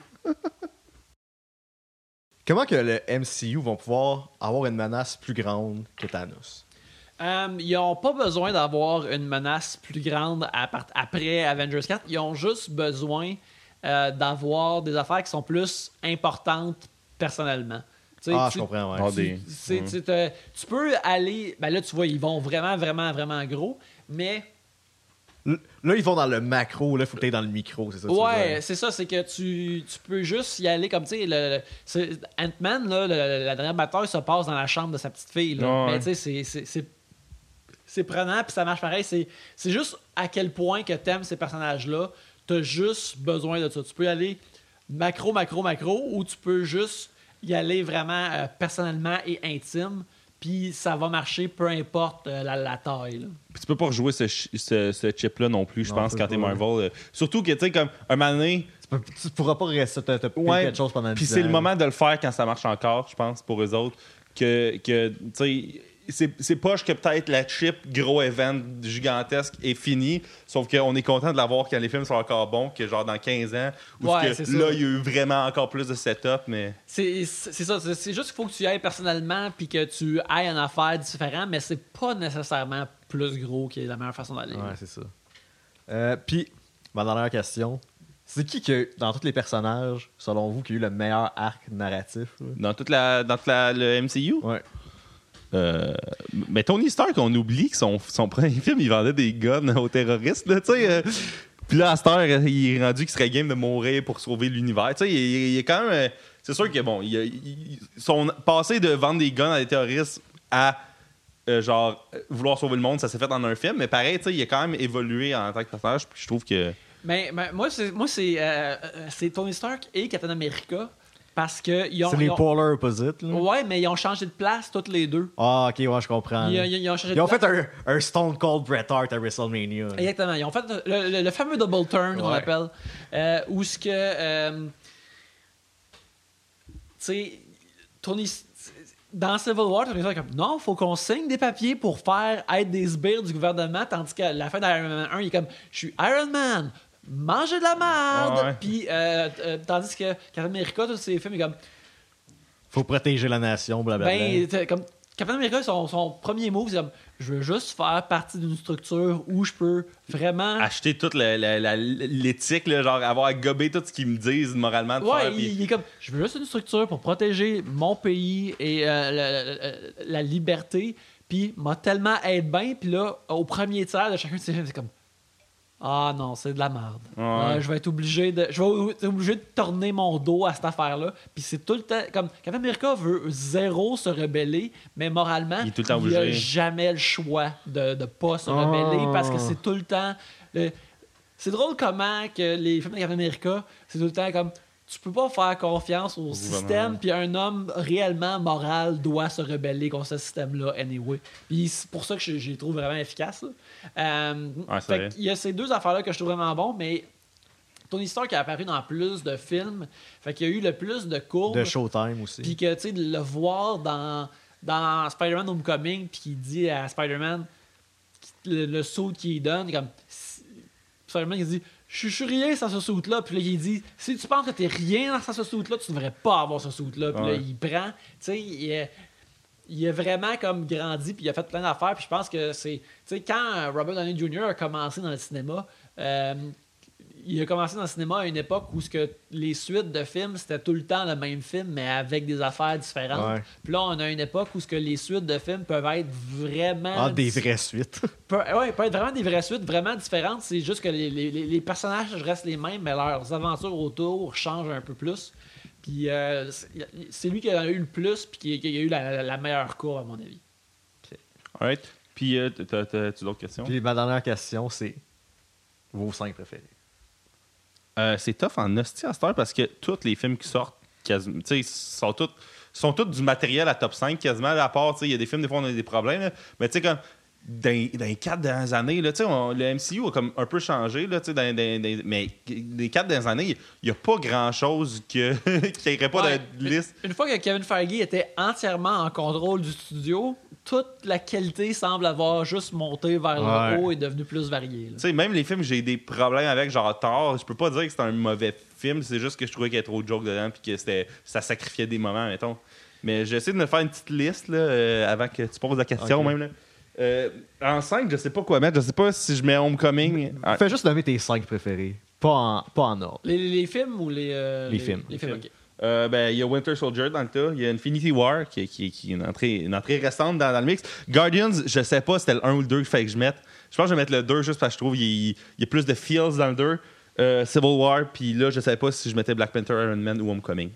Comment que le MCU vont pouvoir avoir une menace plus grande que Thanos? Euh, ils n'ont pas besoin d'avoir une menace plus grande à part- après Avengers 4. Ils ont juste besoin euh, d'avoir des affaires qui sont plus importantes personnellement. Tu sais, Ah, tu- je comprends, ouais. Ah, tu- tu peux aller. Ben là, tu vois, ils vont vraiment, vraiment, vraiment gros. Mais Là, ils vont dans le macro, là, faut que t'ailles dans le micro, c'est ça? que tu veux Ouais, c'est ça, c'est que tu, tu peux juste y aller comme, tu sais, le- le- c'est- Ant-Man, là, le- la dernière bataille se passe dans la chambre de sa petite fille. là. Ouais. Mais tu sais, c'est- c'est- c'est c'est prenant, puis ça marche pareil. C'est c'est juste à quel point que t'aimes ces personnages-là. T'as juste besoin de ça. Tu peux y aller macro, macro, macro, ou tu peux juste y aller vraiment euh, personnellement et intime, puis ça va marcher peu importe euh, la, la taille. là. Puis tu peux pas rejouer ce, ce, ce chip-là non plus, je pense, quand t'es. Marvel. euh, surtout que, tu sais, comme un moment donné, Tu, pourras pas rester te, te payer Ouais, quelque chose pendant Puis 10 c'est le moment de le faire quand ça marche encore, je pense, pour eux autres. Que, que tu sais, c'est- poche que peut-être la chip, gros event gigantesque, est fini. Sauf qu'on est content de l'avoir quand les films sont encore bons, que genre dans 15 ans, où Ouais, que là, il y a eu vraiment encore plus de setup, mais. C'est c'est ça, c'est juste qu'il faut que tu y ailles personnellement puis que tu ailles une affaire différente, mais c'est pas nécessairement plus gros qui est la meilleure façon d'aller. Ouais, c'est ça. Euh, Puis, ma dernière question. C'est qui que, dans tous les personnages, selon vous, qui a eu le meilleur arc narratif? là? Dans toute la, dans toute la- le MCU, Ouais. Euh, mais Tony Stark, on oublie que son, premier film, il vendait des guns aux terroristes, là, euh, Puis là, à cette heure, il est rendu qu'il serait game de mourir pour sauver l'univers. Il, est quand même. euh, C'est sûr que, bon, son passé de vendre des guns à des terroristes à. genre, vouloir sauver le monde, ça s'est fait dans un film, mais pareil, il a quand même évolué en tant que personnage, puis je trouve que. Mais, mais moi, c'est moi c'est euh, c'est Tony Stark et Captain America parce que ils ont, C'est les ils ont- polar opposites, là. Ouais, mais ils ont changé de place toutes les deux. Ah, ok, ouais, je comprends. Ils, là. ils- ils ont changé Ils ont de place. fait un, un Stone Cold Bret Hart à WrestleMania. Exactement. Ils ont fait le, le- le fameux double turn qu'on Ouais. appelle, euh, où ce que, euh, tu sais, Tony, dans Civil War, Tony Stark comme non, faut qu'on signe des papiers pour faire être des sbires du gouvernement, tandis qu'à la fin d'Iron Man 1, il est comme je suis Iron Man, mangez de la merde. Ouais. Puis euh, euh, tandis que Captain America, tous ses films, il est comme Faut protéger la nation, blablabla. ben, t'sais, comme Captain America, son, son premier move, c'est comme je veux juste faire partie d'une structure où je peux vraiment. Acheter toute l'éthique, genre avoir à gober tout ce qu'ils me disent moralement de Ouais, faire. il, il est comme je veux juste une structure pour protéger mon pays et euh, la, la- la liberté. Puis m'a tellement être bien. Puis là, au premier tiers de chacun de ces films, c'est comme ah non, c'est de la merde. Ouais. Ah, je vais être obligé de je vais être obligé de tourner mon dos à cette affaire-là. Puis c'est tout le temps comme Captain America veut zéro se rebeller, mais moralement, Il est tout le temps il a jamais le choix de ne pas se Ah. rebeller parce que c'est tout le temps le- c'est drôle comment que les films de Captain America, c'est tout le temps comme tu peux pas faire confiance au système, puis un homme réellement moral doit se rebeller contre ce système-là anyway. Puis c'est pour ça que je, je les trouve vraiment efficaces. Euh, Ouais, fait qu'il y a ces deux affaires-là que je trouve vraiment bon, mais Tony Stark a apparu dans plus de films, fait qu'il y a eu le plus de courbes. De Showtime aussi. Puis que, tu sais, de le voir dans, dans Spider-Man Homecoming, puis qu'il dit à Spider-Man le, le saut qu'il donne, comme. Spider-Man, il dit Je suis- rien sans ce saut-là. Puis là, il dit Si tu penses que t'es rien sans ce saut-là, tu devrais pas avoir ce saut-là. Puis là, il prend. Tu sais, il a vraiment comme grandi, puis il a fait plein d'affaires. Puis je pense que c'est. Tu sais, quand Robert Downey Jr. a commencé dans le cinéma, euh, il a commencé dans le cinéma à une époque où ce que les suites de films, c'était tout le temps le même film, mais avec des affaires différentes. Ouais. Puis là, on a une époque où ce que les suites de films peuvent être vraiment. Ah, des vraies suites. (laughs) peut, ouais, peut être vraiment des vraies suites, vraiment différentes. C'est juste que les, les- les- personnages restent les mêmes, mais leurs aventures autour changent un peu plus. Puis euh, c'est- lui qui en a eu le plus, puis qui, qui a eu la, la- la meilleure courbe, à mon avis. Alright. Puis, euh, t'as- t'as- t'as-tu d'autres questions? Puis ma dernière question, c'est vos cinq préférés. Euh, c'est tough en hostie à cette heure parce que tous les films qui sortent, sont tous sont du matériel à top 5 quasiment, à part, il y a des films, des fois, on a des problèmes, mais tu sais, comme dans, dans les quatre dernières années, là, on- le MCU a comme un peu changé, là, dans- dans- dans- mais les quatre dernières années, il n'y a pas grand-chose que, (laughs) qui n'irait pas Ouais. dans la liste. Une fois que Kevin Feige était entièrement en contrôle du studio, toute la qualité semble avoir juste monté vers Ouais. le haut et devenu plus variée. là. Même les films, j'ai des problèmes avec, genre Thor. Je peux pas dire que c'est un mauvais film, c'est juste que je trouvais qu'il y avait trop de jokes dedans puis que ça sacrifiait des moments, mettons. Mais j'essaie de me faire une petite liste là, euh, avant que tu poses la question même. Là. Euh, en 5, je sais pas quoi mettre. Je sais pas si je mets Homecoming. Ah, Fais juste nommer tes cinq préférés. Pas en, pas en ordre. Les, films ou les. euh, Les films. Les films, ok. Euh, ben, il y a Winter Soldier dans le tas. Il y a Infinity War qui, qui, qui est une entrée, une entrée récente dans, dans le mix. Guardians, je sais pas si c'était le 1 ou le 2 qu'il fallait que je mette. Je pense que je vais mettre le 2 juste parce que je trouve qu'il y, il y a plus de feels dans le 2. Euh, Civil War, puis là, je savais pas si je mettais Black Panther, Iron Man ou Homecoming.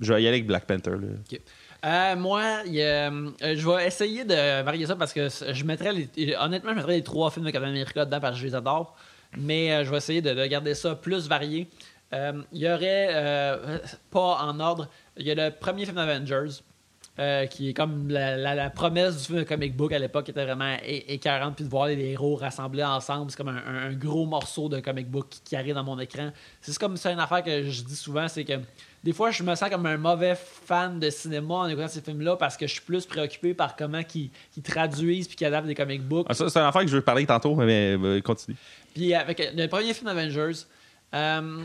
Je vais y aller avec Black Panther. Là. Ok. Euh, moi, euh, je vais essayer de varier ça parce que je mettrais les, honnêtement, je mettrais les trois films de Captain America dedans parce que je les adore. Mais euh, je vais essayer de, de garder ça plus varié. Euh, Il y aurait, pas en ordre, il y a le premier film d'Avengers. qui est comme la, la- la promesse du film de comic book à l'époque était vraiment écœurante puis de voir les héros rassemblés ensemble c'est comme un gros morceau de comic book qui, qui arrive dans mon écran c'est comme ça une affaire que je dis souvent c'est que des fois, je me sens comme un mauvais fan de cinéma en écoutant ces films-là parce que je suis plus préoccupé par comment ils ils traduisent puis qu'ils adaptent des comic books. Ah, ça, c'est une affaire que je veux parler tantôt, mais euh, continue. Puis avec le premier film Avengers, euh,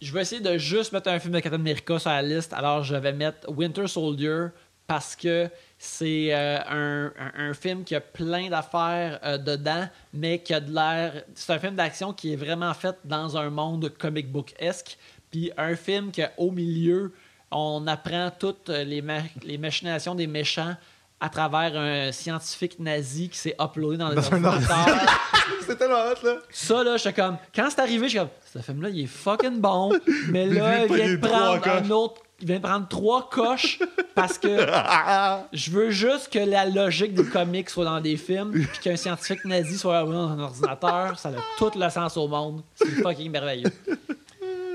je vais essayer de juste mettre un film de Captain America sur la liste. Alors, je vais mettre Winter Soldier parce que c'est euh, un, un- un film qui a plein d'affaires euh, dedans, mais qui a de l'air. C'est un film d'action qui est vraiment fait dans un monde comic book-esque. Puis un film qu'au milieu, on apprend toutes les, ma- les machinations des méchants à travers un scientifique nazi qui s'est uploadé dans, un ordinateurs. (laughs) C'est tellement hot, là. Ça, là, j'étais comme. Quand c'est arrivé, j'étais comme. Ce film-là, il est fucking bon. Mais là, il vient de prendre trois un autre. Il vient de prendre trois coches parce que (laughs) je veux juste que la logique des comics soit dans des films puis qu'un scientifique nazi soit dans un ordinateur. Ça a tout le sens au monde. C'est fucking merveilleux.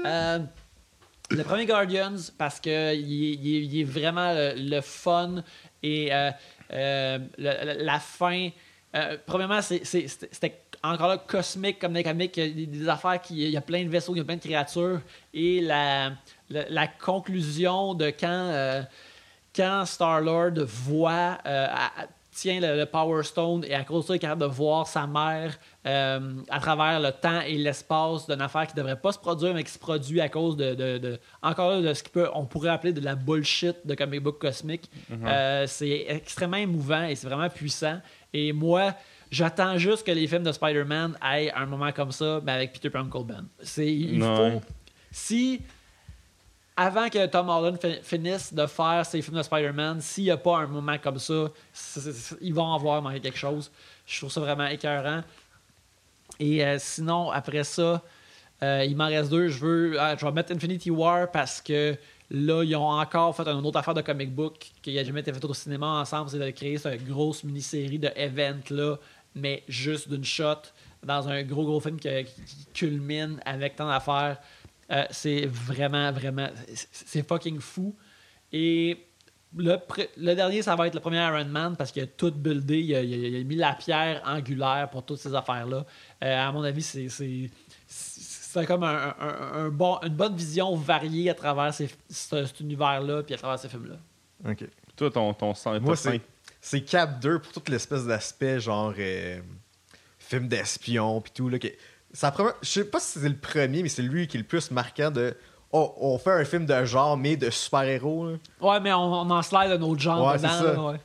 Euh, le premier Guardians, parce que il est, vraiment le, fun et euh, euh, la fin. premièrement, c'était encore là cosmique comme les comics. Il y a des, des affaires qui. Il y a plein de vaisseaux, il y a plein de créatures. Et la, conclusion de quand, quand Star-Lord voit. Tient le, le Power Stone et à cause de ça, il est capable de voir sa mère euh, à travers le temps et l'espace d'une affaire qui ne devrait pas se produire, mais qui se produit à cause de, de- de- encore là, de ce qu'on pourrait appeler de la bullshit de comic book cosmique. Euh, c'est extrêmement émouvant et c'est vraiment puissant. Et moi, j'attends juste que les films de Spider-Man aient un moment comme ça, mais avec Peter Pan. C'est il faut si avant que Tom Holland fi- finisse de faire ses films de Spider-Man, s'il n'y a pas un moment comme ça, ils vont avoir manqué quelque chose. Je trouve ça vraiment écœurant. Et euh, sinon, après ça, euh, il m'en reste deux. Je veux, ah, je vais mettre Infinity War parce que là, ils ont encore fait une autre affaire de comic book qui n'a jamais été faite au cinéma ensemble. C'est de créer cette grosse mini-série de events-là, mais juste d'une shot dans un gros, gros film qui culmine avec tant d'affaires. Euh, c'est vraiment, vraiment. c'est- fucking fou. Et le, pr- le dernier, ça va être le premier Iron Man parce qu'il a tout buildé. Il a, il a- il a mis la pierre angulaire pour toutes ces affaires-là. Euh, à mon avis, c'est. c'est- c'est comme un, un- un bon, une bonne vision variée à travers ces- ce- cet univers-là puis à travers ces films-là. OK. Toi, ton, ton sang est Moi, c'est, c'est Cap 2 pour toute l'espèce d'aspect, genre euh, film d'espion puis tout. Là, que, ça prend- je sais pas si c'est le premier, mais c'est lui qui est le plus marquant de. Oh, on fait un film de genre, mais de super-héros. là. Ouais, mais on, on en slide un autre genre Ouais, dedans. c'est ça. là, ouais.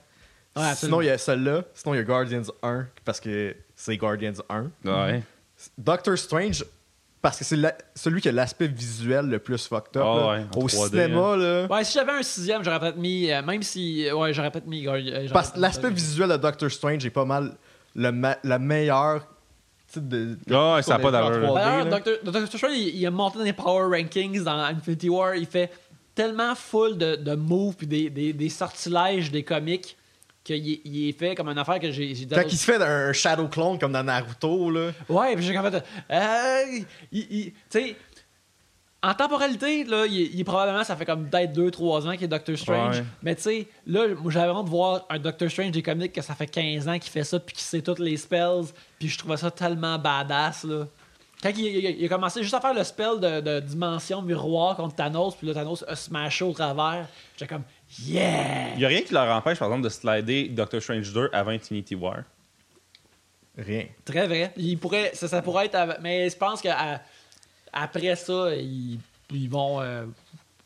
Ouais, sinon, il y a celui-là. Sinon, il y a Guardians 1, parce que c'est Guardians 1. Ouais. Doctor Strange, parce que c'est la- celui qui a l'aspect visuel le plus fucked up. Ah là. ouais, en Au 3D, cinéma, là. Ouais, si j'avais un sixième, j'aurais peut-être mis. euh, même si. Ouais, j'aurais peut-être mis. Guardi- euh, j'aurais Parce que l'aspect visuel de Doctor Strange est pas mal le, ma- la meilleure. Type de. Ah ouais, ça a qu'on pas ait vu en d'allure. 3D, D'ailleurs, Doctor Strange, il, il a monté dans les Power Rankings dans Infinity War. Il fait tellement full de, de moves puis des, des, des sortilèges des comics qu'il est- il est fait comme une affaire que j'ai Quand il se fait un Shadow Clone comme dans Naruto, là. Ouais, puis j'ai comme fait. euh, il- il- tu sais, en temporalité, là, il, il- probablement, ça fait comme peut-être 2-3 ans qu'il est Doctor Strange. Ouais. Mais tu sais, là, moi, j'avais honte de voir un Doctor Strange des comics que ça fait 15 ans qu'il fait ça, puis qu'il sait toutes les spells, puis je trouvais ça tellement badass, là. Quand il, il- il a commencé juste à faire le spell de, de dimension miroir contre Thanos, puis là, Thanos a smashé au travers, j'étais comme, yeah! Il n'y a rien qui leur empêche, par exemple, de slider Doctor Strange 2 avant Infinity War. Rien. Très vrai. Il pourrait, ça, ça pourrait être. Mais je pense qu'après ça, ils, ils vont euh,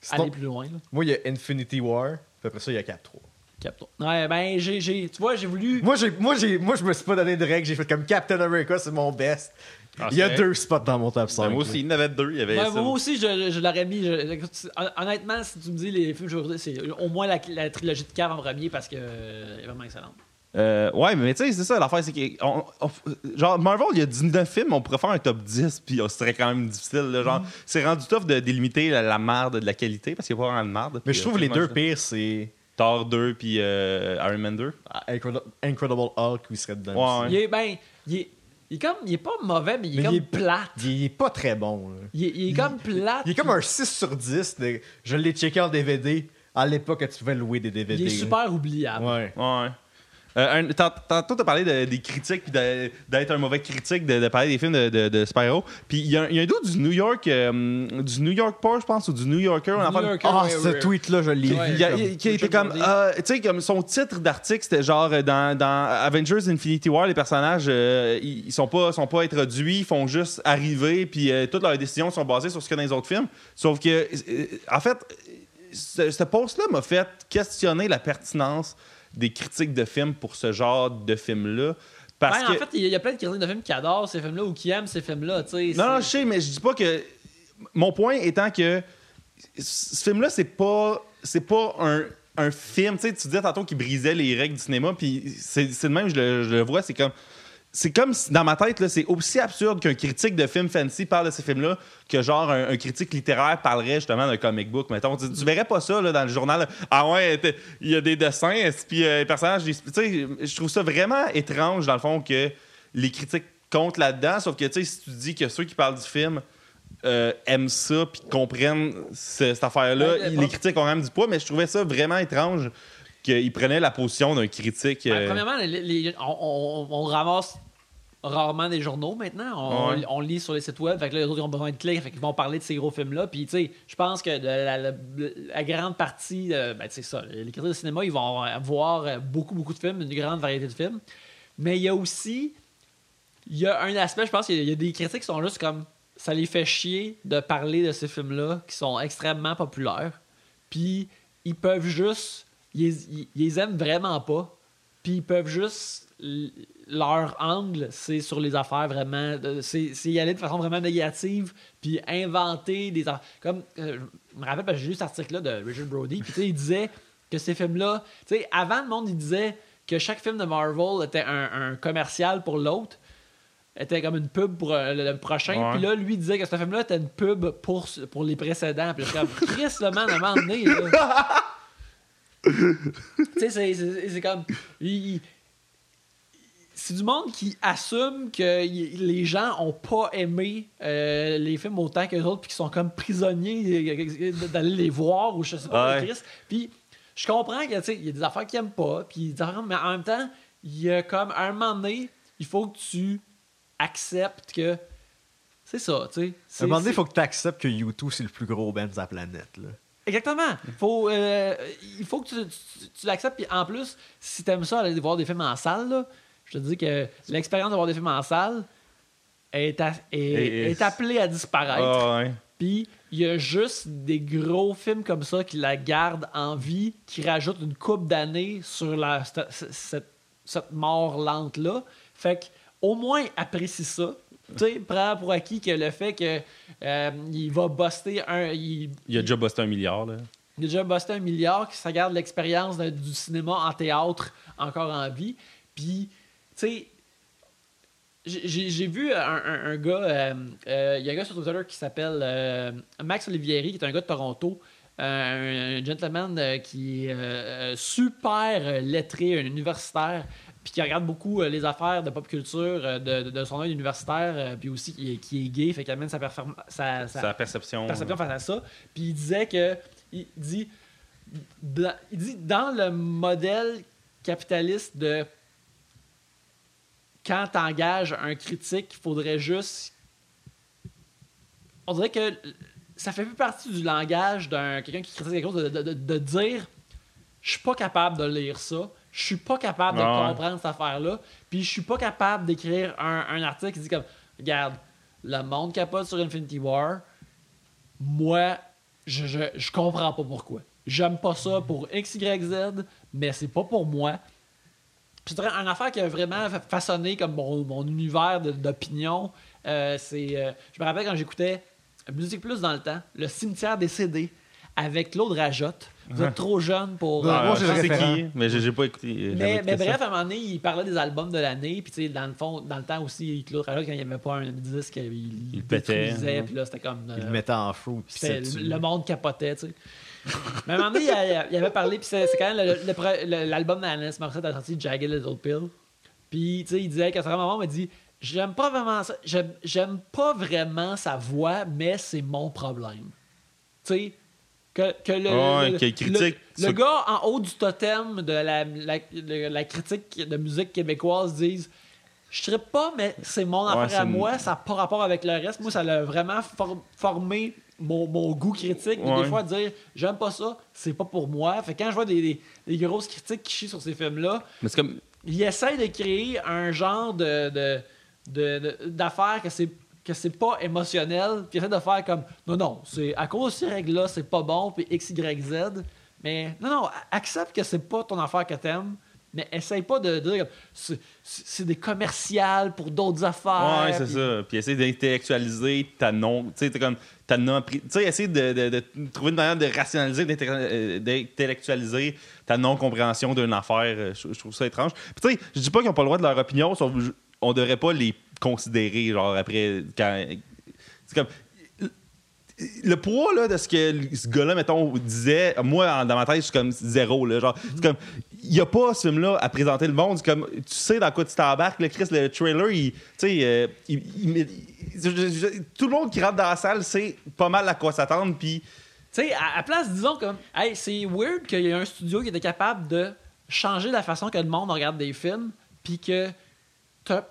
Sinon- aller plus loin. là. Moi, il y a Infinity War, puis après ça, il y a Cap 3. Captain. Ouais, ben, j'ai, j'ai- tu vois, j'ai voulu. Moi, j'ai, moi, j'ai, moi, je me suis pas donné de règles. J'ai fait comme Captain America, c'est mon best. Ah, Il y a c'est deux spots dans mon top 5. Ben, moi aussi, il y en avait deux. Il y avait Ouais, ça. moi aussi, je, je l'aurais mis. je- écoute, hon- honnêtement, si tu me dis les films que je vais regarder, c'est au moins la, la trilogie de Cave en premier parce que euh, elle est vraiment excellente. Euh, ouais, mais tu sais, c'est ça l'affaire, c'est que. on- on- genre, Marvel, il y a 19 films, on pourrait faire un top 10, puis ce serait quand même difficile. là, Mm. genre, c'est rendu tough de délimiter la, la merde de la qualité, parce qu'il n'y a pas vraiment de merde. Mais je trouve euh, les moi, deux pires, c'est Thor 2 puis euh, Iron Man 2. Incredible, Incredible Hulk qui serait dedans. Ouais, aussi. Il est, ben, il est, il est comme. Il est pas mauvais, mais il est Mais comme il est- plate. Il est pas très bon. là. Il est, il est comme plate. Il est comme un 6 sur 10. de- Je l'ai checké en DVD à l'époque que tu pouvais louer des DVD. Il est là. super oubliable. Ouais. Ouais. Euh, un- tant- Tantôt, t'as parlé de- des critiques puis d'être un mauvais critique, de, de parler des films de, de, de super-héros. Puis il y, a un- il y a un doute du New York, euh, du New York Post, je pense, ou du New Yorker. Ah, ce ouais. tweet-là, je l'ai Ouais. vu. Qui Richard comme. Euh, tu sais, comme son titre d'article, c'était genre euh, dans, dans Avengers Infinity War, les personnages, euh, ils, sont pas, sont pas introduits, ils font juste arriver, puis euh, toutes leurs décisions sont basées sur ce qu'il y a dans les autres films. Sauf que, euh, en fait, ce, ce post-là m'a fait questionner la pertinence des critiques de films pour ce genre de film-là. Parce Ben, que. En fait, il y a- il y a plein de critiques de films qui adorent ces films-là ou qui aiment ces films-là. Non, non, je sais, mais je dis pas que. Mon point étant que ce film-là, c'est pas. C'est pas un, un film. Tu sais, tu disais tantôt qu'il brisait les règles du cinéma, puis c'est c'est de même, je le, je le vois, c'est comme. C'est comme dans ma tête, là, c'est aussi absurde qu'un critique de film fancy parle de ces films-là que genre un, un critique littéraire parlerait justement d'un comic book. Mettons, tu, tu verrais pas ça là, dans le journal. là. Ah ouais, il y a des dessins, puis euh, les personnages. Tu sais, je trouve ça vraiment étrange dans le fond que les critiques comptent là-dedans. Sauf que tu sais, si tu dis que ceux qui parlent du film euh, aiment ça puis comprennent ce- cette affaire-là, Ouais, les critiques ont même du poids. Mais je trouvais ça vraiment étrange qu'ils prenaient la position d'un critique. Ben, euh, premièrement, les- les- on, on- on ramasse rarement des journaux maintenant. On, Ouais. on lit sur les sites web. Fait que là, les autres ils ont besoin de clics. Fait qu'ils vont parler de ces gros films-là. Puis, tu sais, je pense que de la, la- la grande partie, euh, ben, c'est ça. Les critiques de cinéma, ils vont voir euh, beaucoup, beaucoup de films, une grande variété de films. Mais il y a aussi. Il y a un aspect, je pense qu'il y a- il y a des critiques qui sont juste comme. Ça les fait chier de parler de ces films-là qui sont extrêmement populaires. Puis, ils peuvent juste. Ils, ils- ils les aiment vraiment pas. Puis ils peuvent juste. Leur angle, c'est sur les affaires vraiment. C'est y aller de façon vraiment négative. Puis inventer des affaires. Comme. euh, je me rappelle parce que j'ai lu cet article-là de Richard Brody. Puis tu sais, il disait que ces films-là. Tu sais, avant, le monde, il disait que chaque film de Marvel était un, un commercial pour l'autre. Était comme une pub pour euh, le, prochain. Puis là, lui disait que ce film-là était une pub pour, pour les précédents. Puis je suis comme, (laughs) Chris, le man, à un moment donné, là. Tu sais, c'est- comme. il- il- c'est du monde qui assume que y- les gens ont pas aimé euh, les films autant que les autres, puis qui sont comme prisonniers d'aller les voir, ou je sais pas, Ouais. Puis je comprends qu'il y a des affaires qu'ils aiment pas, puis mais en même temps, il y a comme, à un moment donné, il faut que tu acceptes que. C'est ça, tu sais. À un moment donné, il faut que tu acceptes que U2, c'est le plus gros band de la planète. Là. Exactement. Faut, euh, il faut que tu, tu- tu l'acceptes. Puis en plus, si t'aimes ça, aller voir des films en salle, là, je te dis que l'expérience de voir des films en salle est, est- est appelée à disparaître. Ah. Puis il y a juste des gros films comme ça qui la gardent en vie, qui rajoutent une coupe d'années sur la, cette, cette- cette mort lente-là. Fait que au moins apprécie ça. Tu sais, prends pour acquis que le fait que euh, il va buster un. il- Il a déjà busté un milliard. Là. il a déjà busté un milliard, qui ça garde l'expérience du cinéma en théâtre encore en vie. Puis, tu sais, j'ai- vu un, un- un gars, euh, euh, il y a un gars sur Twitter qui s'appelle euh, Max Olivieri, qui est un gars de Toronto, euh, un gentleman euh, qui est euh, super lettré, un universitaire, puis qui regarde beaucoup euh, les affaires de pop culture euh, de, de- de son œil universitaire, euh, puis aussi qui est, qui est gay, fait qu'il amène sa, sa, sa- Sa perception. perception face à ça. Puis il disait que. Il dit. dans- Il dit dans le modèle capitaliste de. Quand tu engages un critique, il faudrait juste. On dirait que ça fait plus partie du langage d'un quelqu'un qui critique quelque chose de- de dire je suis pas capable de lire ça, je suis pas capable de comprendre cette affaire-là, puis je suis pas capable d'écrire un, un article qui dit comme regarde, le monde capote sur Infinity War, moi, je, je, je comprends pas pourquoi. j'aime pas ça pour X, Y, Z, mais c'est pas pour moi. Puis c'est une affaire qui a vraiment fa- façonné comme mon, mon univers d'opinion. Euh, c'est, euh, je me rappelle quand j'écoutais Musique Plus dans le temps, Le cimetière des CD avec Claude Rajotte. Vous êtes trop jeune pour. Euh, moi, je sais qui, mais j'ai pas écouté. mais, mais bref, à un moment donné, il parlait des albums de l'année. Puis, tu sais, dans le fond, dans le temps aussi, Claude Rajotte, quand il n'y avait pas un disque, il, il, Il pétait. détruisait, Puis là, c'était comme. Il euh, le mettait en fou. Puis le monde capotait, tu sais. Mais à un moment donné, il, avait parlé, puis c'est quand même l'album d'Alanis Morissette a sorti Jagged Little Pill. Puis, tu sais, il disait qu'à un moment, il m'a dit J'aime pas vraiment ça. J'aime pas vraiment sa voix, mais c'est mon problème. Tu sais, que, que le, Ouais, le- critique le, gars en haut du totem de la, la, la- la critique de musique québécoise dise je trippe pas, mais c'est mon affaire à moi, ça n'a pas rapport avec le reste. Moi, ça l'a vraiment for- formé mon, mon goût critique. Mais Ouais. Des fois, dire j'aime pas ça, c'est pas pour moi. Fait que quand je vois des, des, des grosses critiques qui chient sur ces films-là, Mais c'est comme. il essaie de créer un genre de, de, de- de- d'affaires que c'est que c'est pas émotionnel, puis essaie de faire comme non non, c'est à cause de ces règles là, c'est pas bon puis x y z, mais non non, accepte que c'est pas ton affaire que t'aimes, mais essaye pas de dire comme, c'est, des commerciales pour d'autres affaires. Ouais, c'est ça. Puis essayer d'intellectualiser ta non. Tu sais, comme. Tu sais, essayer de, de- de trouver une manière de rationaliser, euh, d'intellectualiser ta non-compréhension d'une affaire. Euh, Je, je trouve ça étrange. Puis tu sais, je dis pas qu'ils ont pas le droit de leur opinion, sauf on devrait pas les considérer, genre, après. Quand, c'est comme. Le poids là, de ce que ce gars-là, mettons, disait, moi, dans ma tête, je suis comme zéro. Là, genre, c'est comme, il n'y a pas ce film-là à présenter le monde. Comme, tu sais dans quoi tu t'embarques. Le Chris, le trailer, il, tu sais, euh, il- il- tout le monde qui rentre dans la salle sait pas mal à quoi s'attendre. Puis, Tu sais, à, à place, disons comme, hey, c'est weird qu'il y ait un studio qui était capable de changer la façon que le monde regarde des films, puis que t'as-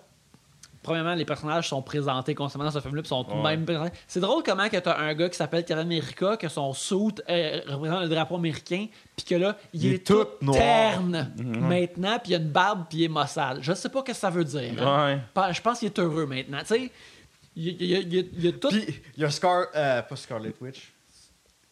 Premièrement, les personnages sont présentés constamment dans ce film-là, puis sont Ouais. même présentés. C'est drôle comment que t'as un gars qui s'appelle Captain America, que son suit euh, représente le drapeau américain, puis que là, il, Il est, est tout noir. terne maintenant, puis il a une barbe, puis il est maussade. Je sais pas ce que ça veut dire. hein. ouais. Je pense qu'il est heureux maintenant. Tu sais, il, il- il- il- il y a tout. Puis, il y a Scar... euh, pas Scarlet Witch.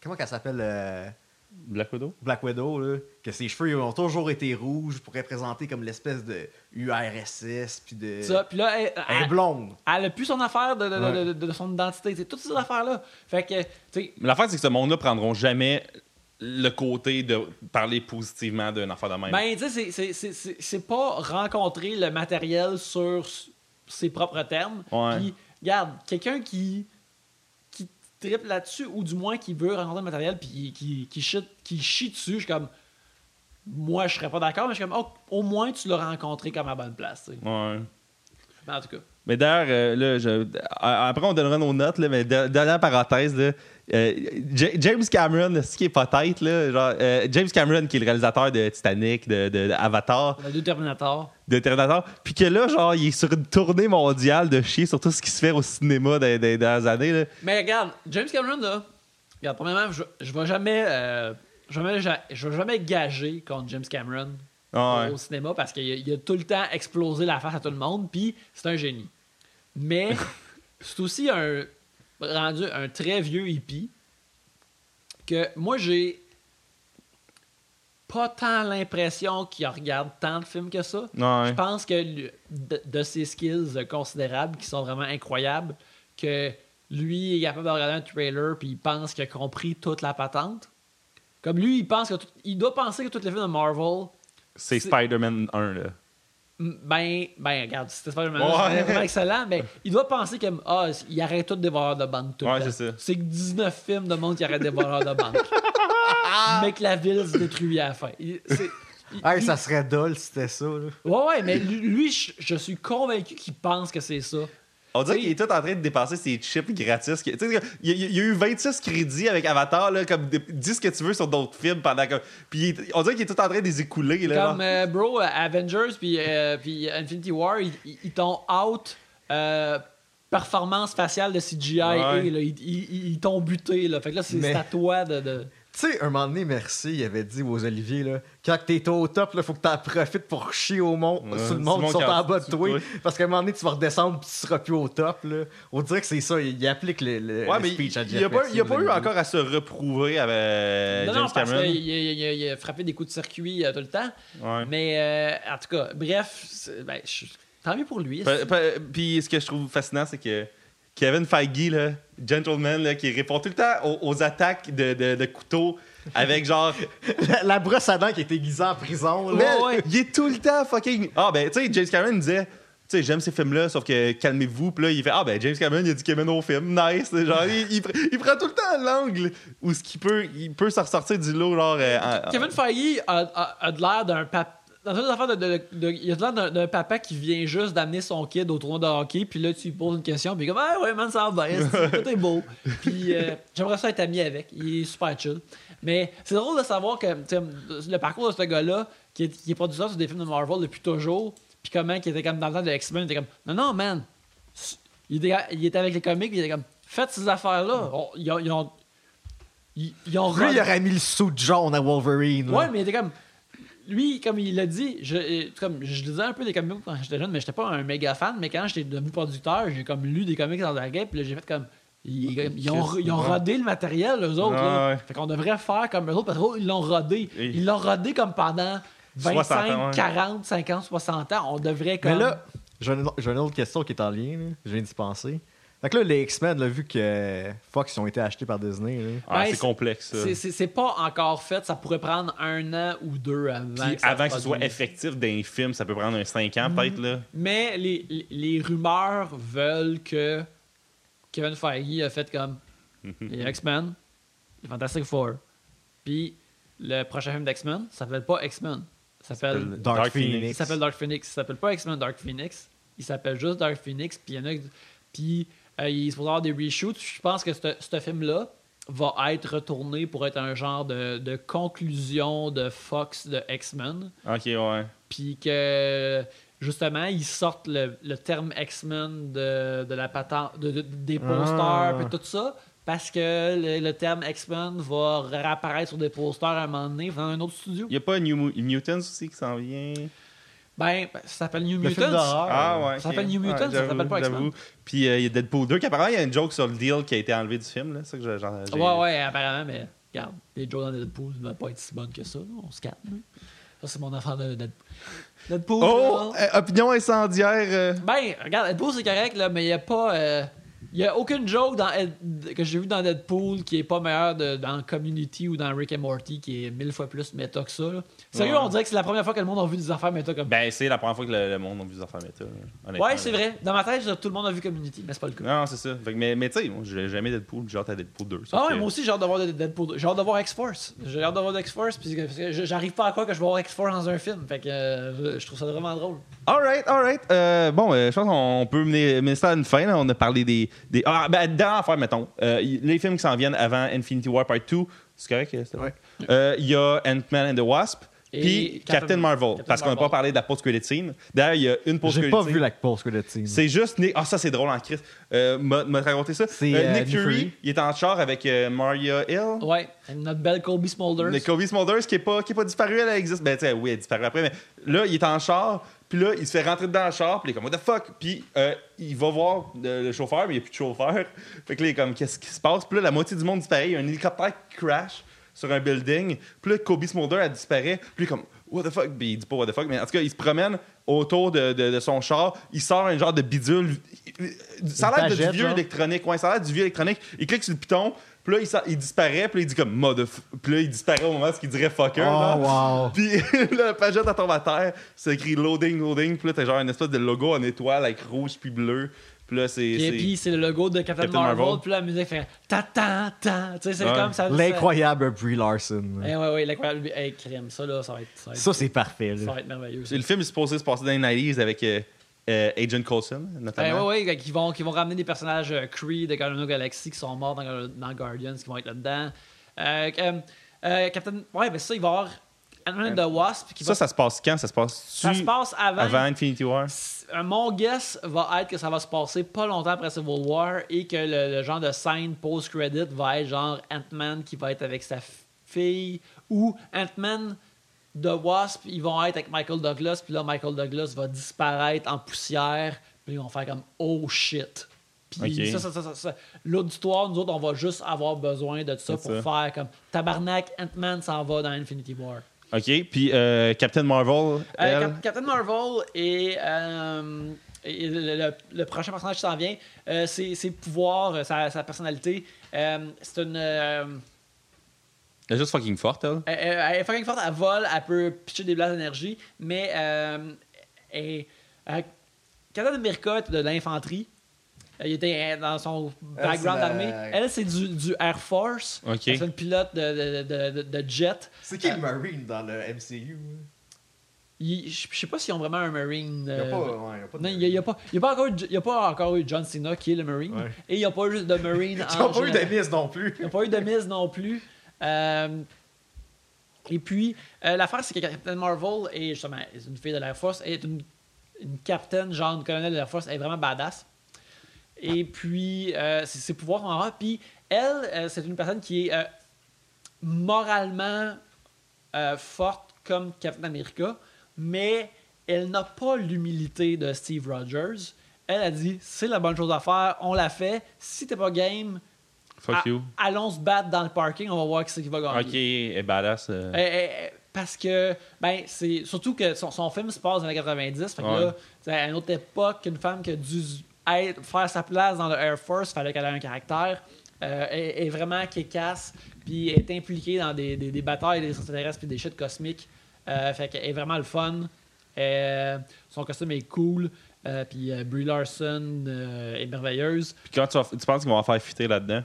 Comment qu'elle s'appelle euh, Black Widow? Black Widow, là, que ses cheveux ont toujours été rouges pour représenter comme l'espèce de URSS, puis de... ça. Puis là, elle- Elle est blonde. Elle a plus son affaire de, de- de- Ouais. de- de son identité. C'est toutes ces affaires-là. Fait que, tu sais, Mais l'affaire, c'est que ce monde-là prendront jamais le côté de parler positivement d'une affaire de même. ben, tu sais, c'est- c'est- c'est- c'est c'est pas rencontrer le matériel sur ses propres termes. Ouais. Puis, regarde, quelqu'un qui, qui triple là-dessus, ou du moins qui veut rencontrer le matériel, puis qui, qui, chie, qui chie dessus, je suis comme. Moi, je serais pas d'accord, mais je suis comme, oh, au moins, tu l'as rencontré comme à bonne place. Ouais. Mais en tout cas. Mais d'ailleurs, euh, là, je- après on donnera nos notes, là, mais de- dernière parenthèse, là, euh, James Cameron, ce qui est pas tête, là, genre, euh, James Cameron qui est le réalisateur de Titanic, de, de- de Avatar, deux Terminator. de Terminator, puis que là, genre, il est sur une tournée mondiale de chier sur tout ce qui se fait au cinéma dans, dans- dans les dernières années. Là. Mais regarde, James Cameron, là, regarde, premièrement, je, je vais jamais. euh, jamais, je vais jamais gager contre James Cameron Ah ouais. au cinéma parce qu'il a, a tout le temps explosé la face à tout le monde, puis c'est un génie. Mais (laughs) c'est aussi un rendu un très vieux hippie que moi j'ai pas tant l'impression qu'il regarde tant de films que ça. Ouais. Je pense que de, de ses skills considérables, qui sont vraiment incroyables, que lui est capable de regarder un trailer puis il pense qu'il a compris toute la patente. Comme lui, il pense que tout- il doit penser que tous les films de Marvel, C'est c'est- Spider-Man 1, là. Ben, ben, regarde, c'était Spider-Man, Ouais. c'est vraiment excellent, mais il doit penser que ah, il arrête tout des voleurs de banque tout Ouais, c'est ça. C'est que 19 films de monde qui arrêtent des voleurs de banque. (laughs) mais que la ville se détruit à la fin. Il- c'est- il- Hey, il- ça serait dull si c'était ça, là. Ouais, ouais, mais lui, lui, je, je suis convaincu qu'il pense que c'est ça. On dirait qu'il est tout en train de dépenser ses chips gratis. Tu sais, Il y, y a eu 26 crédits avec Avatar, là, comme dis ce que tu veux sur d'autres films pendant que. Puis on dirait qu'il est tout en train de les écouler. Là, Comme, euh, bro, Avengers puis euh, puis Infinity War, ils, t'ont out euh, performance faciale de CGI. Ouais. et, là, ils, ils- ils t'ont buté. Là. Fait que là, c'est Mais- à toi de. de- Tu sais, un moment donné, merci, il avait dit aux Olivier, là, quand t'es au top, là, faut que t'en profites pour chier au monde, Ouais, sur le monde qui sont en bas de toi. Parce qu'à un moment donné, tu vas redescendre puis tu seras plus au top. Là. On dirait que c'est ça, il, il applique le, le, Ouais, le mais speech à il Jeff n'y a pas, Bezos il y a pas eu encore à se reprouver avec non, James non, parce Cameron. qu'il a, il a- il a frappé des coups de circuit euh, tout le temps. Ouais. Mais euh, en tout cas, bref, ben, je- tant mieux pour lui. Puis ce que je trouve fascinant, c'est que Kevin Feige, là, gentleman, là, qui répond tout le temps aux, aux attaques de, de, de couteau avec genre. (laughs) La, la brosse à dents qui était aiguisée en prison. Là. Mais ouais. il est tout le temps fucking. Ah, ben, tu sais, James Cameron disait. Tu sais, j'aime ces films-là, sauf que calmez-vous. Puis là, il fait Ah, ben, James Cameron, il a dit qu'il aimait nos films. Nice. Genre, il, il pr- il prend tout le temps l'angle où ce qu'il peut, il peut se ressortir du lot, genre. euh, Kevin Feige a, a- a de l'air d'un papa. Dans une affaire de, il a de l'air d'un, d'un papa qui vient juste d'amener son kid au tournoi de hockey, puis là, tu lui poses une question, puis il est comme Ah ouais, man, ça va (laughs) tout est beau. Puis euh, j'aimerais ça être ami avec. Il est super chill. Mais c'est drôle de savoir que le parcours de ce gars-là, qui est, qui est producteur sur des films de Marvel depuis toujours, puis comment il était comme dans le temps de X-Men, il était comme Non, non, man. Il était, il était avec les comics, puis il était comme Faites ces affaires-là. Ils, ont, ils ont. Ils, ont Lui, il aurait mis le sou de jaune à Wolverine. là. Ouais, mais il était comme. Lui, comme il l'a dit, je, comme, je lisais un peu des comics quand j'étais jeune, mais j'étais pas un méga fan. Mais quand j'étais devenu producteur, j'ai comme lu des comics dans la gueule, puis là, j'ai fait comme. Ils, ils ont, ils ont rodé le matériel, eux autres. Ouais. Fait qu'on devrait faire comme eux autres, parce qu'ils l'ont rodé. Et- Ils l'ont rodé comme pendant 25, 60 ans, ouais. 40, 50, 60 ans. On devrait comme. Mais là, j'ai une, une autre question qui est en lien. là. Je viens que là, les X-Men, là, vu que Fox ils ont été achetés par Disney, là, Ah, c'est c'est- complexe, ça. c'est- c'est c'est pas encore fait. Ça pourrait prendre un an ou deux avant. Puis ça avant que ce soit effectif dans les films, ça peut prendre un 5 ans, peut-être, là. Mais les, les- les rumeurs veulent que Kevin Feige a fait comme les X-Men, les Fantastic Four. Puis le prochain film d'X-Men ça s'appelle pas X-Men. Ça s'appelle Dark, Dark Phoenix. Phoenix. il s'appelle Dark Phoenix. Il s'appelle pas X-Men Dark Phoenix. Il s'appelle juste Dark Phoenix. Puis il y en a. Puis euh, il est supposé avoir des reshoots. Je pense que ce ce film-là va être retourné pour être un genre de, de conclusion de Fox de X-Men Ok, ouais. puis que justement ils sortent le, le terme X-Men de, de la patente de, de- des posters Ah. puis tout ça parce que le, le terme X-Men va réapparaître sur des posters à un moment donné dans un autre studio. Il y a pas New Mutants aussi qui s'en vient? Ben, ça s'appelle New Mutants. Ah ouais. Ça s'appelle New Mutants, ça s'appelle pas X-Men. j'avoue. Puis euh, il y a Deadpool 2 qui apparemment il y a une joke sur le deal qui a été enlevé du film là, c'est ça que j'ai- Ouais, ouais, apparemment, mais regarde, les jokes dans Deadpool ne vont pas être si bonnes que ça. là, On se calme. là. Ça, c'est mon affaire de Deadpool. Deadpool. Oh, euh, opinion incendiaire. euh. Ben, regarde, Deadpool, c'est correct, là, mais il n'y a pas. euh, Il y a aucune joke dans Ed- que j'ai vu dans Deadpool qui est pas meilleure de- dans Community ou dans Rick and Morty qui est mille fois plus méta que ça. là. Sérieux, Ouais. on dirait que c'est la première fois que le monde a vu des affaires méta comme. Ben c'est la première fois que le, le monde a vu des affaires méta. ouais, c'est vrai. Dans ma tête, tout le monde a vu Community, mais c'est pas le cas. Non, c'est ça. Fait que- mais mais tu sais, moi, j'ai jamais Deadpool, j'ai hâte à Deadpool 2. sauf Ah ouais, que- moi aussi, j'ai hâte de voir Deadpool. 2. J'ai hâte de voir X-Force. J'ai hâte de voir X-Force, puis parce que je- j'arrive pas à croire que je vais voir X-Force dans un film. Fait que euh, je- trouve ça vraiment drôle. Alright, alright. Euh, bon, euh, je pense qu'on peut mener, mener ça à une fin. là. On a parlé des. des... Ah, ben, dernière affaire, mettons. Euh, les films qui s'en viennent avant Infinity War Part 2, c'est correct? Ouais. Il y a Ant-Man and the Wasp. Puis Captain- Captain, Marvel. Captain parce qu'on n'a pas parlé de la post-credit scene. D'ailleurs, il y a une post-credit J'ai pas vu la post credit scene. C'est juste Nick. Ah, ça, c'est drôle en Christ. Euh, m'a raconté ça. C'est, Euh, euh, Nick Nick Fury, Fury. il est en char avec euh, Maria Hill. Ouais, notre belle Colby Smulders. Mais Kobe Smulders, qui est pas, qui est pas disparu, elle existe. Ben, tu sais, oui, elle est disparue après, mais là, il est en char, puis là, il se fait rentrer dans le char, puis il est comme, what the fuck? Puis euh, il va voir euh, le chauffeur, mais il n'y a plus de chauffeur. (laughs) Fait que là, il est comme, qu'est-ce qui se passe? Puis là, la moitié du monde disparaît. Il y a un hélicoptère qui crash sur un building. Puis là, Kobe Smulder, elle disparaît. Puis comme, what the fuck? Puis il dit pas what the fuck, mais en tout cas, il se promène autour de, de- de son char. Il sort un genre de bidule. Ça a l'air de du vieux électronique. Ouais, ça a l'air du vieux électronique. Il clique sur le piton. Puis là, il, il disparaît. Puis là, il dit comme, mother. Puis là, il disparaît au moment où il dirait fucker. là. Oh, wow. (laughs) Puis là, la pagette elle tombe à terre, c'est écrit loading, loading. Puis là, t'as genre une espèce de logo en étoile avec rouge puis bleu. Puis là, c'est. Et puis c'est le logo de Captain, Captain Marvel, Marvel. puis la musique fait ta ta ta. Tu sais, c'est Ouais. comme ça. L'incroyable Brie Larson. ça- Eh ouais, ouais, l'incroyable. Hey, crème, ça là, ça va être, ça va être, Ça, c'est parfait. ça Là. va être merveilleux. ça. Le film est supposé se passer dans les 90s avec euh, euh, Agent Coulson, Eh notamment. ouais, ouais, qui vont, qui vont ramener des personnages euh, Kree de Guardians of the Galaxy qui sont morts dans, dans Guardians, qui vont être là-dedans. Euh, euh, euh, Captain. Ouais, ben ça, il va y avoir Ant-Man and the Wasp. Qui Ça, va, ça se passe quand? Ça se passe ça se passe avant. avant Infinity War? Euh, Mon guess va être que ça va se passer pas longtemps après Civil War et que le, le genre de scène post-credit va être genre Ant-Man qui va être avec sa fille, ou Ant-Man, The Wasp, ils vont être avec Michael Douglas, puis là, Michael Douglas va disparaître en poussière, puis ils vont faire comme oh shit. Puis Ok. ça, ça, ça, ça, l'auditoire, nous autres, on va juste avoir besoin de ça pour faire comme tabarnak, Ant-Man s'en va dans Infinity War. OK. Puis euh, Captain Marvel, Euh, elle? Cap- Captain Marvel et, euh, et le, le- le prochain personnage qui s'en vient, ses, ses pouvoirs, sa, sa personnalité, c'est une. Elle est juste fucking forte, elle. elle, elle- elle est fucking forte, elle vole, elle peut pitcher des blasts d'énergie, mais euh, euh, Captain America est de l'infanterie. Euh, Il était euh, dans son background la- d'armée. Elle, c'est du, du Air Force. C'est une pilote de, de, de- de- de jet. C'est qui le Marine dans le MCU? Il- Je sais pas s'ils ont vraiment un Marine. Il y a euh, pas, ouais, y a pas de Non, il n'y a, pas, y pas encore, eu- il y a pas encore eu John Cena qui est le Marine. Ouais. Et il n'y a pas eu de Marine (laughs) Ils en ont pas eu de miss non plus. Il n'y a pas eu de mise non plus. Euh, et puis, euh, l'affaire, c'est que Captain Marvel est justement une fille de l'Air Force, elle est une, une capitaine, genre une colonel de l'Air Force, elle est vraiment badass. Et puis, euh, ses, ses pouvoirs sont rares. Puis, elle, euh, c'est une personne qui est euh, moralement forte comme Captain America, mais elle n'a pas l'humilité de Steve Rogers. Elle a dit c'est la bonne chose à faire, on l'a fait. Si t'es pas game, Fuck you. Allons se battre dans le parking, on va voir qui c'est qui va gagner. OK, est badass. Eh, eh, eh, parce que, ben, c'est surtout que son, son film se passe dans les années 90. Fait que Ouais. là, c'est à une autre époque, une femme qui a dû être- faire sa place dans le Air Force, fallait qu'elle ait un caractère. Euh, est, est vraiment casse puis est impliquée dans des, des, des batailles des extraterrestres puis des shit cosmiques. Euh, fait qu'elle est vraiment le fun. Euh, son costume est cool. Euh, puis Brie Larson est merveilleuse. Puis quand tu, vas- tu penses qu'ils vont en faire fitter là-dedans?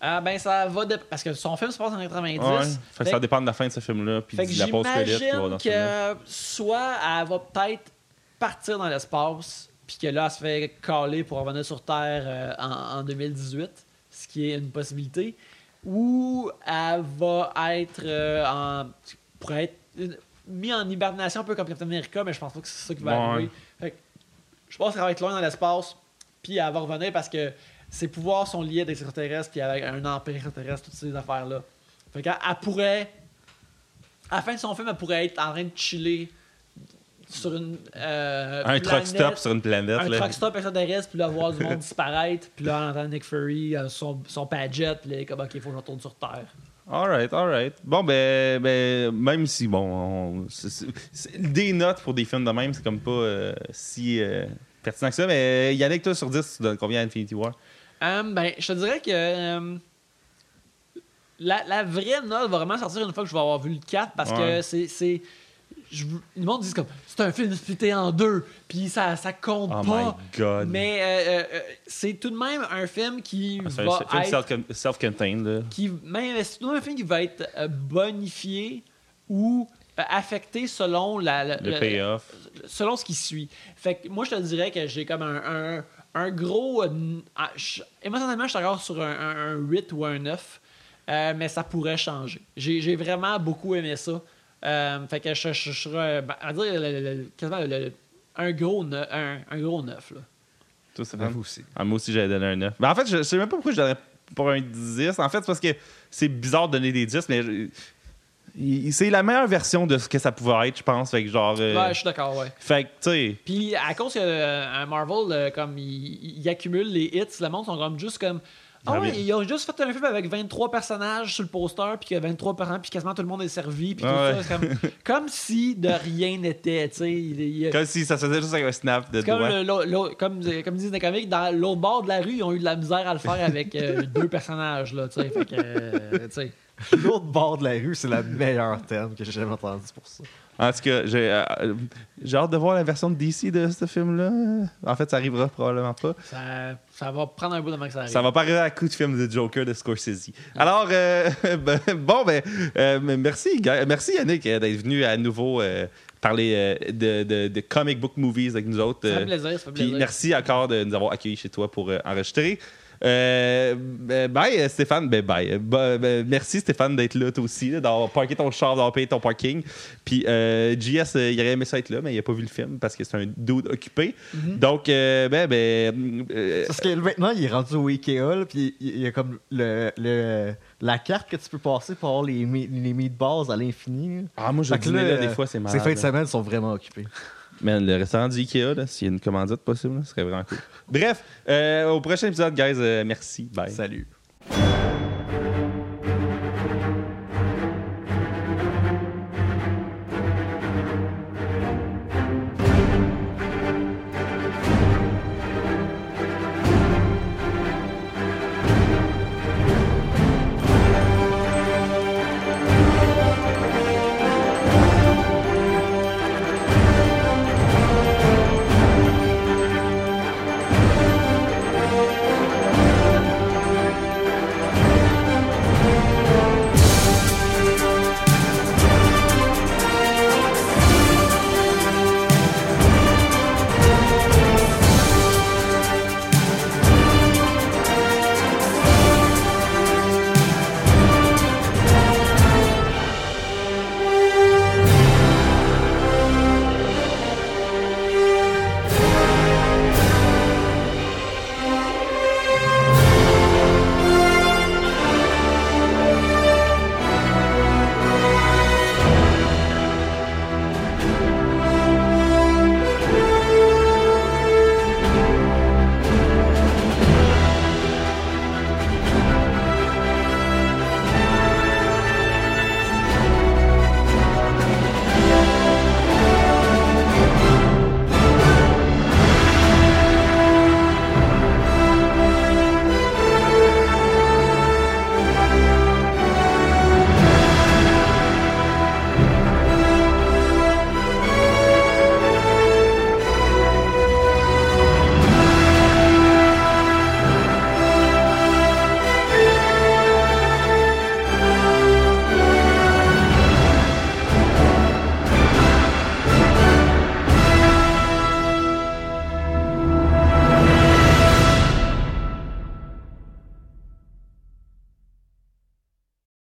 Ah, ben, ça va. de- Parce que son film se passe en 90. Ouais. Fait que Fait ça dépend de la fin de ce film-là. Puis Fait que la pause film-là. que soit elle va peut-être partir dans l'espace, puis que là, elle se fait caler pour revenir sur Terre euh, en, en 2018, ce qui est une possibilité, ou elle va être euh, en. pourrait être une- mis en hibernation un peu comme Captain America, mais je pense pas que c'est ça qui va arriver. Fait que je pense qu'elle va être loin dans l'espace, puis elle va revenir parce que ses pouvoirs sont liés à des extraterrestres, puis avec un empire extraterrestre, toutes ces affaires-là. Fait qu'elle elle pourrait. À la fin de son film, elle pourrait être en train de chiller sur une. euh, Un truck stop sur une planète. Un là. truck stop extraterrestre, puis là, voir du monde (laughs) disparaître, puis là, on entend Nick Fury, euh, son, son Padjet, puis là, il comme, ok, faut que je retourne sur Terre. Alright, alright. Bon, ben, ben même si, bon, on- des notes pour des films de même, c'est comme pas euh, si euh, pertinent que ça. Mais Yannick, toi, sur 10, tu donnes combien à Infinity War? Euh, ben, je te dirais que. euh, la, la vraie note va vraiment sortir une fois que je vais avoir vu le 4 parce Ouais. que c'est. Je, le monde dit comme c'est un film splitté en deux, puis ça, ça compte Oh pas. my god. Mais euh, euh, euh, c'est tout de même un film qui Ah, c'est va un film être self- self-contained. qui même c'est tout de même un film qui va être euh, bonifié ou euh, affecté selon la, la- Le payoff. selon ce qui suit. Fait que moi je te dirais que j'ai comme un, un, un gros euh, ah, je- émotionnellement je suis encore sur un, un- un 8 ou un 9. euh, mais ça pourrait changer. J'ai j'ai vraiment beaucoup aimé ça. Euh, fait que je, je, je serais ben, à dire le- le- le- quasiment le- le- un gros neuf, un, un gros 9 là. Toi, c'est Vous aussi. Ah, moi aussi, j'avais donné un 9. Mais en fait, je, je sais même pas pourquoi je donnerais pour un 10. En fait, c'est parce que c'est bizarre de donner des 10, mais c'est la meilleure version de ce que ça pouvait être, je pense. Fait que genre. euh, Ouais, je suis d'accord, ouais. Fait que, tu sais. Puis à cause que euh, Marvel, euh, comme il, il accumule les hits, le monde sont comme juste comme. Ah ouais, oui. ils ont juste fait un film avec 23 personnages sur le poster, puis que 23 personnages, puis quasiment tout le monde est servi, puis tout Ah ça. ouais. Comme, (laughs) comme si de rien n'était, tu sais. il- Comme si ça se faisait juste avec un snap de comme, le- comme, comme disent les comics, dans l'autre bord de la rue, ils ont eu de la misère à le faire avec euh, (laughs) deux personnages, là, tu sais. Fait que, euh, tu sais. L'autre bord de la rue, c'est le meilleur terme que j'ai jamais entendu pour ça. En tout cas, j'ai euh, j'ai hâte de voir la version de DC de ce film-là. En fait, ça arrivera probablement pas. Ça, ça va prendre un bout avant que ça arrive. Ça va pas arriver à coup de film de Joker de Scorsese. Alors, euh, (laughs) ben, bon, ben, euh, merci, merci Yannick euh, d'être venu à nouveau euh, parler euh, de, de- de comic book movies avec nous autres. Ça fait euh, plaisir, ça fait Puis plaisir. merci encore de nous avoir accueillis chez toi pour euh, enregistrer. Euh, euh, bye, euh, Stéphane. Ben, bye. Euh, ben, merci, Stéphane, d'être là, toi aussi, d'avoir parké ton char, d'avoir payé ton parking. Puis, euh, JS, il aurait aimé ça être là, mais il n'a pas vu le film parce que c'est un dude occupé. Donc, euh, ben, ben. euh, Parce que maintenant, il est rendu au Ikea, là, puis il y a comme le, le- la carte que tu peux passer pour avoir les, les meatballs à l'infini. ah, moi, je dîner, là, là, des fois, c'est Ces malade. fins de semaine sont vraiment occupées. Man, le restaurant du Ikea, s'il y a une commandite possible, ce serait vraiment cool. Bref, euh, au prochain épisode, guys, euh, merci. Bye. Salut.